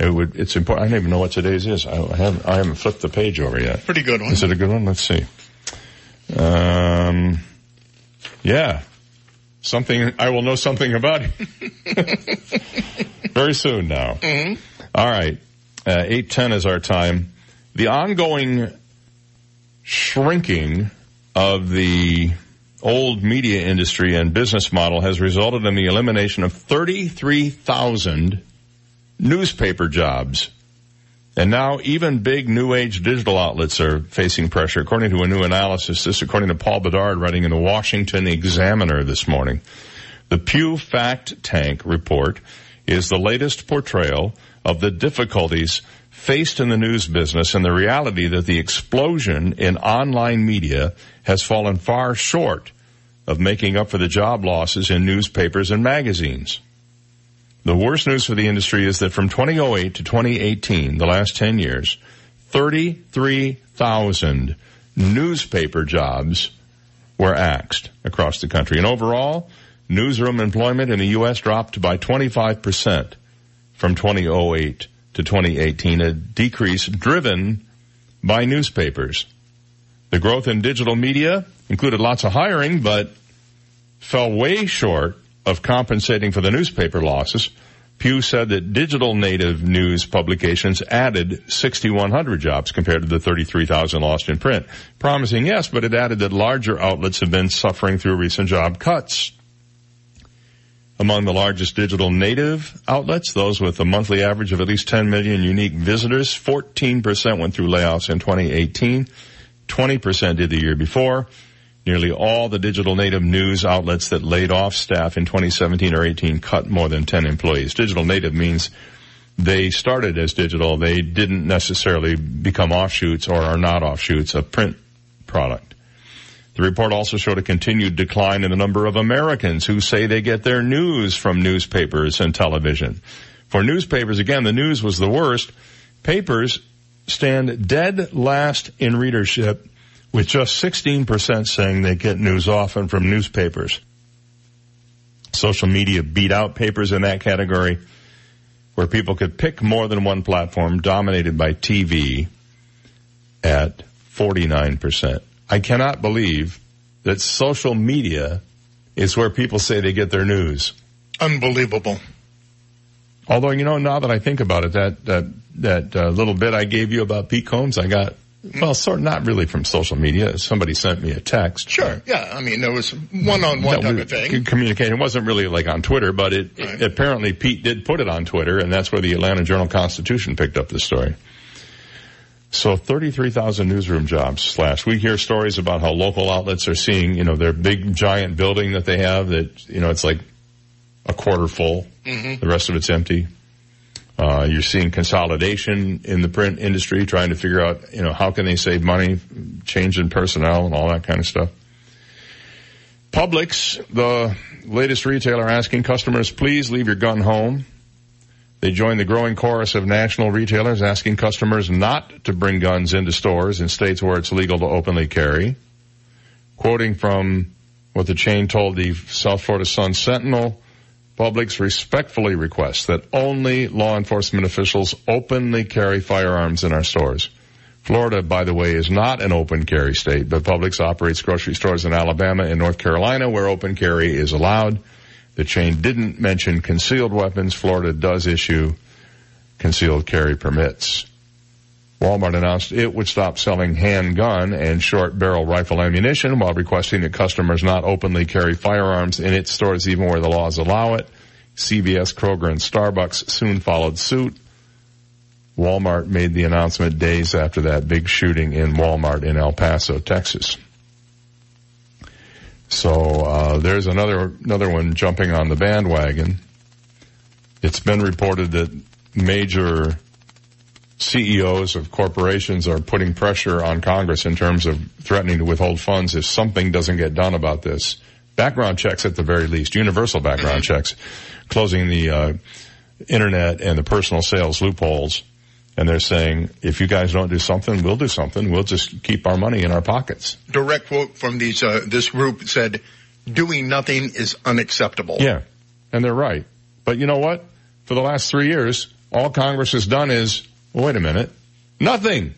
it would it's important. I don't even know what today's is. I haven't I haven't flipped the page over yet. Pretty good one. Is it a good one? Let's see. Um, yeah, something I will know something about (laughs) very soon now. Mhm. All right, uh, eight ten is our time. The ongoing shrinking of the old media industry and business model has resulted in the elimination of 33,000 newspaper jobs. And now even big new age digital outlets are facing pressure, according to a new analysis. This according to Paul Bedard writing in the Washington Examiner this morning. The Pew Fact Tank report is the latest portrayal of the difficulties faced in the news business and the reality that the explosion in online media has fallen far short of making up for the job losses in newspapers and magazines. The worst news for the industry is that from 2008 to 2018, the last 10 years, 33,000 newspaper jobs were axed across the country. And overall, newsroom employment in the U.S. dropped by 25% from 2008 to 2018, a decrease driven by newspapers. The growth in digital media included lots of hiring, but fell way short of compensating for the newspaper losses. Pew said that digital native news publications added 6,100 jobs compared to the 33,000 lost in print. Promising, yes, but it added that larger outlets have been suffering through recent job cuts. Among the largest digital native outlets, those with a monthly average of at least 10 million unique visitors, 14% went through layoffs in 2018. 20% did the year before. Nearly all the digital native news outlets that laid off staff in 2017 or 18 cut more than 10 employees. Digital native means they started as digital. They didn't necessarily become offshoots or are not offshoots of print product. The report also showed a continued decline in the number of Americans who say they get their news from newspapers and television. For newspapers, again, the news was the worst. Papers stand dead last in readership with just 16% saying they get news often from newspapers. Social media beat out papers in that category where people could pick more than one platform dominated by TV at 49%. I cannot believe that social media is where people say they get their news. Unbelievable. Although, you know, now that I think about it, that, that, that uh, little bit I gave you about Pete Combs, I got, well, sort of not really from social media. Somebody sent me a text. Sure. Yeah. I mean, there was one-on-one type of thing. Communication. It wasn't really like on Twitter, but it, Right. it- apparently Pete did put it on Twitter and that's where the Atlanta Journal Constitution picked up the story. So 33,000 newsroom jobs slash. We hear stories about how local outlets are seeing, you know, their big giant building that they have that, you know, it's like a quarter full. Mhm. The rest of it's empty. Uh, you're seeing consolidation in the print industry, trying to figure out, you know, how can they save money, change in personnel and all that kind of stuff. Publix, the latest retailer asking customers, please leave your gun home. They join the growing chorus of national retailers asking customers not to bring guns into stores in states where it's legal to openly carry. Quoting from what the chain told the South Florida Sun Sentinel, Publix respectfully requests that only law enforcement officials openly carry firearms in our stores. Florida, by the way, is not an open carry state, but Publix operates grocery stores in Alabama and North Carolina where open carry is allowed. The chain didn't mention concealed weapons. Florida does issue concealed carry permits. Walmart announced it would stop selling handgun and short barrel rifle ammunition while requesting that customers not openly carry firearms in its stores even where the laws allow it. CVS, Kroger, and Starbucks soon followed suit. Walmart made the announcement days after that big shooting in Walmart in El Paso, Texas. So uh, there's another another one jumping on the bandwagon. It's been reported that major CEOs of corporations are putting pressure on Congress in terms of threatening to withhold funds if something doesn't get done about this. Background checks at the very least, universal background checks, closing the uh, internet and the personal sales loopholes. And they're saying, if you guys don't do something, we'll do something. We'll just keep our money in our pockets. Direct quote from these, uh, this group said, doing nothing is unacceptable. Yeah. And they're right. But you know what? For the last three years, all Congress has done is, wait a minute, nothing.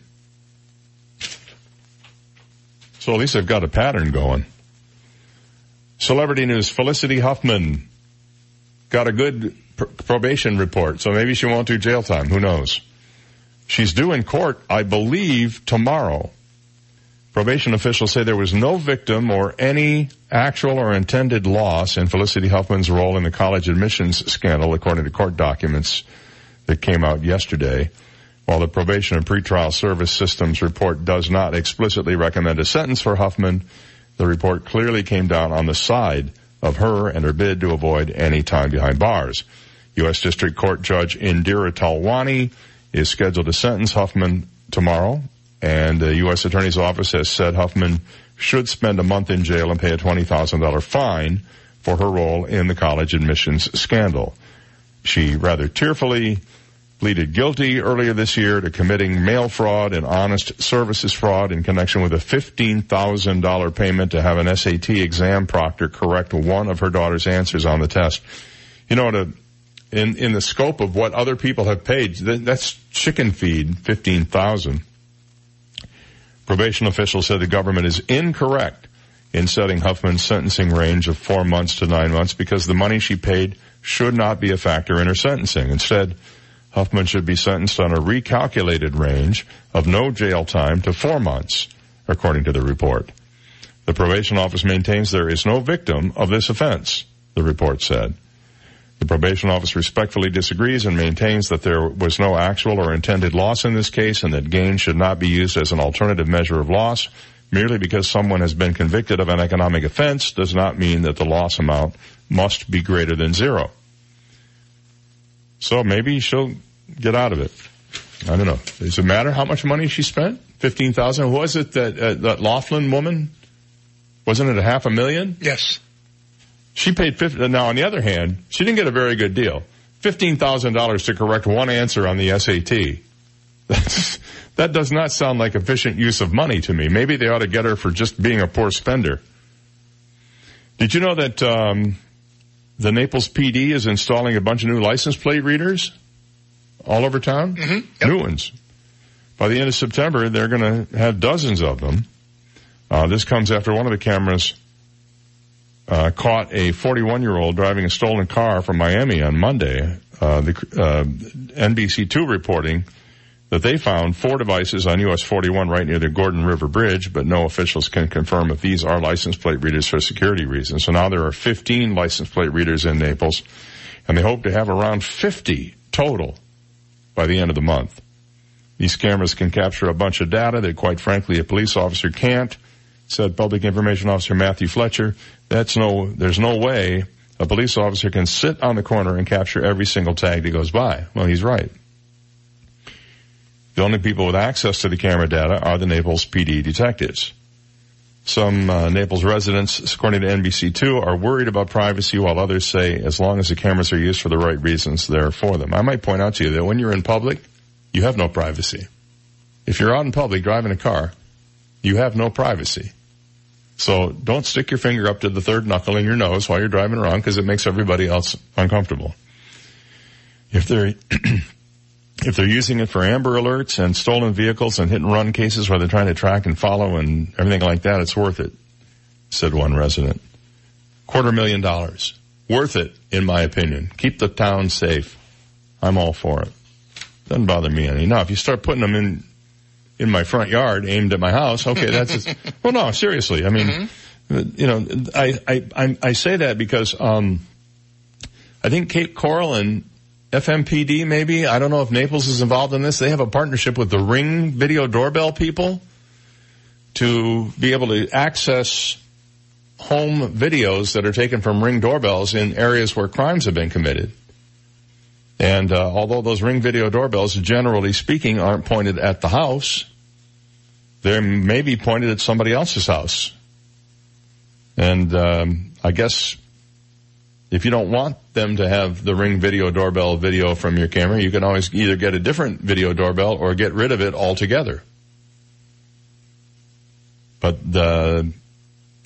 So at least they've got a pattern going. Celebrity news, Felicity Huffman got a good pr- probation report, so maybe she won't do jail time. Who knows? She's due in court, I believe, tomorrow. Probation officials say there was no victim or any actual or intended loss in Felicity Huffman's role in the college admissions scandal, according to court documents that came out yesterday. While the probation and pretrial service systems report does not explicitly recommend a sentence for Huffman, the report clearly came down on the side of her and her bid to avoid any time behind bars. U.S. District Court Judge Indira Talwani is scheduled to sentence Huffman tomorrow, and the U.S. Attorney's Office has said Huffman should spend a month in jail and pay a $20,000 fine for her role in the college admissions scandal. She rather tearfully pleaded guilty earlier this year to committing mail fraud and honest services fraud in connection with a $15,000 payment to have an SAT exam proctor correct one of her daughter's answers on the test. You know, to, in, in the scope of what other people have paid, that's chicken feed, 15,000. Probation officials said the government is incorrect in setting Huffman's sentencing range of four months to nine months because the money she paid should not be a factor in her sentencing. Instead, Huffman should be sentenced on a recalculated range of no jail time to four months, according to the report. The probation office maintains there is no victim of this offense, the report said. The probation office respectfully disagrees and maintains that there was no actual or intended loss in this case and that gain should not be used as an alternative measure of loss. Merely because someone has been convicted of an economic offense does not mean that the loss amount must be greater than zero. So maybe she'll get out of it. I don't know. Does it matter how much money she spent? Fifteen thousand. Was it that uh, that Loughlin woman? Wasn't it a half a million? Yes. She paid fifty. Now, on the other hand, she didn't get a very good deal. Fifteen thousand dollars to correct one answer on the SAT. That's, (laughs) that does not sound like efficient use of money to me. Maybe they ought to get her for just being a poor spender. Did you know that um, the Naples PD is installing a bunch of new license plate readers? All over town. Mm-hmm. Yep. New ones. By the end of September, they're going to have dozens of them. Uh, this comes after one of the cameras uh, caught a 41 year old driving a stolen car from Miami on Monday. Uh, the uh, NBC2 reporting that they found four devices on US 41 right near the Gordon River Bridge, but no officials can confirm if these are license plate readers for security reasons. So now there are 15 license plate readers in Naples, and they hope to have around 50 total by the end of the month. These cameras can capture a bunch of data that quite frankly a police officer can't, said Public Information Officer Matthew Fletcher. That's no, there's no way a police officer can sit on the corner and capture every single tag that goes by. Well, he's right. The only people with access to the camera data are the Naples PD detectives. Some uh, Naples residents, according to NBC2, are worried about privacy while others say as long as the cameras are used for the right reasons, they're for them. I might point out to you that when you're in public, you have no privacy. If you're out in public driving a car, you have no privacy. So don't stick your finger up to the third knuckle in your nose while you're driving around because it makes everybody else uncomfortable. If they're (clears throat) if they're using it for Amber Alerts and stolen vehicles and hit and run cases where they're trying to track and follow and everything like that, it's worth it, said one resident. Quarter million dollars. Worth it, in my opinion. Keep the town safe. I'm all for it. Doesn't bother me any. Now, if you start putting them in, in my front yard aimed at my house, okay, that's, just, (laughs) well no, seriously. I mean, mm-hmm. you know, I, I, I, I say that because, um, I think Cape Coral and FMPD maybe. I don't know if Naples is involved in this. They have a partnership with the Ring video doorbell people to be able to access home videos that are taken from Ring doorbells in areas where crimes have been committed. And uh, although those Ring video doorbells, generally speaking, aren't pointed at the house, they may be pointed at somebody else's house. And um, I guess if you don't want them to have the Ring video doorbell video from your camera, you can always either get a different video doorbell or get rid of it altogether. But the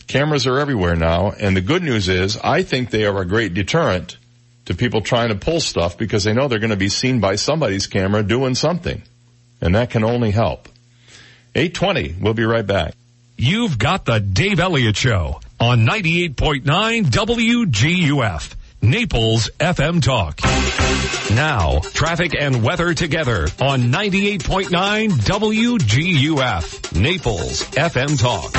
cameras are everywhere now, and the good news is I think they are a great deterrent to people trying to pull stuff because they know they're going to be seen by somebody's camera doing something. And that can only help. 820, we'll be right back. You've got the Dave Elliott Show on 98.9 WGUF. Naples FM Talk. Now, traffic and weather together on 98.9 WGUF. Naples FM Talk.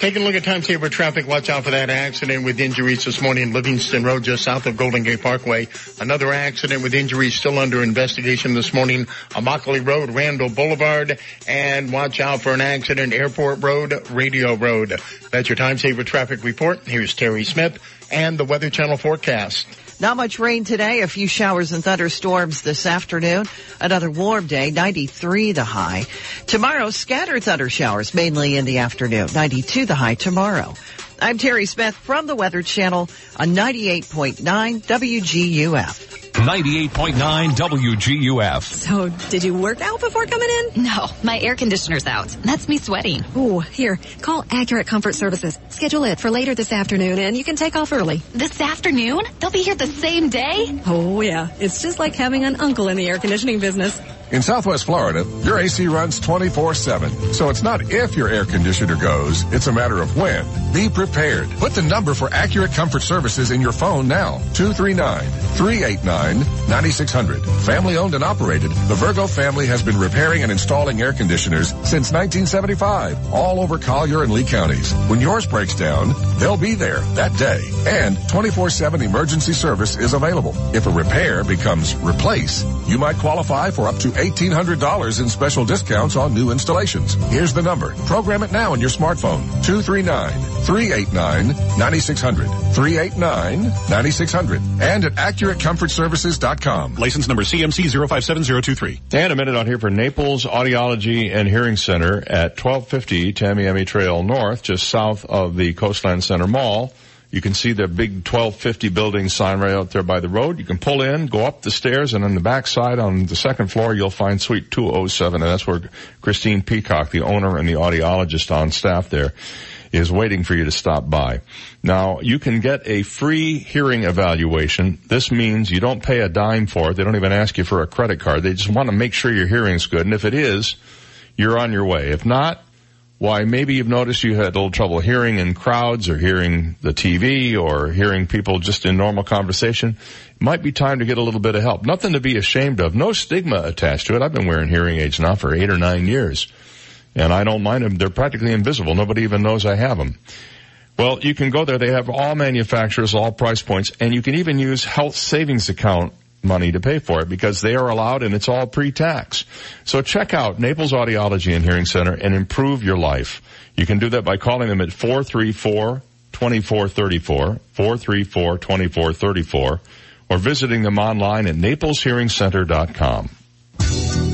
Taking a look at timetable traffic, watch out for that accident with injuries this morning, Livingston Road just south of Golden Gate Parkway. Another accident with injuries still under investigation this morning, Immokalee Road, Randall Boulevard, and watch out for an accident, Airport Road, Radio Road. That's your time saver traffic report. Here's Terry Smith and the Weather Channel forecast. Not much rain today, a few showers and thunderstorms this afternoon. Another warm day, 93 the high. Tomorrow, scattered thunder showers mainly in the afternoon, 92 the high tomorrow. I'm Terry Smith from the Weather Channel on 98.9 WGUF. 98.9 WGUF. So, did you work out before coming in? No, my air conditioner's out. That's me sweating. Ooh, here, call Accurate Comfort Services. Schedule it for later this afternoon and you can take off early. This afternoon? They'll be here the same day? Oh yeah, it's just like having an uncle in the air conditioning business. In Southwest Florida, your AC runs 24-7. So it's not if your air conditioner goes, it's a matter of when. Be prepared. Put the number for Accurate Comfort Services in your phone now. 239-389-9600. Family owned and operated, the Virgo family has been repairing and installing air conditioners since 1975, all over Collier and Lee counties. When yours breaks down, they'll be there that day. And 24-7 emergency service is available. If a repair becomes replace, you might qualify for up to $1,800 in special discounts on new installations. Here's the number. Program it now on your smartphone. 239-389-9600. 389-9600. And at AccurateComfortServices.com. License number CMC 057023. And a minute on here for Naples Audiology and Hearing Center at 1250 Tamiami Trail North, just south of the Coastland Center Mall. You can see the big 1250 building sign right out there by the road. You can pull in, go up the stairs, and on the back side on the second floor, you'll find suite 207, and that's where Christine Peacock, the owner and the audiologist on staff there, is waiting for you to stop by. Now, you can get a free hearing evaluation. This means you don't pay a dime for it. They don't even ask you for a credit card. They just want to make sure your hearing's good, and if it is, you're on your way. If not, why maybe you've noticed you had a little trouble hearing in crowds or hearing the TV or hearing people just in normal conversation. It might be time to get a little bit of help. Nothing to be ashamed of. No stigma attached to it. I've been wearing hearing aids now for eight or nine years and I don't mind them. They're practically invisible. Nobody even knows I have them. Well, you can go there. They have all manufacturers, all price points, and you can even use health savings account money to pay for it because they are allowed and it's all pre-tax. So check out Naples Audiology and Hearing Center and improve your life. You can do that by calling them at 434 2434, 434 2434, or visiting them online at napleshearingcenter.com.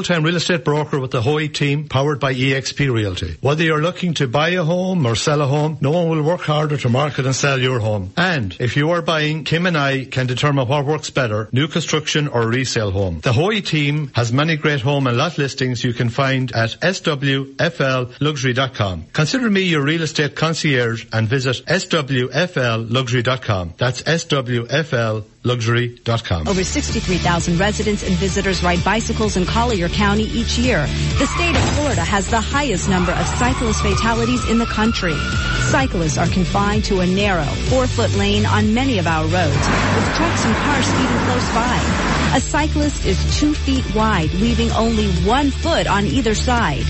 full-time real estate broker with the Hoy team powered by EXP Realty. Whether you're looking to buy a home or sell a home, no one will work harder to market and sell your home. And if you are buying, Kim and I can determine what works better, new construction or resale home. The Hoy team has many great home and lot listings you can find at swflluxury.com. Consider me your real estate concierge and visit swflluxury.com. That's swfl luxury.com. Over 63,000 residents and visitors ride bicycles in Collier County each year. The state of Florida has the highest number of cyclist fatalities in the country. Cyclists are confined to a narrow, four-foot lane on many of our roads, with trucks and cars speeding close by. A cyclist is two feet wide, leaving only one foot on either side.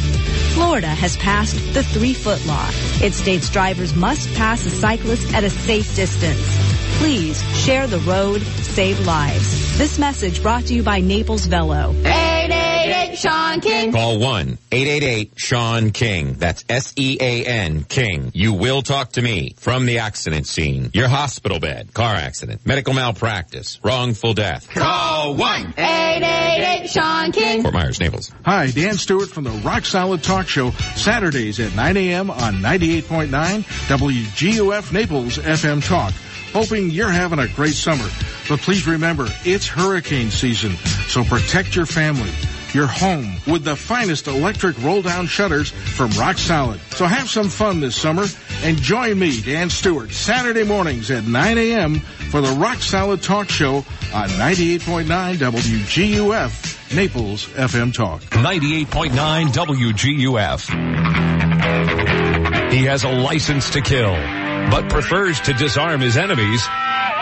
Florida has passed the three-foot law. It states drivers must pass a cyclist at a safe distance. Please share the road, save lives. This message brought to you by Naples Velo. 888 Sean King. Call 1-888-SEAN-KING. That's S-E-A-N, King. You will talk to me from the accident scene. Your hospital bed, car accident, medical malpractice, wrongful death. Call 1-888 Sean King. Fort Myers, Naples. Hi, Dan Stewart from the Rock Solid Talk Show, Saturdays at 9 a.m. on 98.9 WGUF Naples FM Talk hoping you're having a great summer. But please remember, it's hurricane season, so protect your family, your home with the finest electric roll down shutters from Rock Solid. So have some fun this summer and join me, Dan Stewart, Saturday mornings at 9 a.m. for the Rock Solid Talk Show on 98.9 WGUF, Naples FM Talk. 98.9 WGUF. He has a license to kill but prefers to disarm his enemies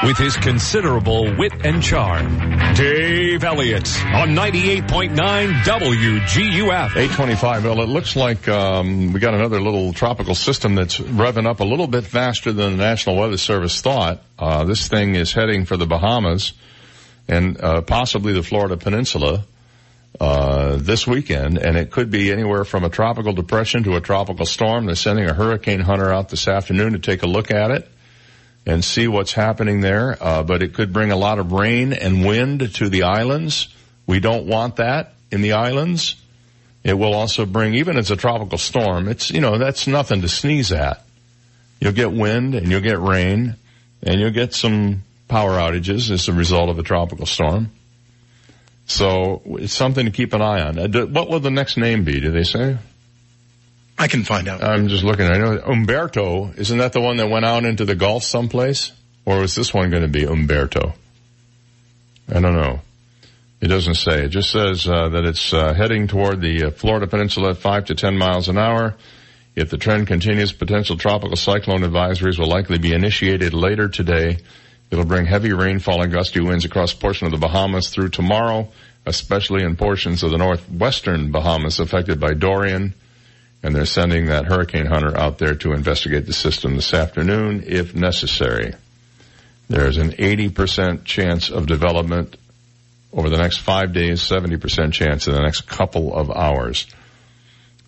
with his considerable wit and charm. Dave Elliott on 98.9 WGUF. 825. Well, it looks like um, we got another little tropical system that's revving up a little bit faster than the National Weather Service thought. Uh, this thing is heading for the Bahamas. and uh, possibly the Florida Peninsula uh, this weekend, and it could be anywhere from a tropical depression to a tropical storm. They're sending a hurricane hunter out this afternoon to take a look at it and see what's happening there. Uh, but it could bring a lot of rain and wind to the islands. We don't want that in the islands. It will also bring, even as a tropical storm, it's, you know, that's nothing to sneeze at. You'll get wind and you'll get rain and you'll get some power outages as a result of a tropical storm. So it's something to keep an eye on. Uh, what will the next name be? Do they say? I can find out. I'm just looking. I know Umberto. Isn't that the one that went out into the Gulf someplace? Or is this one going to be Umberto? I don't know. It doesn't say. It just says uh, that it's uh, heading toward the uh, Florida Peninsula at 5 to 10 miles an hour. If the trend continues, potential tropical cyclone advisories will likely be initiated later today. It'll bring heavy rainfall and gusty winds across a portion of the Bahamas through tomorrow, especially in portions of the northwestern Bahamas affected by Dorian. And they're sending that hurricane hunter out there to investigate the system this afternoon if necessary. There's an 80% chance of development over the next five days, 70% chance in the next couple of hours.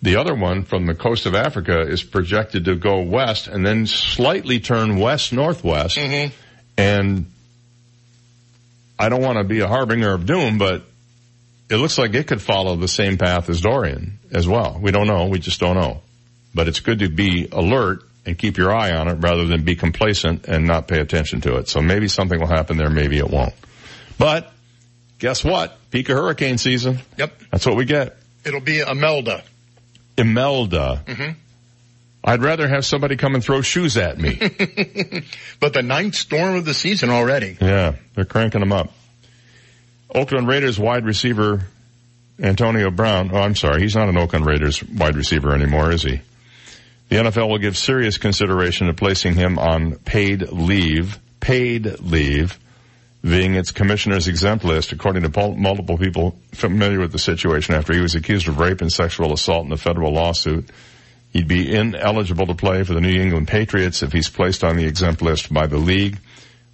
The other one from the coast of Africa is projected to go west and then slightly turn west northwest. Mm-hmm. And I don't want to be a harbinger of doom, but it looks like it could follow the same path as Dorian as well. We don't know. We just don't know. But it's good to be alert and keep your eye on it rather than be complacent and not pay attention to it. So maybe something will happen there. Maybe it won't. But guess what? Peak of hurricane season. Yep. That's what we get. It'll be Imelda. Imelda. Mm-hmm. I'd rather have somebody come and throw shoes at me. (laughs) but the ninth storm of the season already. Yeah, they're cranking them up. Oakland Raiders wide receiver Antonio Brown. Oh, I'm sorry. He's not an Oakland Raiders wide receiver anymore, is he? The NFL will give serious consideration to placing him on paid leave, paid leave, being its commissioner's exempt list, according to multiple people familiar with the situation after he was accused of rape and sexual assault in a federal lawsuit. He'd be ineligible to play for the New England Patriots if he's placed on the exempt list by the league.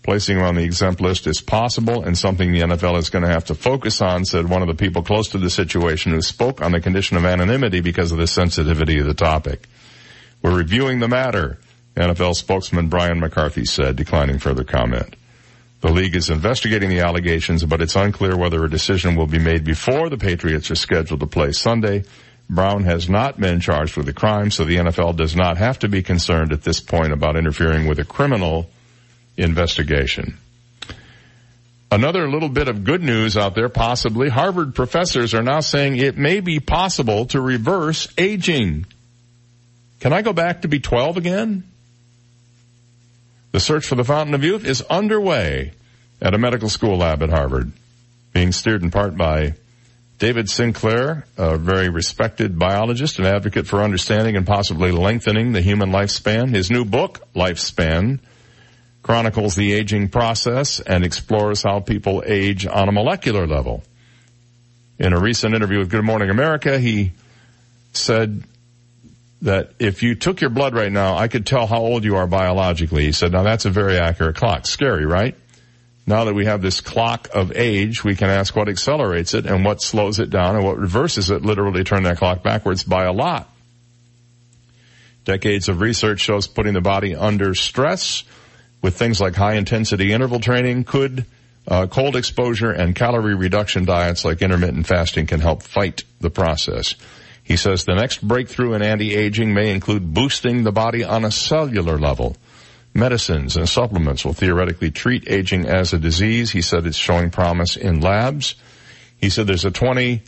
Placing him on the exempt list is possible and something the NFL is going to have to focus on, said one of the people close to the situation who spoke on the condition of anonymity because of the sensitivity of the topic. We're reviewing the matter, NFL spokesman Brian McCarthy said, declining further comment. The league is investigating the allegations, but it's unclear whether a decision will be made before the Patriots are scheduled to play Sunday. Brown has not been charged with a crime, so the NFL does not have to be concerned at this point about interfering with a criminal investigation. Another little bit of good news out there, possibly. Harvard professors are now saying it may be possible to reverse aging. Can I go back to be 12 again? The search for the fountain of youth is underway at a medical school lab at Harvard, being steered in part by David Sinclair, a very respected biologist and advocate for understanding and possibly lengthening the human lifespan. His new book, Lifespan, chronicles the aging process and explores how people age on a molecular level. In a recent interview with Good Morning America, he said that if you took your blood right now, I could tell how old you are biologically. He said, now that's a very accurate clock. Scary, right? Now that we have this clock of age, we can ask what accelerates it and what slows it down and what reverses it, literally turn that clock backwards by a lot. Decades of research shows putting the body under stress with things like high intensity interval training could uh, cold exposure and calorie reduction diets like intermittent fasting can help fight the process. He says the next breakthrough in anti-aging may include boosting the body on a cellular level medicines and supplements will theoretically treat aging as a disease. He said it's showing promise in labs. He said there's a 20,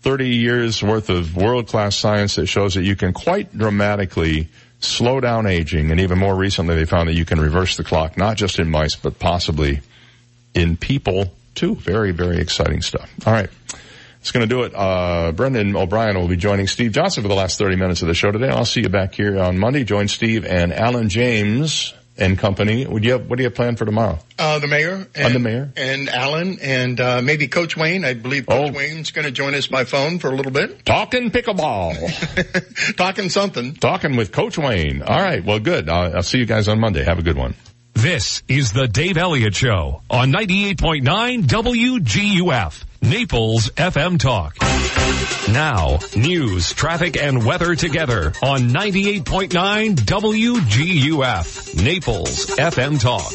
30 years worth of world-class science that shows that you can quite dramatically slow down aging. And even more recently, they found that you can reverse the clock, not just in mice, but possibly in people too. Very, very exciting stuff. All right. It's going to do it. Uh, Brendan O'Brien will be joining Steve Johnson for the last 30 minutes of the show today. I'll see you back here on Monday. Join Steve and Alan James and company. Would you have, what do you have planned for tomorrow? Uh, the mayor. And, the mayor? And Alan and, uh, maybe Coach Wayne. I believe Coach oh. Wayne's going to join us by phone for a little bit. Talking pickleball. (laughs) Talking something. Talking with Coach Wayne. All right. Well, good. I'll, I'll see you guys on Monday. Have a good one. This is the Dave Elliott Show on 98.9 WGUF, Naples FM Talk. Now, news, traffic, and weather together on 98.9 WGUF, Naples FM Talk.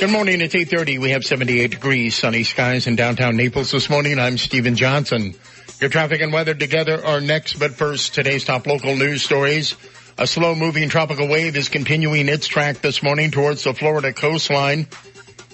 Good morning. It's 8.30. We have 78 degrees, sunny skies in downtown Naples this morning. I'm Stephen Johnson. Your traffic and weather together are next, but first, today's top local news stories. A slow moving tropical wave is continuing its track this morning towards the Florida coastline.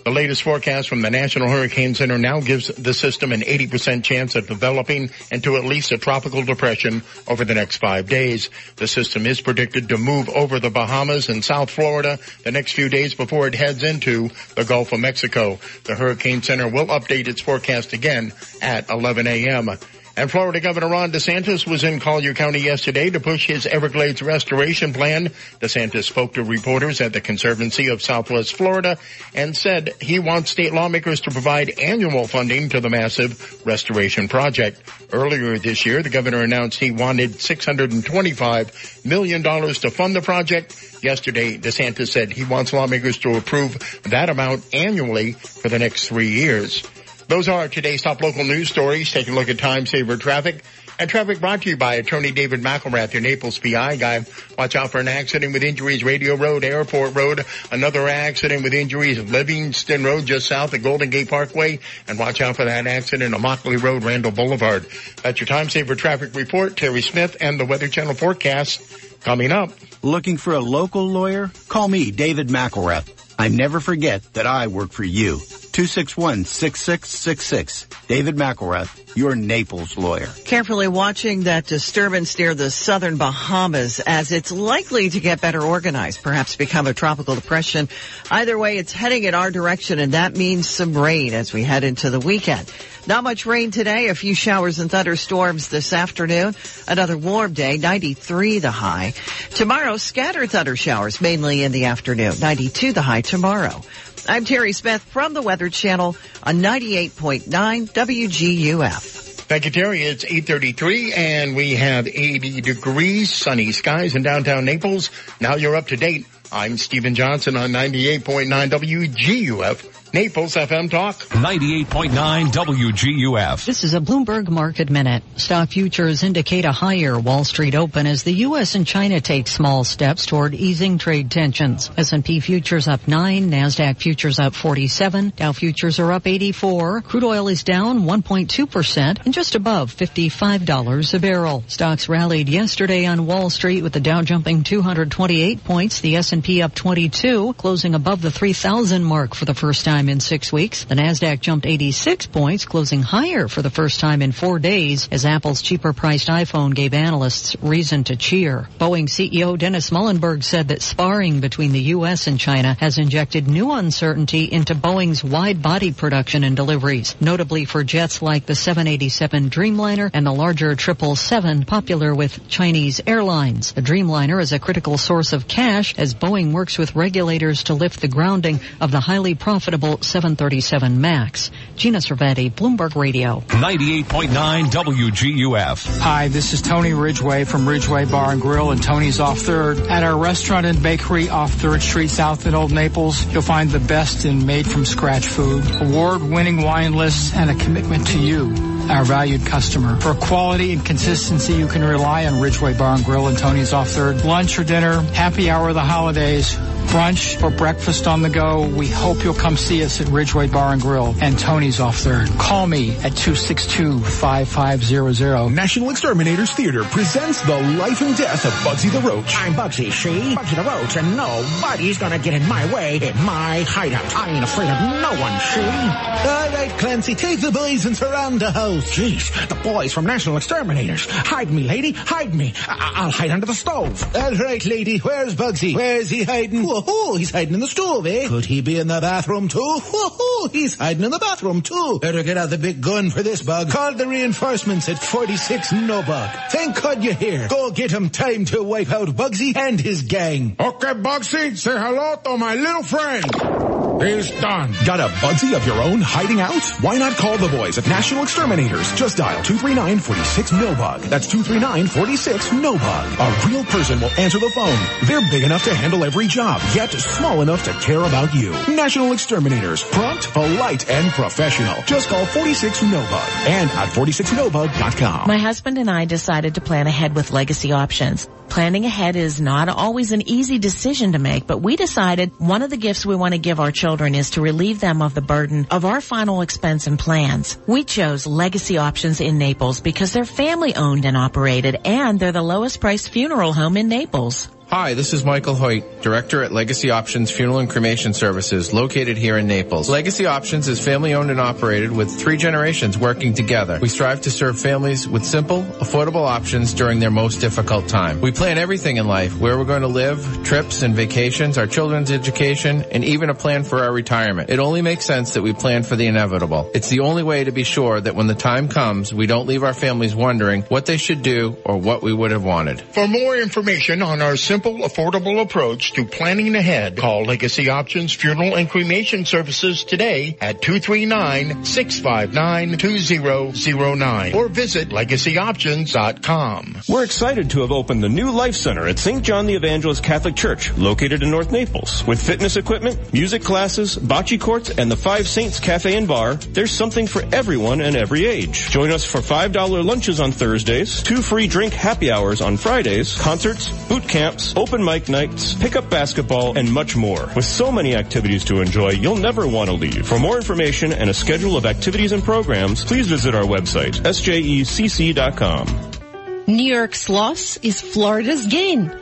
The latest forecast from the National Hurricane Center now gives the system an 80% chance of developing into at least a tropical depression over the next five days. The system is predicted to move over the Bahamas and South Florida the next few days before it heads into the Gulf of Mexico. The Hurricane Center will update its forecast again at 11 a.m. And Florida Governor Ron DeSantis was in Collier County yesterday to push his Everglades restoration plan. DeSantis spoke to reporters at the Conservancy of Southwest Florida and said he wants state lawmakers to provide annual funding to the massive restoration project. Earlier this year, the governor announced he wanted $625 million to fund the project. Yesterday, DeSantis said he wants lawmakers to approve that amount annually for the next three years. Those are today's top local news stories. Take a look at time saver traffic. And traffic brought to you by Attorney David McElrath, your Naples PI guy. Watch out for an accident with injuries, Radio Road, Airport Road. Another accident with injuries, Livingston Road, just south of Golden Gate Parkway. And watch out for that accident on Immokalee Road, Randall Boulevard. That's your time saver traffic report. Terry Smith and the Weather Channel forecast coming up. Looking for a local lawyer? Call me, David McElrath. I never forget that I work for you. 261-6666. David McElrath, your Naples lawyer. Carefully watching that disturbance near the southern Bahamas as it's likely to get better organized, perhaps become a tropical depression. Either way, it's heading in our direction and that means some rain as we head into the weekend. Not much rain today, a few showers and thunderstorms this afternoon. Another warm day, 93 the high. Tomorrow, scattered thunder showers mainly in the afternoon, 92 the high tomorrow. I'm Terry Smith from the Weather Channel on 98.9 WGUF. Thank you, Terry. It's 833 and we have 80 degrees, sunny skies in downtown Naples. Now you're up to date. I'm Stephen Johnson on 98.9 WGUF. Naples FM Talk. 98.9 WGUF. This is a Bloomberg Market Minute. Stock futures indicate a higher Wall Street open as the U.S. and China take small steps toward easing trade tensions. S&P futures up 9, NASDAQ futures up 47, Dow futures are up 84, crude oil is down 1.2% and just above $55 a barrel. Stocks rallied yesterday on Wall Street with the Dow jumping 228 points, the S&P up 22, closing above the 3,000 mark for the first time in six weeks. The Nasdaq jumped 86 points, closing higher for the first time in four days as Apple's cheaper priced iPhone gave analysts reason to cheer. Boeing CEO Dennis Muilenburg said that sparring between the U.S. and China has injected new uncertainty into Boeing's wide body production and deliveries, notably for jets like the 787 Dreamliner and the larger 777 popular with Chinese airlines. The Dreamliner is a critical source of cash as Boeing works with regulators to lift the grounding of the highly profitable 737 MAX. Gina Cervetti, Bloomberg Radio. 98.9 WGUF. Hi, this is Tony Ridgway from Ridgway Bar and Grill and Tony's Off Third. At our restaurant and bakery off Third Street South in Old Naples, you'll find the best in made from scratch food, award-winning wine lists, and a commitment to you our valued customer. For quality and consistency, you can rely on Ridgway Bar and Grill and Tony's Off Third. Lunch or dinner, happy hour of the holidays, brunch or breakfast on the go. We hope you'll come see us at Ridgway Bar and Grill and Tony's Off Third. Call me at 262-5500. National Exterminators Theater presents The Life and Death of Bugsy the Roach. I'm Bugsy, see? Bugsy the Roach, and nobody's gonna get in my way in my hideout. I ain't afraid of no one, see? All right, Clancy, take the boys and surround the house. Jeez, the boys from National Exterminators. Hide me, lady, hide me. I- will hide under the stove. All right, lady, where's Bugsy? Where's he hiding? Whoa, he's hiding in the stove, eh? Could he be in the bathroom too? Whoa, he's hiding in the bathroom too. Better get out the big gun for this bug. Call the reinforcements at 46 no bug. Thank God you're here. Go get him time to wipe out Bugsy and his gang. Okay, Bugsy, say hello to my little friend. Is done. Got a Bugsy of your own hiding out? Why not call the boys at National Exterminators? Just dial 239-46-NO-BUG. That's 239-46-NO-BUG. A real person will answer the phone. They're big enough to handle every job, yet small enough to care about you. National Exterminators. Prompt, polite, and professional. Just call 46-NO-BUG and at 46nobug.com. My husband and I decided to plan ahead with legacy options. Planning ahead is not always an easy decision to make, but we decided one of the gifts we want to give our children is to relieve them of the burden of our final expense and plans. We chose legacy options in Naples because they're family owned and operated and they're the lowest priced funeral home in Naples. Hi, this is Michael Hoyt, Director at Legacy Options Funeral and Cremation Services, located here in Naples. Legacy Options is family owned and operated with three generations working together. We strive to serve families with simple, affordable options during their most difficult time. We plan everything in life, where we're going to live, trips and vacations, our children's education, and even a plan for our retirement. It only makes sense that we plan for the inevitable. It's the only way to be sure that when the time comes, we don't leave our families wondering what they should do or what we would have wanted. For more information on our simple, affordable approach to planning ahead, call Legacy Options Funeral and Cremation Services today at 239-659-2009 or visit legacyoptions.com. We're excited to have opened the new Life Center at St. John the Evangelist Catholic Church, located in North Naples. With fitness equipment, music classes, bocce courts, and the Five Saints Cafe and Bar, there's something for everyone and every age. Join us for $5 lunches on Thursdays, two free drink happy hours on Fridays, concerts, boot camps, open mic nights, pickup basketball, and much more. With so many activities to enjoy, you'll never want to leave. For more information and a schedule of activities and programs, please visit our website, sjecc.com. New York's loss is Florida's gain.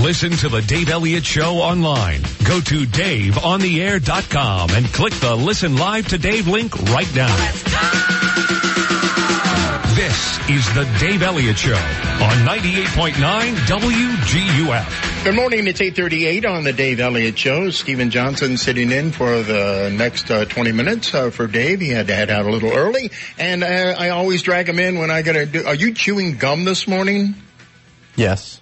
Listen to the Dave Elliott Show online. Go to DaveOnTheAir.com and click the Listen Live to Dave link right now. This is the Dave Elliott Show on 98.9 WGUF. Good morning. It's 8:38 on the Dave Elliott Show. Stephen Johnson sitting in for the next uh, 20 minutes uh, for Dave. He had to head out a little early, and uh, I always drag him in when I gotta do. Are you chewing gum this morning? Yes.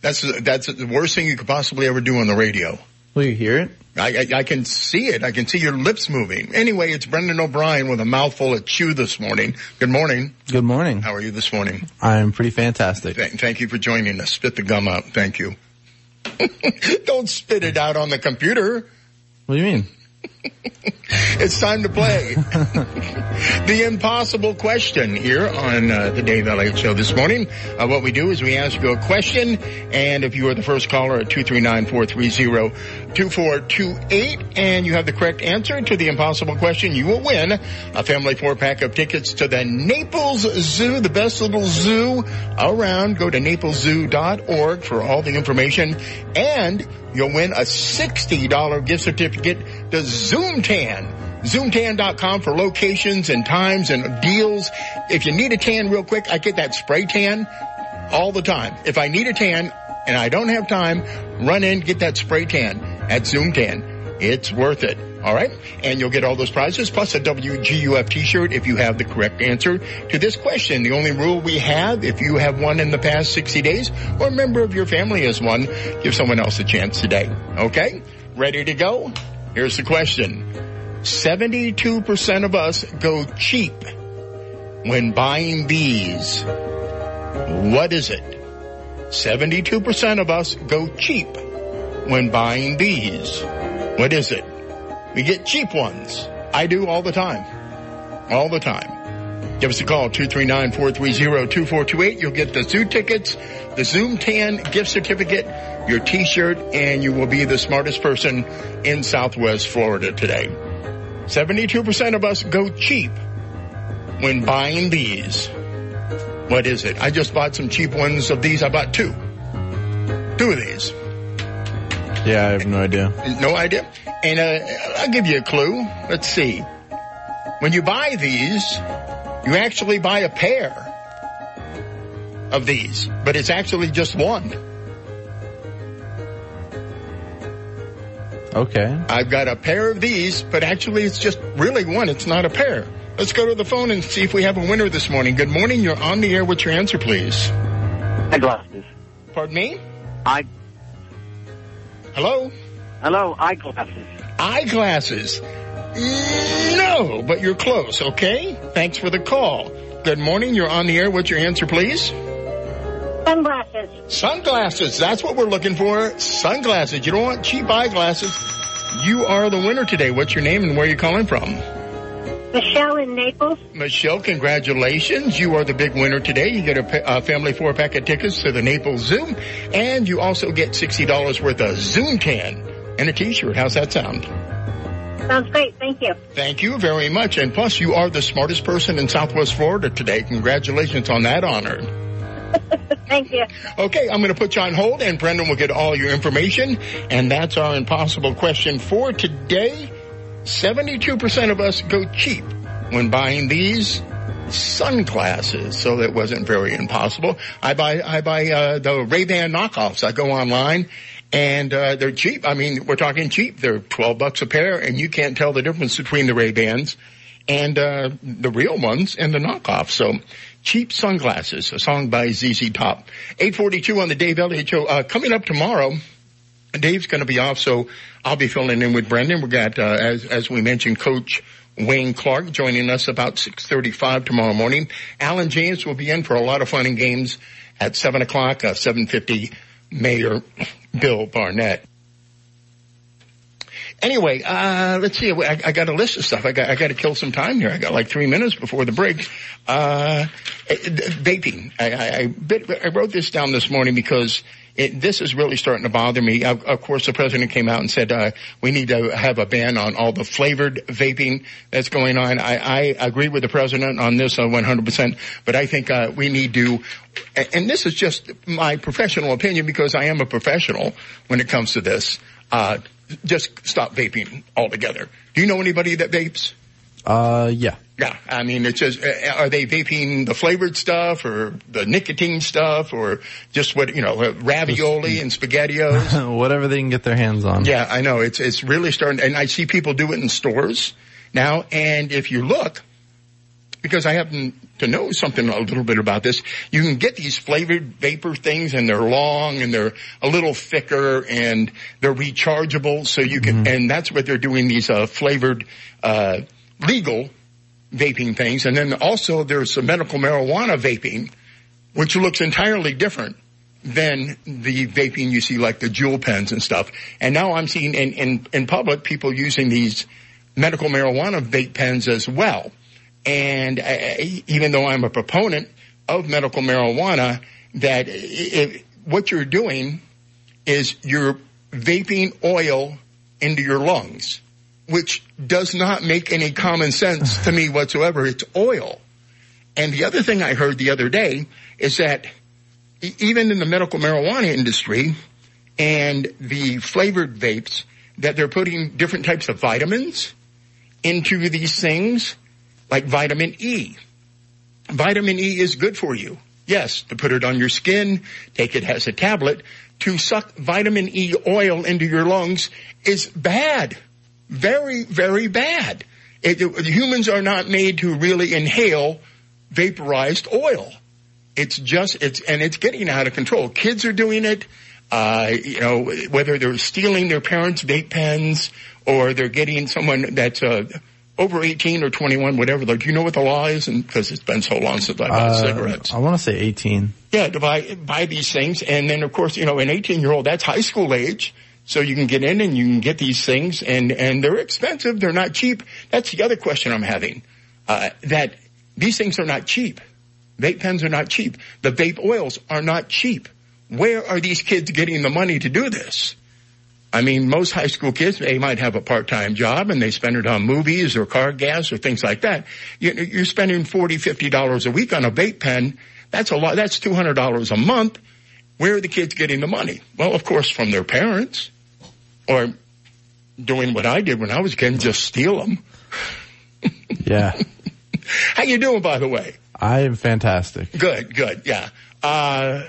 That's that's the worst thing you could possibly ever do on the radio. Will you hear it? I, I, I can see it. I can see your lips moving. Anyway, it's Brendan O'Brien with a mouthful of chew this morning. Good morning. Good morning. How are you this morning? I'm pretty fantastic. Th- thank you for joining us. Spit the gum out. Thank you. (laughs) Don't spit it out on the computer. What do you mean? (laughs) it's time to play (laughs) the impossible question here on uh, the Dave Elliott Show this morning. Uh, what we do is we ask you a question, and if you are the first caller at 239-430-2428 and you have the correct answer to the impossible question, you will win a family four-pack of tickets to the Naples Zoo, the best little zoo around. Go to napleszoo.org for all the information, and you'll win a $60 gift certificate to Zoomtan. Zoomtan.com for locations and times and deals. If you need a tan real quick, I get that spray tan all the time. If I need a tan and I don't have time, run in, get that spray tan at Zoomtan. It's worth it. All right. And you'll get all those prizes plus a WGUF t-shirt if you have the correct answer to this question. The only rule we have, if you have won in the past 60 days or a member of your family has won, give someone else a chance today. Okay. Ready to go? Here's the question. 72% of us go cheap when buying bees. What is it? 72% of us go cheap when buying bees. What is it? We get cheap ones. I do all the time. All the time. Give us a call, 239-430-2428. You'll get the zoo tickets, the Zoom Tan gift certificate, your t-shirt, and you will be the smartest person in Southwest Florida today. 72% of us go cheap when buying these. What is it? I just bought some cheap ones of these. I bought two. Two of these. Yeah, I have no idea. No idea. And uh, I'll give you a clue. Let's see. When you buy these, you actually buy a pair of these, but it's actually just one. Okay. I've got a pair of these, but actually it's just really one. It's not a pair. Let's go to the phone and see if we have a winner this morning. Good morning. You're on the air. What's your answer, please? Eyeglasses. Pardon me? I. Hello? Hello, eyeglasses. Eyeglasses. No, but you're close, okay? Thanks for the call. Good morning. You're on the air. What's your answer, please? Sunglasses. Sunglasses. That's what we're looking for. Sunglasses. You don't want cheap eyeglasses. You are the winner today. What's your name and where are you calling from? Michelle in Naples. Michelle, congratulations. You are the big winner today. You get a, a family four pack of tickets to the Naples Zoo and you also get $60 worth of Zoom Tan and a t-shirt. How's that sound? Sounds great. Thank you. Thank you very much. And plus you are the smartest person in Southwest Florida today. Congratulations on that honor. (laughs) Thank you. Okay, I'm going to put you on hold and Brendan will get all your information. And that's our impossible question for today. 72% of us go cheap when buying these sunglasses. So that wasn't very impossible. I buy, I buy, uh, the Ray-Ban knockoffs. I go online and, uh, they're cheap. I mean, we're talking cheap. They're 12 bucks a pair and you can't tell the difference between the Ray-Bans and, uh, the real ones and the knockoffs. So cheap sunglasses, a song by ZZ Top. 842 on the Dave Elliott Show. Uh, coming up tomorrow, Dave's going to be off, so I'll be filling in with Brendan. We got, uh, as as we mentioned, Coach Wayne Clark joining us about six thirty-five tomorrow morning. Alan James will be in for a lot of fun and games at seven o'clock. Uh, seven fifty, Mayor Bill Barnett. Anyway, uh, let's see. I, I got a list of stuff. I got I got to kill some time here. I got like three minutes before the break. Uh, vaping. I, I, I, bit, I wrote this down this morning because it, this is really starting to bother me. Of, of course, the president came out and said uh, we need to have a ban on all the flavored vaping that's going on. I, I agree with the president on this uh, 100%, but I think uh, we need to, and this is just my professional opinion because I am a professional when it comes to this. Uh, just stop vaping altogether. Do you know anybody that vapes? Uh, yeah. Yeah, I mean, it's just, uh, are they vaping the flavored stuff or the nicotine stuff or just what, you know, uh, ravioli and spaghettios? (laughs) Whatever they can get their hands on. Yeah, I know. It's, it's really starting, and I see people do it in stores now, and if you look, because I happen to know something a little bit about this, you can get these flavored vapor things and they're long and they're a little thicker and they're rechargeable so you can, and that's what they're doing these, uh, flavored, uh, legal vaping things. And then also there's some medical marijuana vaping, which looks entirely different than the vaping you see like the Juul pens and stuff. And now I'm seeing in, in, in public people using these medical marijuana vape pens as well. And uh, even though I'm a proponent of medical marijuana, that it, what you're doing is you're vaping oil into your lungs, which does not make any common sense to me whatsoever. It's oil. And the other thing I heard the other day is that even in the medical marijuana industry and the flavored vapes, that they're putting different types of vitamins into these things like vitamin E. Vitamin E is good for you. Yes, to put it on your skin, take it as a tablet. To suck vitamin E oil into your lungs is bad. Very, very bad. It, it, humans are not made to really inhale vaporized oil. It's just, it's, and it's getting out of control. Kids are doing it. Uh, you know, whether they're stealing their parents' vape pens or they're getting someone that's, uh, over 18 or 21, whatever. Like, do you know what the law is? And because it's been so long since I bought Uh, cigarettes. I want to say 18. Yeah, to buy, buy these things. And then of course, you know, an 18 year old, that's high school age. So you can get in and you can get these things and, and they're expensive. They're not cheap. That's the other question I'm having. Uh, that these things are not cheap. Vape pens are not cheap. The vape oils are not cheap. Where are these kids getting the money to do this? I mean, most high school kids, they might have a part-time job and they spend it on movies or car gas or things like that. You, you're spending $40, $50 a week on a vape pen. That's a lot. That's $200 a month. Where are the kids getting the money? Well, of course, from their parents. or doing what I did when I was a kid, and just steal them. (laughs) Yeah. How you doing, by the way? I am fantastic. Good, good, yeah. Uh,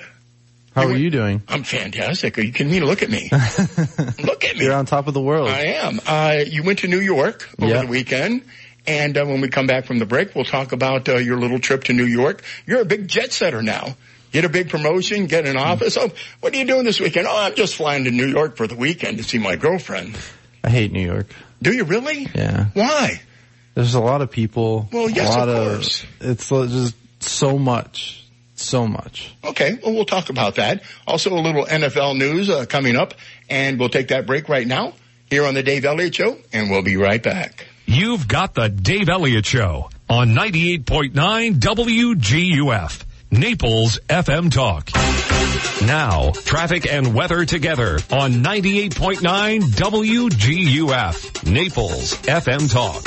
How are you doing? I'm fantastic. Are you kidding me? Look at me. (laughs) Look at me. You're on top of the world. I am. Uh, you went to New York over Yep. the weekend. And uh, when we come back from the break, we'll talk about uh, your little trip to New York. You're a big jet setter now. Get a big promotion, get an office. Oh, what are you doing this weekend? Oh, I'm just flying to New York for the weekend to see my girlfriend. I hate New York. Do you really? Yeah. Why? There's a lot of people. Well, yes, a lot of course. It's just so much. So much. Okay, well, we'll talk about that. Also, a little NFL news uh, coming up, and we'll take that break right now here on the Dave Elliott Show, and we'll be right back. You've got the Dave Elliott Show on 98.9 WGUF, Naples FM Talk. Now, traffic and weather together on 98.9 WGUF, Naples FM Talk.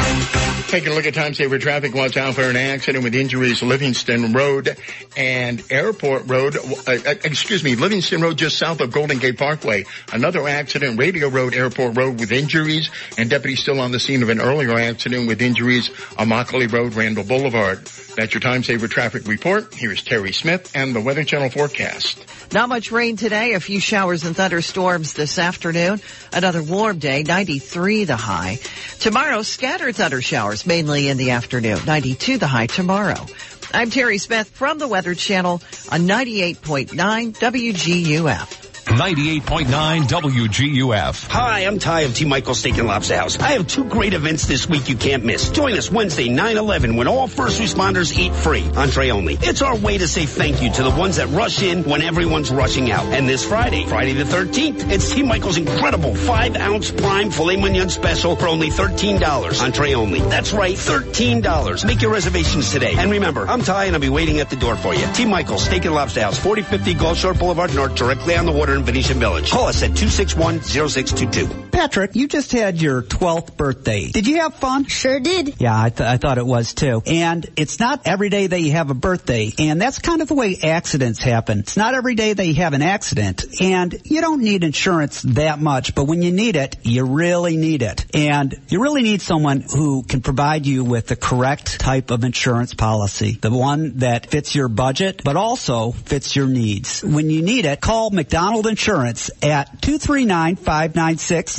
Taking a look at time saver traffic. Watch out for an accident with injuries. Livingston Road and Airport Road. Uh, uh, excuse me, Livingston Road just south of Golden Gate Parkway. Another accident. Radio Road, Airport Road with injuries. And deputies still on the scene of an earlier accident with injuries on Road, Randall Boulevard. That's your time saver traffic report. Here's Terry Smith and the Weather Channel forecast. Not much rain today. A few showers and thunderstorms this afternoon. Another warm day, 93 the high. Tomorrow, scattered thunder showers, mainly in the afternoon. 92 the high tomorrow. I'm Terry Smith from the Weather Channel on 98.9 WGUF. 98.9 WGUF. Hi, I'm Ty of T. Michael Steak and Lobster House. I have two great events this week you can't miss. Join us Wednesday, 9-11, when all first responders eat free, entree only. It's our way to say thank you to the ones that rush in when everyone's rushing out. And this Friday, Friday the 13th, it's T. Michael's incredible 5-ounce prime filet mignon special for only $13, entree only. That's right, $13. Make your reservations today. And remember, I'm Ty and I'll be waiting at the door for you. T. Michael's Steak and Lobster House, 4050 Gulf Shore Boulevard North, directly on the water in Venetian Village. Call us at 261-0622. Patrick, you just had your 12th birthday. Did you have fun? Sure did. Yeah, I, th- I thought it was too. And it's not every day that you have a birthday. And that's kind of the way accidents happen. It's not every day that you have an accident. And you don't need insurance that much, but when you need it, you really need it. And you really need someone who can provide you with the correct type of insurance policy. The one that fits your budget, but also fits your needs. When you need it, call McDonald Insurance at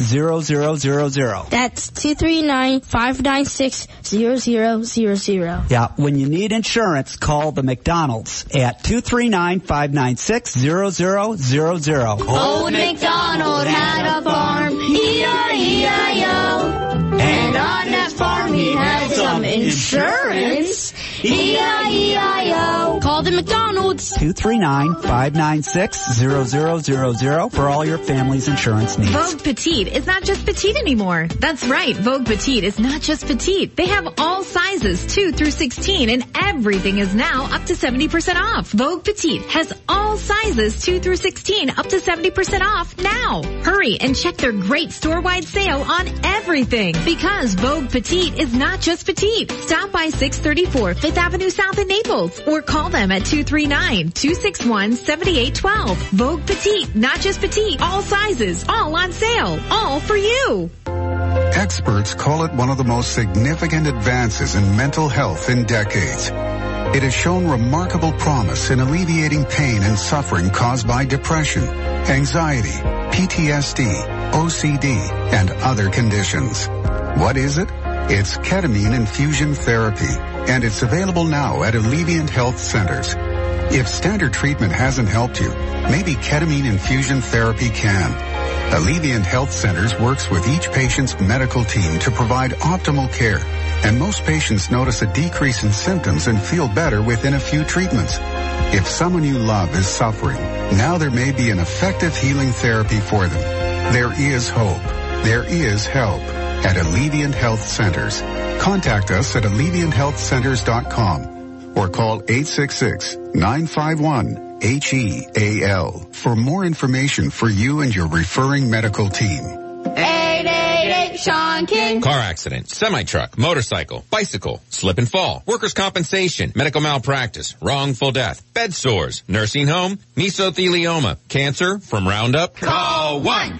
239-596-0000. That's 239-596-0000. Yeah, when you need insurance, call the McDonald's at 239-596-0000. Old MacDonald had a farm, E-I-E-I-O. And on that farm he had some insurance, E E-I-E-I-O. Call the McDonald's. 239-596-0000 for all your family's insurance needs. Vogue Petite is not just petite anymore. That's right. Vogue Petite is not just petite. They have all sizes 2 through 16 and everything is now up to 70% off. Vogue Petite has all sizes 2 through 16 up to 70% off now. Hurry and check their great store-wide sale on everything because Vogue Petite is not just petite. Stop by 634 Fifth Avenue South in Naples or call them at 239-261-7812. Vogue Petite, not just petite, all sizes, all on sale, all for you. Experts call it one of the most significant advances in mental health in decades. It has shown remarkable promise in alleviating pain and suffering caused by depression, anxiety, PTSD, OCD, and other conditions. What is it? It's ketamine infusion therapy, and it's available now at Alleviant Health Centers. If standard treatment hasn't helped you, maybe ketamine infusion therapy can. Alleviant Health Centers works with each patient's medical team to provide optimal care, and most patients notice a decrease in symptoms and feel better within a few treatments. If someone you love is suffering, now there may be an effective healing therapy for them. There is hope. There is help at Alleviant Health Centers. Contact us at AlleviantHealthCenters.com or call 866-951-HEAL for more information for you and your referring medical team. 888 Sean King. Car accident, semi-truck, motorcycle, bicycle, slip and fall, workers' compensation, medical malpractice, wrongful death, bed sores, nursing home, mesothelioma, cancer from Roundup. Call 1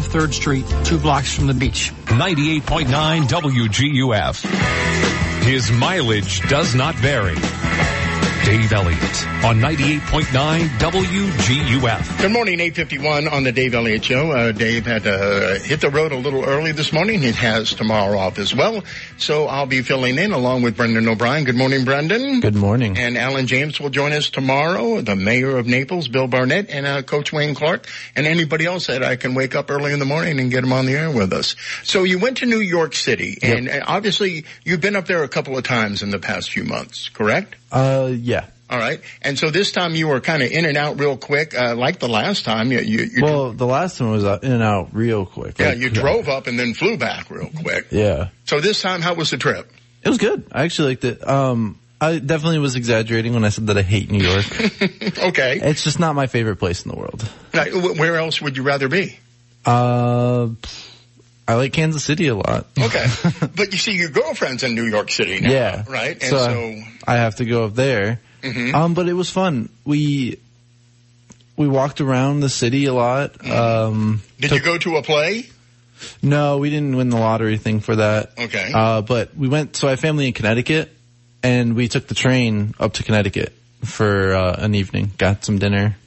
3rd Street, two blocks from the beach. 98.9 WGUF. His mileage does not vary. Dave Elliott on 98.9 WGUF. Good morning, 851 on the Dave Elliott Show. Uh, Dave had to uh, hit the road a little early this morning. He has tomorrow off as well. So I'll be filling in along with Brendan O'Brien. Good morning, Brendan. Good morning. And Alan James will join us tomorrow. The mayor of Naples, Bill Barnett, and uh, Coach Wayne Clark, and anybody else that I can wake up early in the morning and get them on the air with us. So you went to New York City, and uh, obviously you've been up there a couple of times in the past few months, correct? Uh, yeah. All right. And so this time you were kind of in and out real quick, uh, like the last time. You, you, you well, the last one was uh, in and out real quick. yeah, Like, you drove up and then flew back real quick. Yeah. So this time, how was the trip? It was good. I actually liked it. Um, I definitely was exaggerating when I said that I hate New York. (laughs) okay. It's just not my favorite place in the world. Now, where else would you rather be? Uh, I like Kansas City a lot. (laughs) Okay. but you see, your girlfriend's in New York City now, Yeah. right? And so, so, I have to go up there. Mhm. Um, but it was fun. We we walked around the city a lot. Mm-hmm. Um, did you go to a play? no, we didn't win the lottery thing for that. Okay. Uh, but we went. So I have family in Connecticut, and we took the train up to Connecticut for uh, an evening. Got some dinner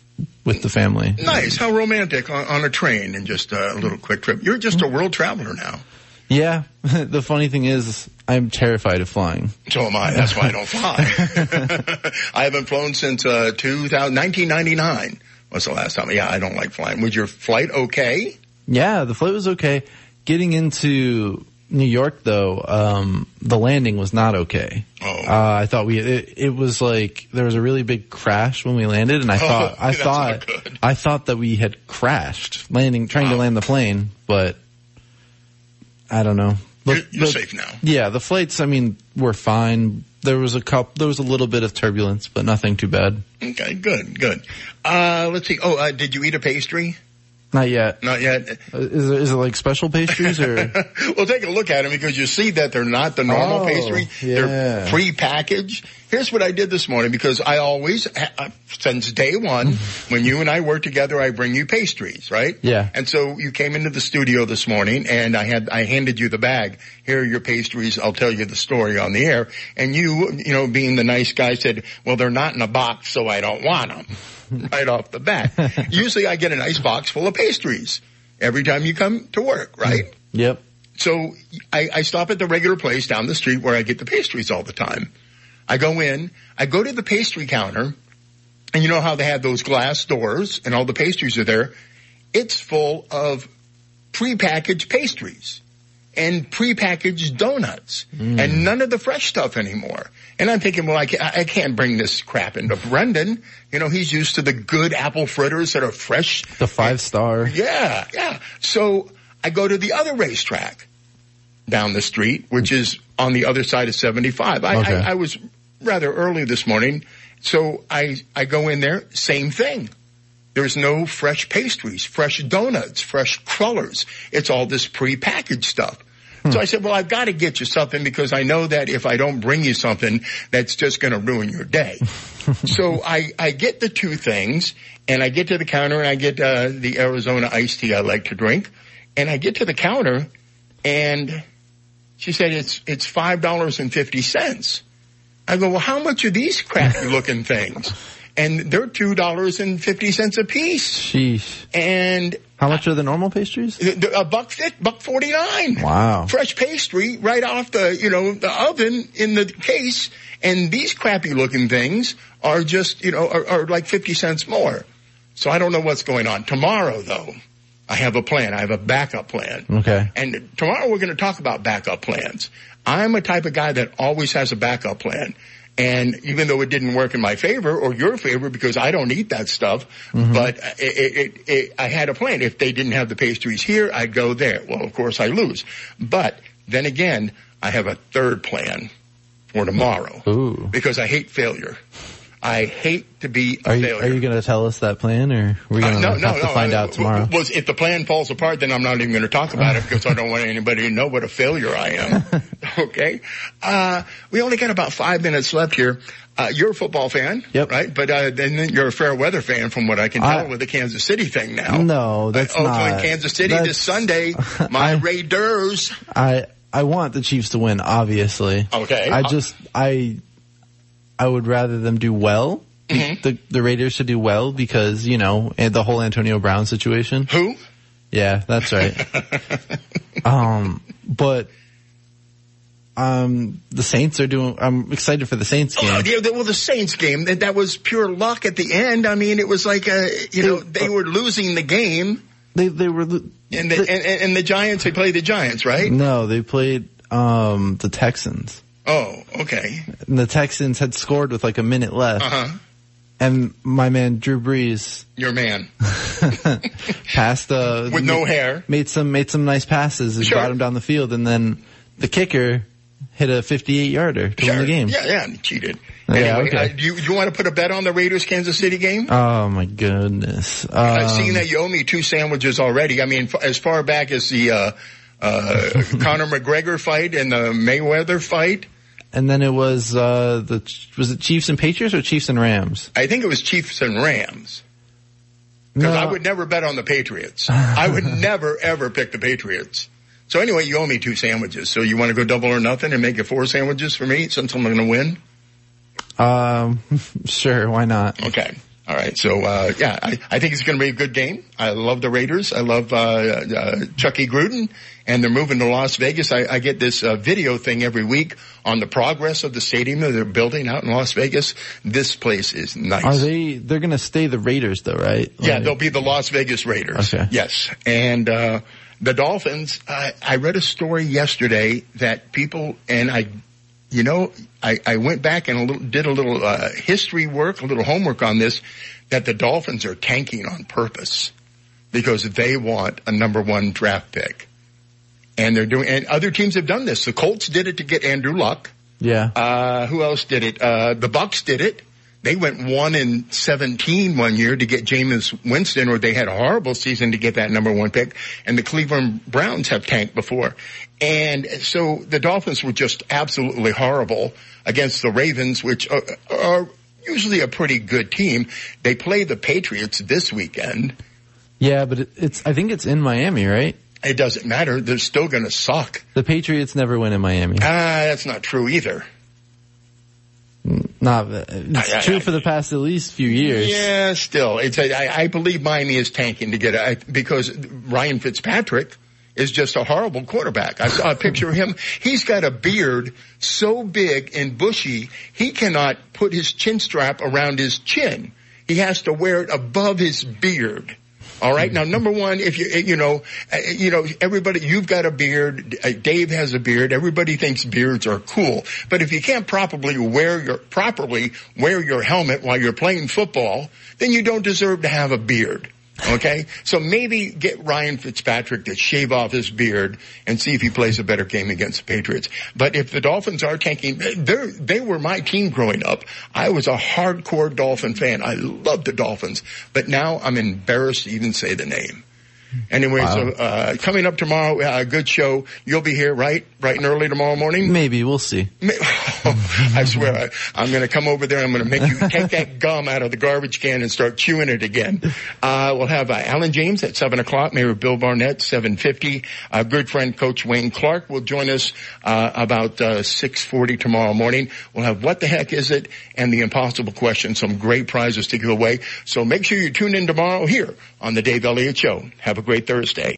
with the family. Nice. How romantic on, on a train and just a little quick trip. You're just a world traveler now. Yeah. (laughs) the funny thing is, I'm terrified of flying. So am I. That's why I don't fly. (laughs) (laughs) I haven't flown since uh, 2000, 1999 was the last time. Yeah, I don't like flying. Was your flight okay? Yeah, the flight was okay. Getting into New York though, um, the landing was not okay. Oh. Uh, I thought we, it, it was like, there was a really big crash when we landed and I (laughs) Oh, thought, I thought, I thought that we had crashed landing, trying to land the plane, but I don't know. You're, you're the- safe now. Yeah, the flights, I mean, were fine. There was a couple, there was a little bit of turbulence, but nothing too bad. Okay, good, good. Uh, let's see. Oh, uh, did you eat a pastry? Not yet. Not yet. Uh, Is it, is it like special pastries or? (laughs) well, take a look at them because you see that they're not the normal Oh, pastry. They're yeah. pre-packaged. Here's what I did this morning because I always, uh, since day one, when you and I work together, I bring you pastries, right? Yeah. And so you came into the studio this morning and I had, I handed you the bag. Here are your pastries. I'll tell you the story on the air. And you, you know, being the nice guy said, well, they're not in a box, so I don't want them. (laughs) right off the bat. Usually I get a nice box full of pastries every time you come to work, right? Yep. So I, I stop at the regular place down the street where I get the pastries all the time. I go in, I go to the pastry counter, and you know how they have those glass doors and all the pastries are there. It's full of prepackaged pastries and prepackaged donuts mm. and none of the fresh stuff anymore. And I'm thinking, well, I can't, I can't bring this crap into Brendan. You know, he's used to the good apple fritters that are fresh. The five star. Yeah, yeah. So I go to the other RaceTrac down the street, which is on the other side of 75. I, Okay. I, I was rather early this morning, so I, I go in there, same thing. There's no fresh pastries, fresh donuts, fresh crullers. It's all this prepackaged stuff. So I said, well, I've got to get you something because I know that if I don't bring you something, that's just going to ruin your day. (laughs) so I, I get the two things and I get to the counter and I get, uh, the Arizona iced tea I like to drink. And I get to the counter and she said, it's, it's $5.50. I go, well, how much are these crappy looking things? And they're $2.50 a piece. Sheesh. And How much are the normal pastries? a buck fit, buck 49. Wow. Fresh pastry right off the, you know, the oven in the case. And these crappy looking things are just, you know, are, are like 50 cents more. So I don't know what's going on. Tomorrow though, I have a plan. I have a backup plan. Okay. And tomorrow we're going to talk about backup plans. I'm a type of guy that always has a backup plan. And even though it didn't work in my favor or your favor because I don't eat that stuff, Mm-hmm. but it, it, it, I had a plan. If they didn't have the pastries here, I'd go there. Well, of course I lose. But then again, I have a third plan for tomorrow Ooh. because I hate failure. I hate to be a Are you, failure. are you going to tell us that plan, or are we Uh, going to no, no, have to no. find out tomorrow? Was if the plan falls apart, then I'm not even going to talk about it because I don't want anybody to know what a failure I am. (laughs) okay. Uh, we only got about five minutes left here. Uh, you're a football fan, Yep. right? But uh, then you're a fair weather fan, from what I can tell, I- with the Kansas City thing now. No, that's uh, Oakland, not. Kansas City That's- this Sunday. (laughs) My Raiders. I I want the Chiefs to win, obviously. Okay. I just I I would rather them do well. Mm-hmm. The the Raiders should do well because you know the whole Antonio Brown situation. Who? Yeah, that's right. (laughs) um, but um, the Saints are doing. I'm excited for the Saints game. Oh, yeah, well, the Saints game, that, that was pure luck at the end. I mean, it was like, a, you know, they were losing the game. They, they were, And the, and, and and the Giants, they played the Giants, right? No, they played um the Texans. Oh, okay. And the Texans had scored with like a minute left. Uh-huh. And my man Drew Brees Your man. (laughs) passed the With no hair. Made some made some nice passes and Sure. brought him down the field and then the kicker hit a 58 yarder to win the game. Yeah, yeah, he cheated. Yeah, Anyway, okay. uh, do you, you want to put a bet on the Raiders Kansas City game? Oh my goodness. I've Um, seen that you owe me two sandwiches already. I mean, f- as far back as the, uh, uh, (laughs) Conor McGregor fight and the Mayweather fight. And then it was uh the was it Chiefs and Patriots or Chiefs and Rams? I think it was Chiefs and Rams. Because No. I would never bet on the Patriots. I would (laughs) never ever pick the Patriots. So anyway, you owe me two sandwiches. So you want to go double or nothing and make it four sandwiches for me since I'm going to win? Um (laughs) sure, why not? Okay. All right. So, uh, yeah, I, I think it's going to be a good game. I love the Raiders. I love, uh, uh, Chucky Gruden and they're moving to Las Vegas. I, I get this, uh, video thing every week on the progress of the stadium that they're building out in Las Vegas. This place is nice. Are they they're going to stay the Raiders though, right? Yeah, they'll be the Las Vegas Raiders. Okay. Yes. And, uh, the Dolphins, I read a story yesterday that people, and I, you know, I, I went back and a little, did a little, uh, history work, a little homework on this, that the Dolphins are tanking on purpose because they want a number one draft pick. And they're doing, and other teams have done this. The Colts did it to get Andrew Luck. Yeah. Uh, who else did it? Uh, the Bucks did it. They went one in 17 one year to get Jameis Winston, or they had a horrible season to get that number one pick. And the Cleveland Browns have tanked before. And so the Dolphins were just absolutely horrible against the Ravens, which are, are usually a pretty good team. They play the Patriots this weekend. Yeah, but it's I think it's in Miami, right? It doesn't matter. They're still going to suck. The Patriots never win in Miami. Ah, that's not true either. Not uh, it's true for the past at least few years. Yeah, still, it's a, I, I believe Miami is tanking to get it because Ryan Fitzpatrick is just a horrible quarterback. I saw a picture of him. He's got a beard so big and bushy, he cannot put his chin strap around his chin. He has to wear it above his beard. All right. Now, number one, if you, you know, uh, you know, everybody, you've got a beard. uh, Dave has a beard. Everybody thinks beards are cool. But if you can't properly wear your, properly wear your helmet while you're playing football, then you don't deserve to have a beard. Okay? So maybe get Ryan Fitzpatrick to shave off his beard and see if he plays a better game against the Patriots. But if the Dolphins are tanking, they're, were my team growing up. I was a hardcore Dolphin fan. I loved the Dolphins. But now I'm embarrassed to even say the name. Anyway, Wow. so, uh, coming up tomorrow, uh, a good show. You'll be here, right? Bright and early tomorrow morning? Maybe we'll see. (laughs) I swear, I, I'm going to come over there. I'm going to make you take that (laughs) gum out of the garbage can and start chewing it again. Uh, we'll have uh, Alan James at seven o'clock. Mayor Bill Barnett, seven fifty. Our good friend Coach Wayne Clark will join us uh, about uh, six forty tomorrow morning. We'll have what the heck is it and the impossible question. Some great prizes to give away. So make sure you tune in tomorrow here on the Dave Elliott Show. Have a great Thursday.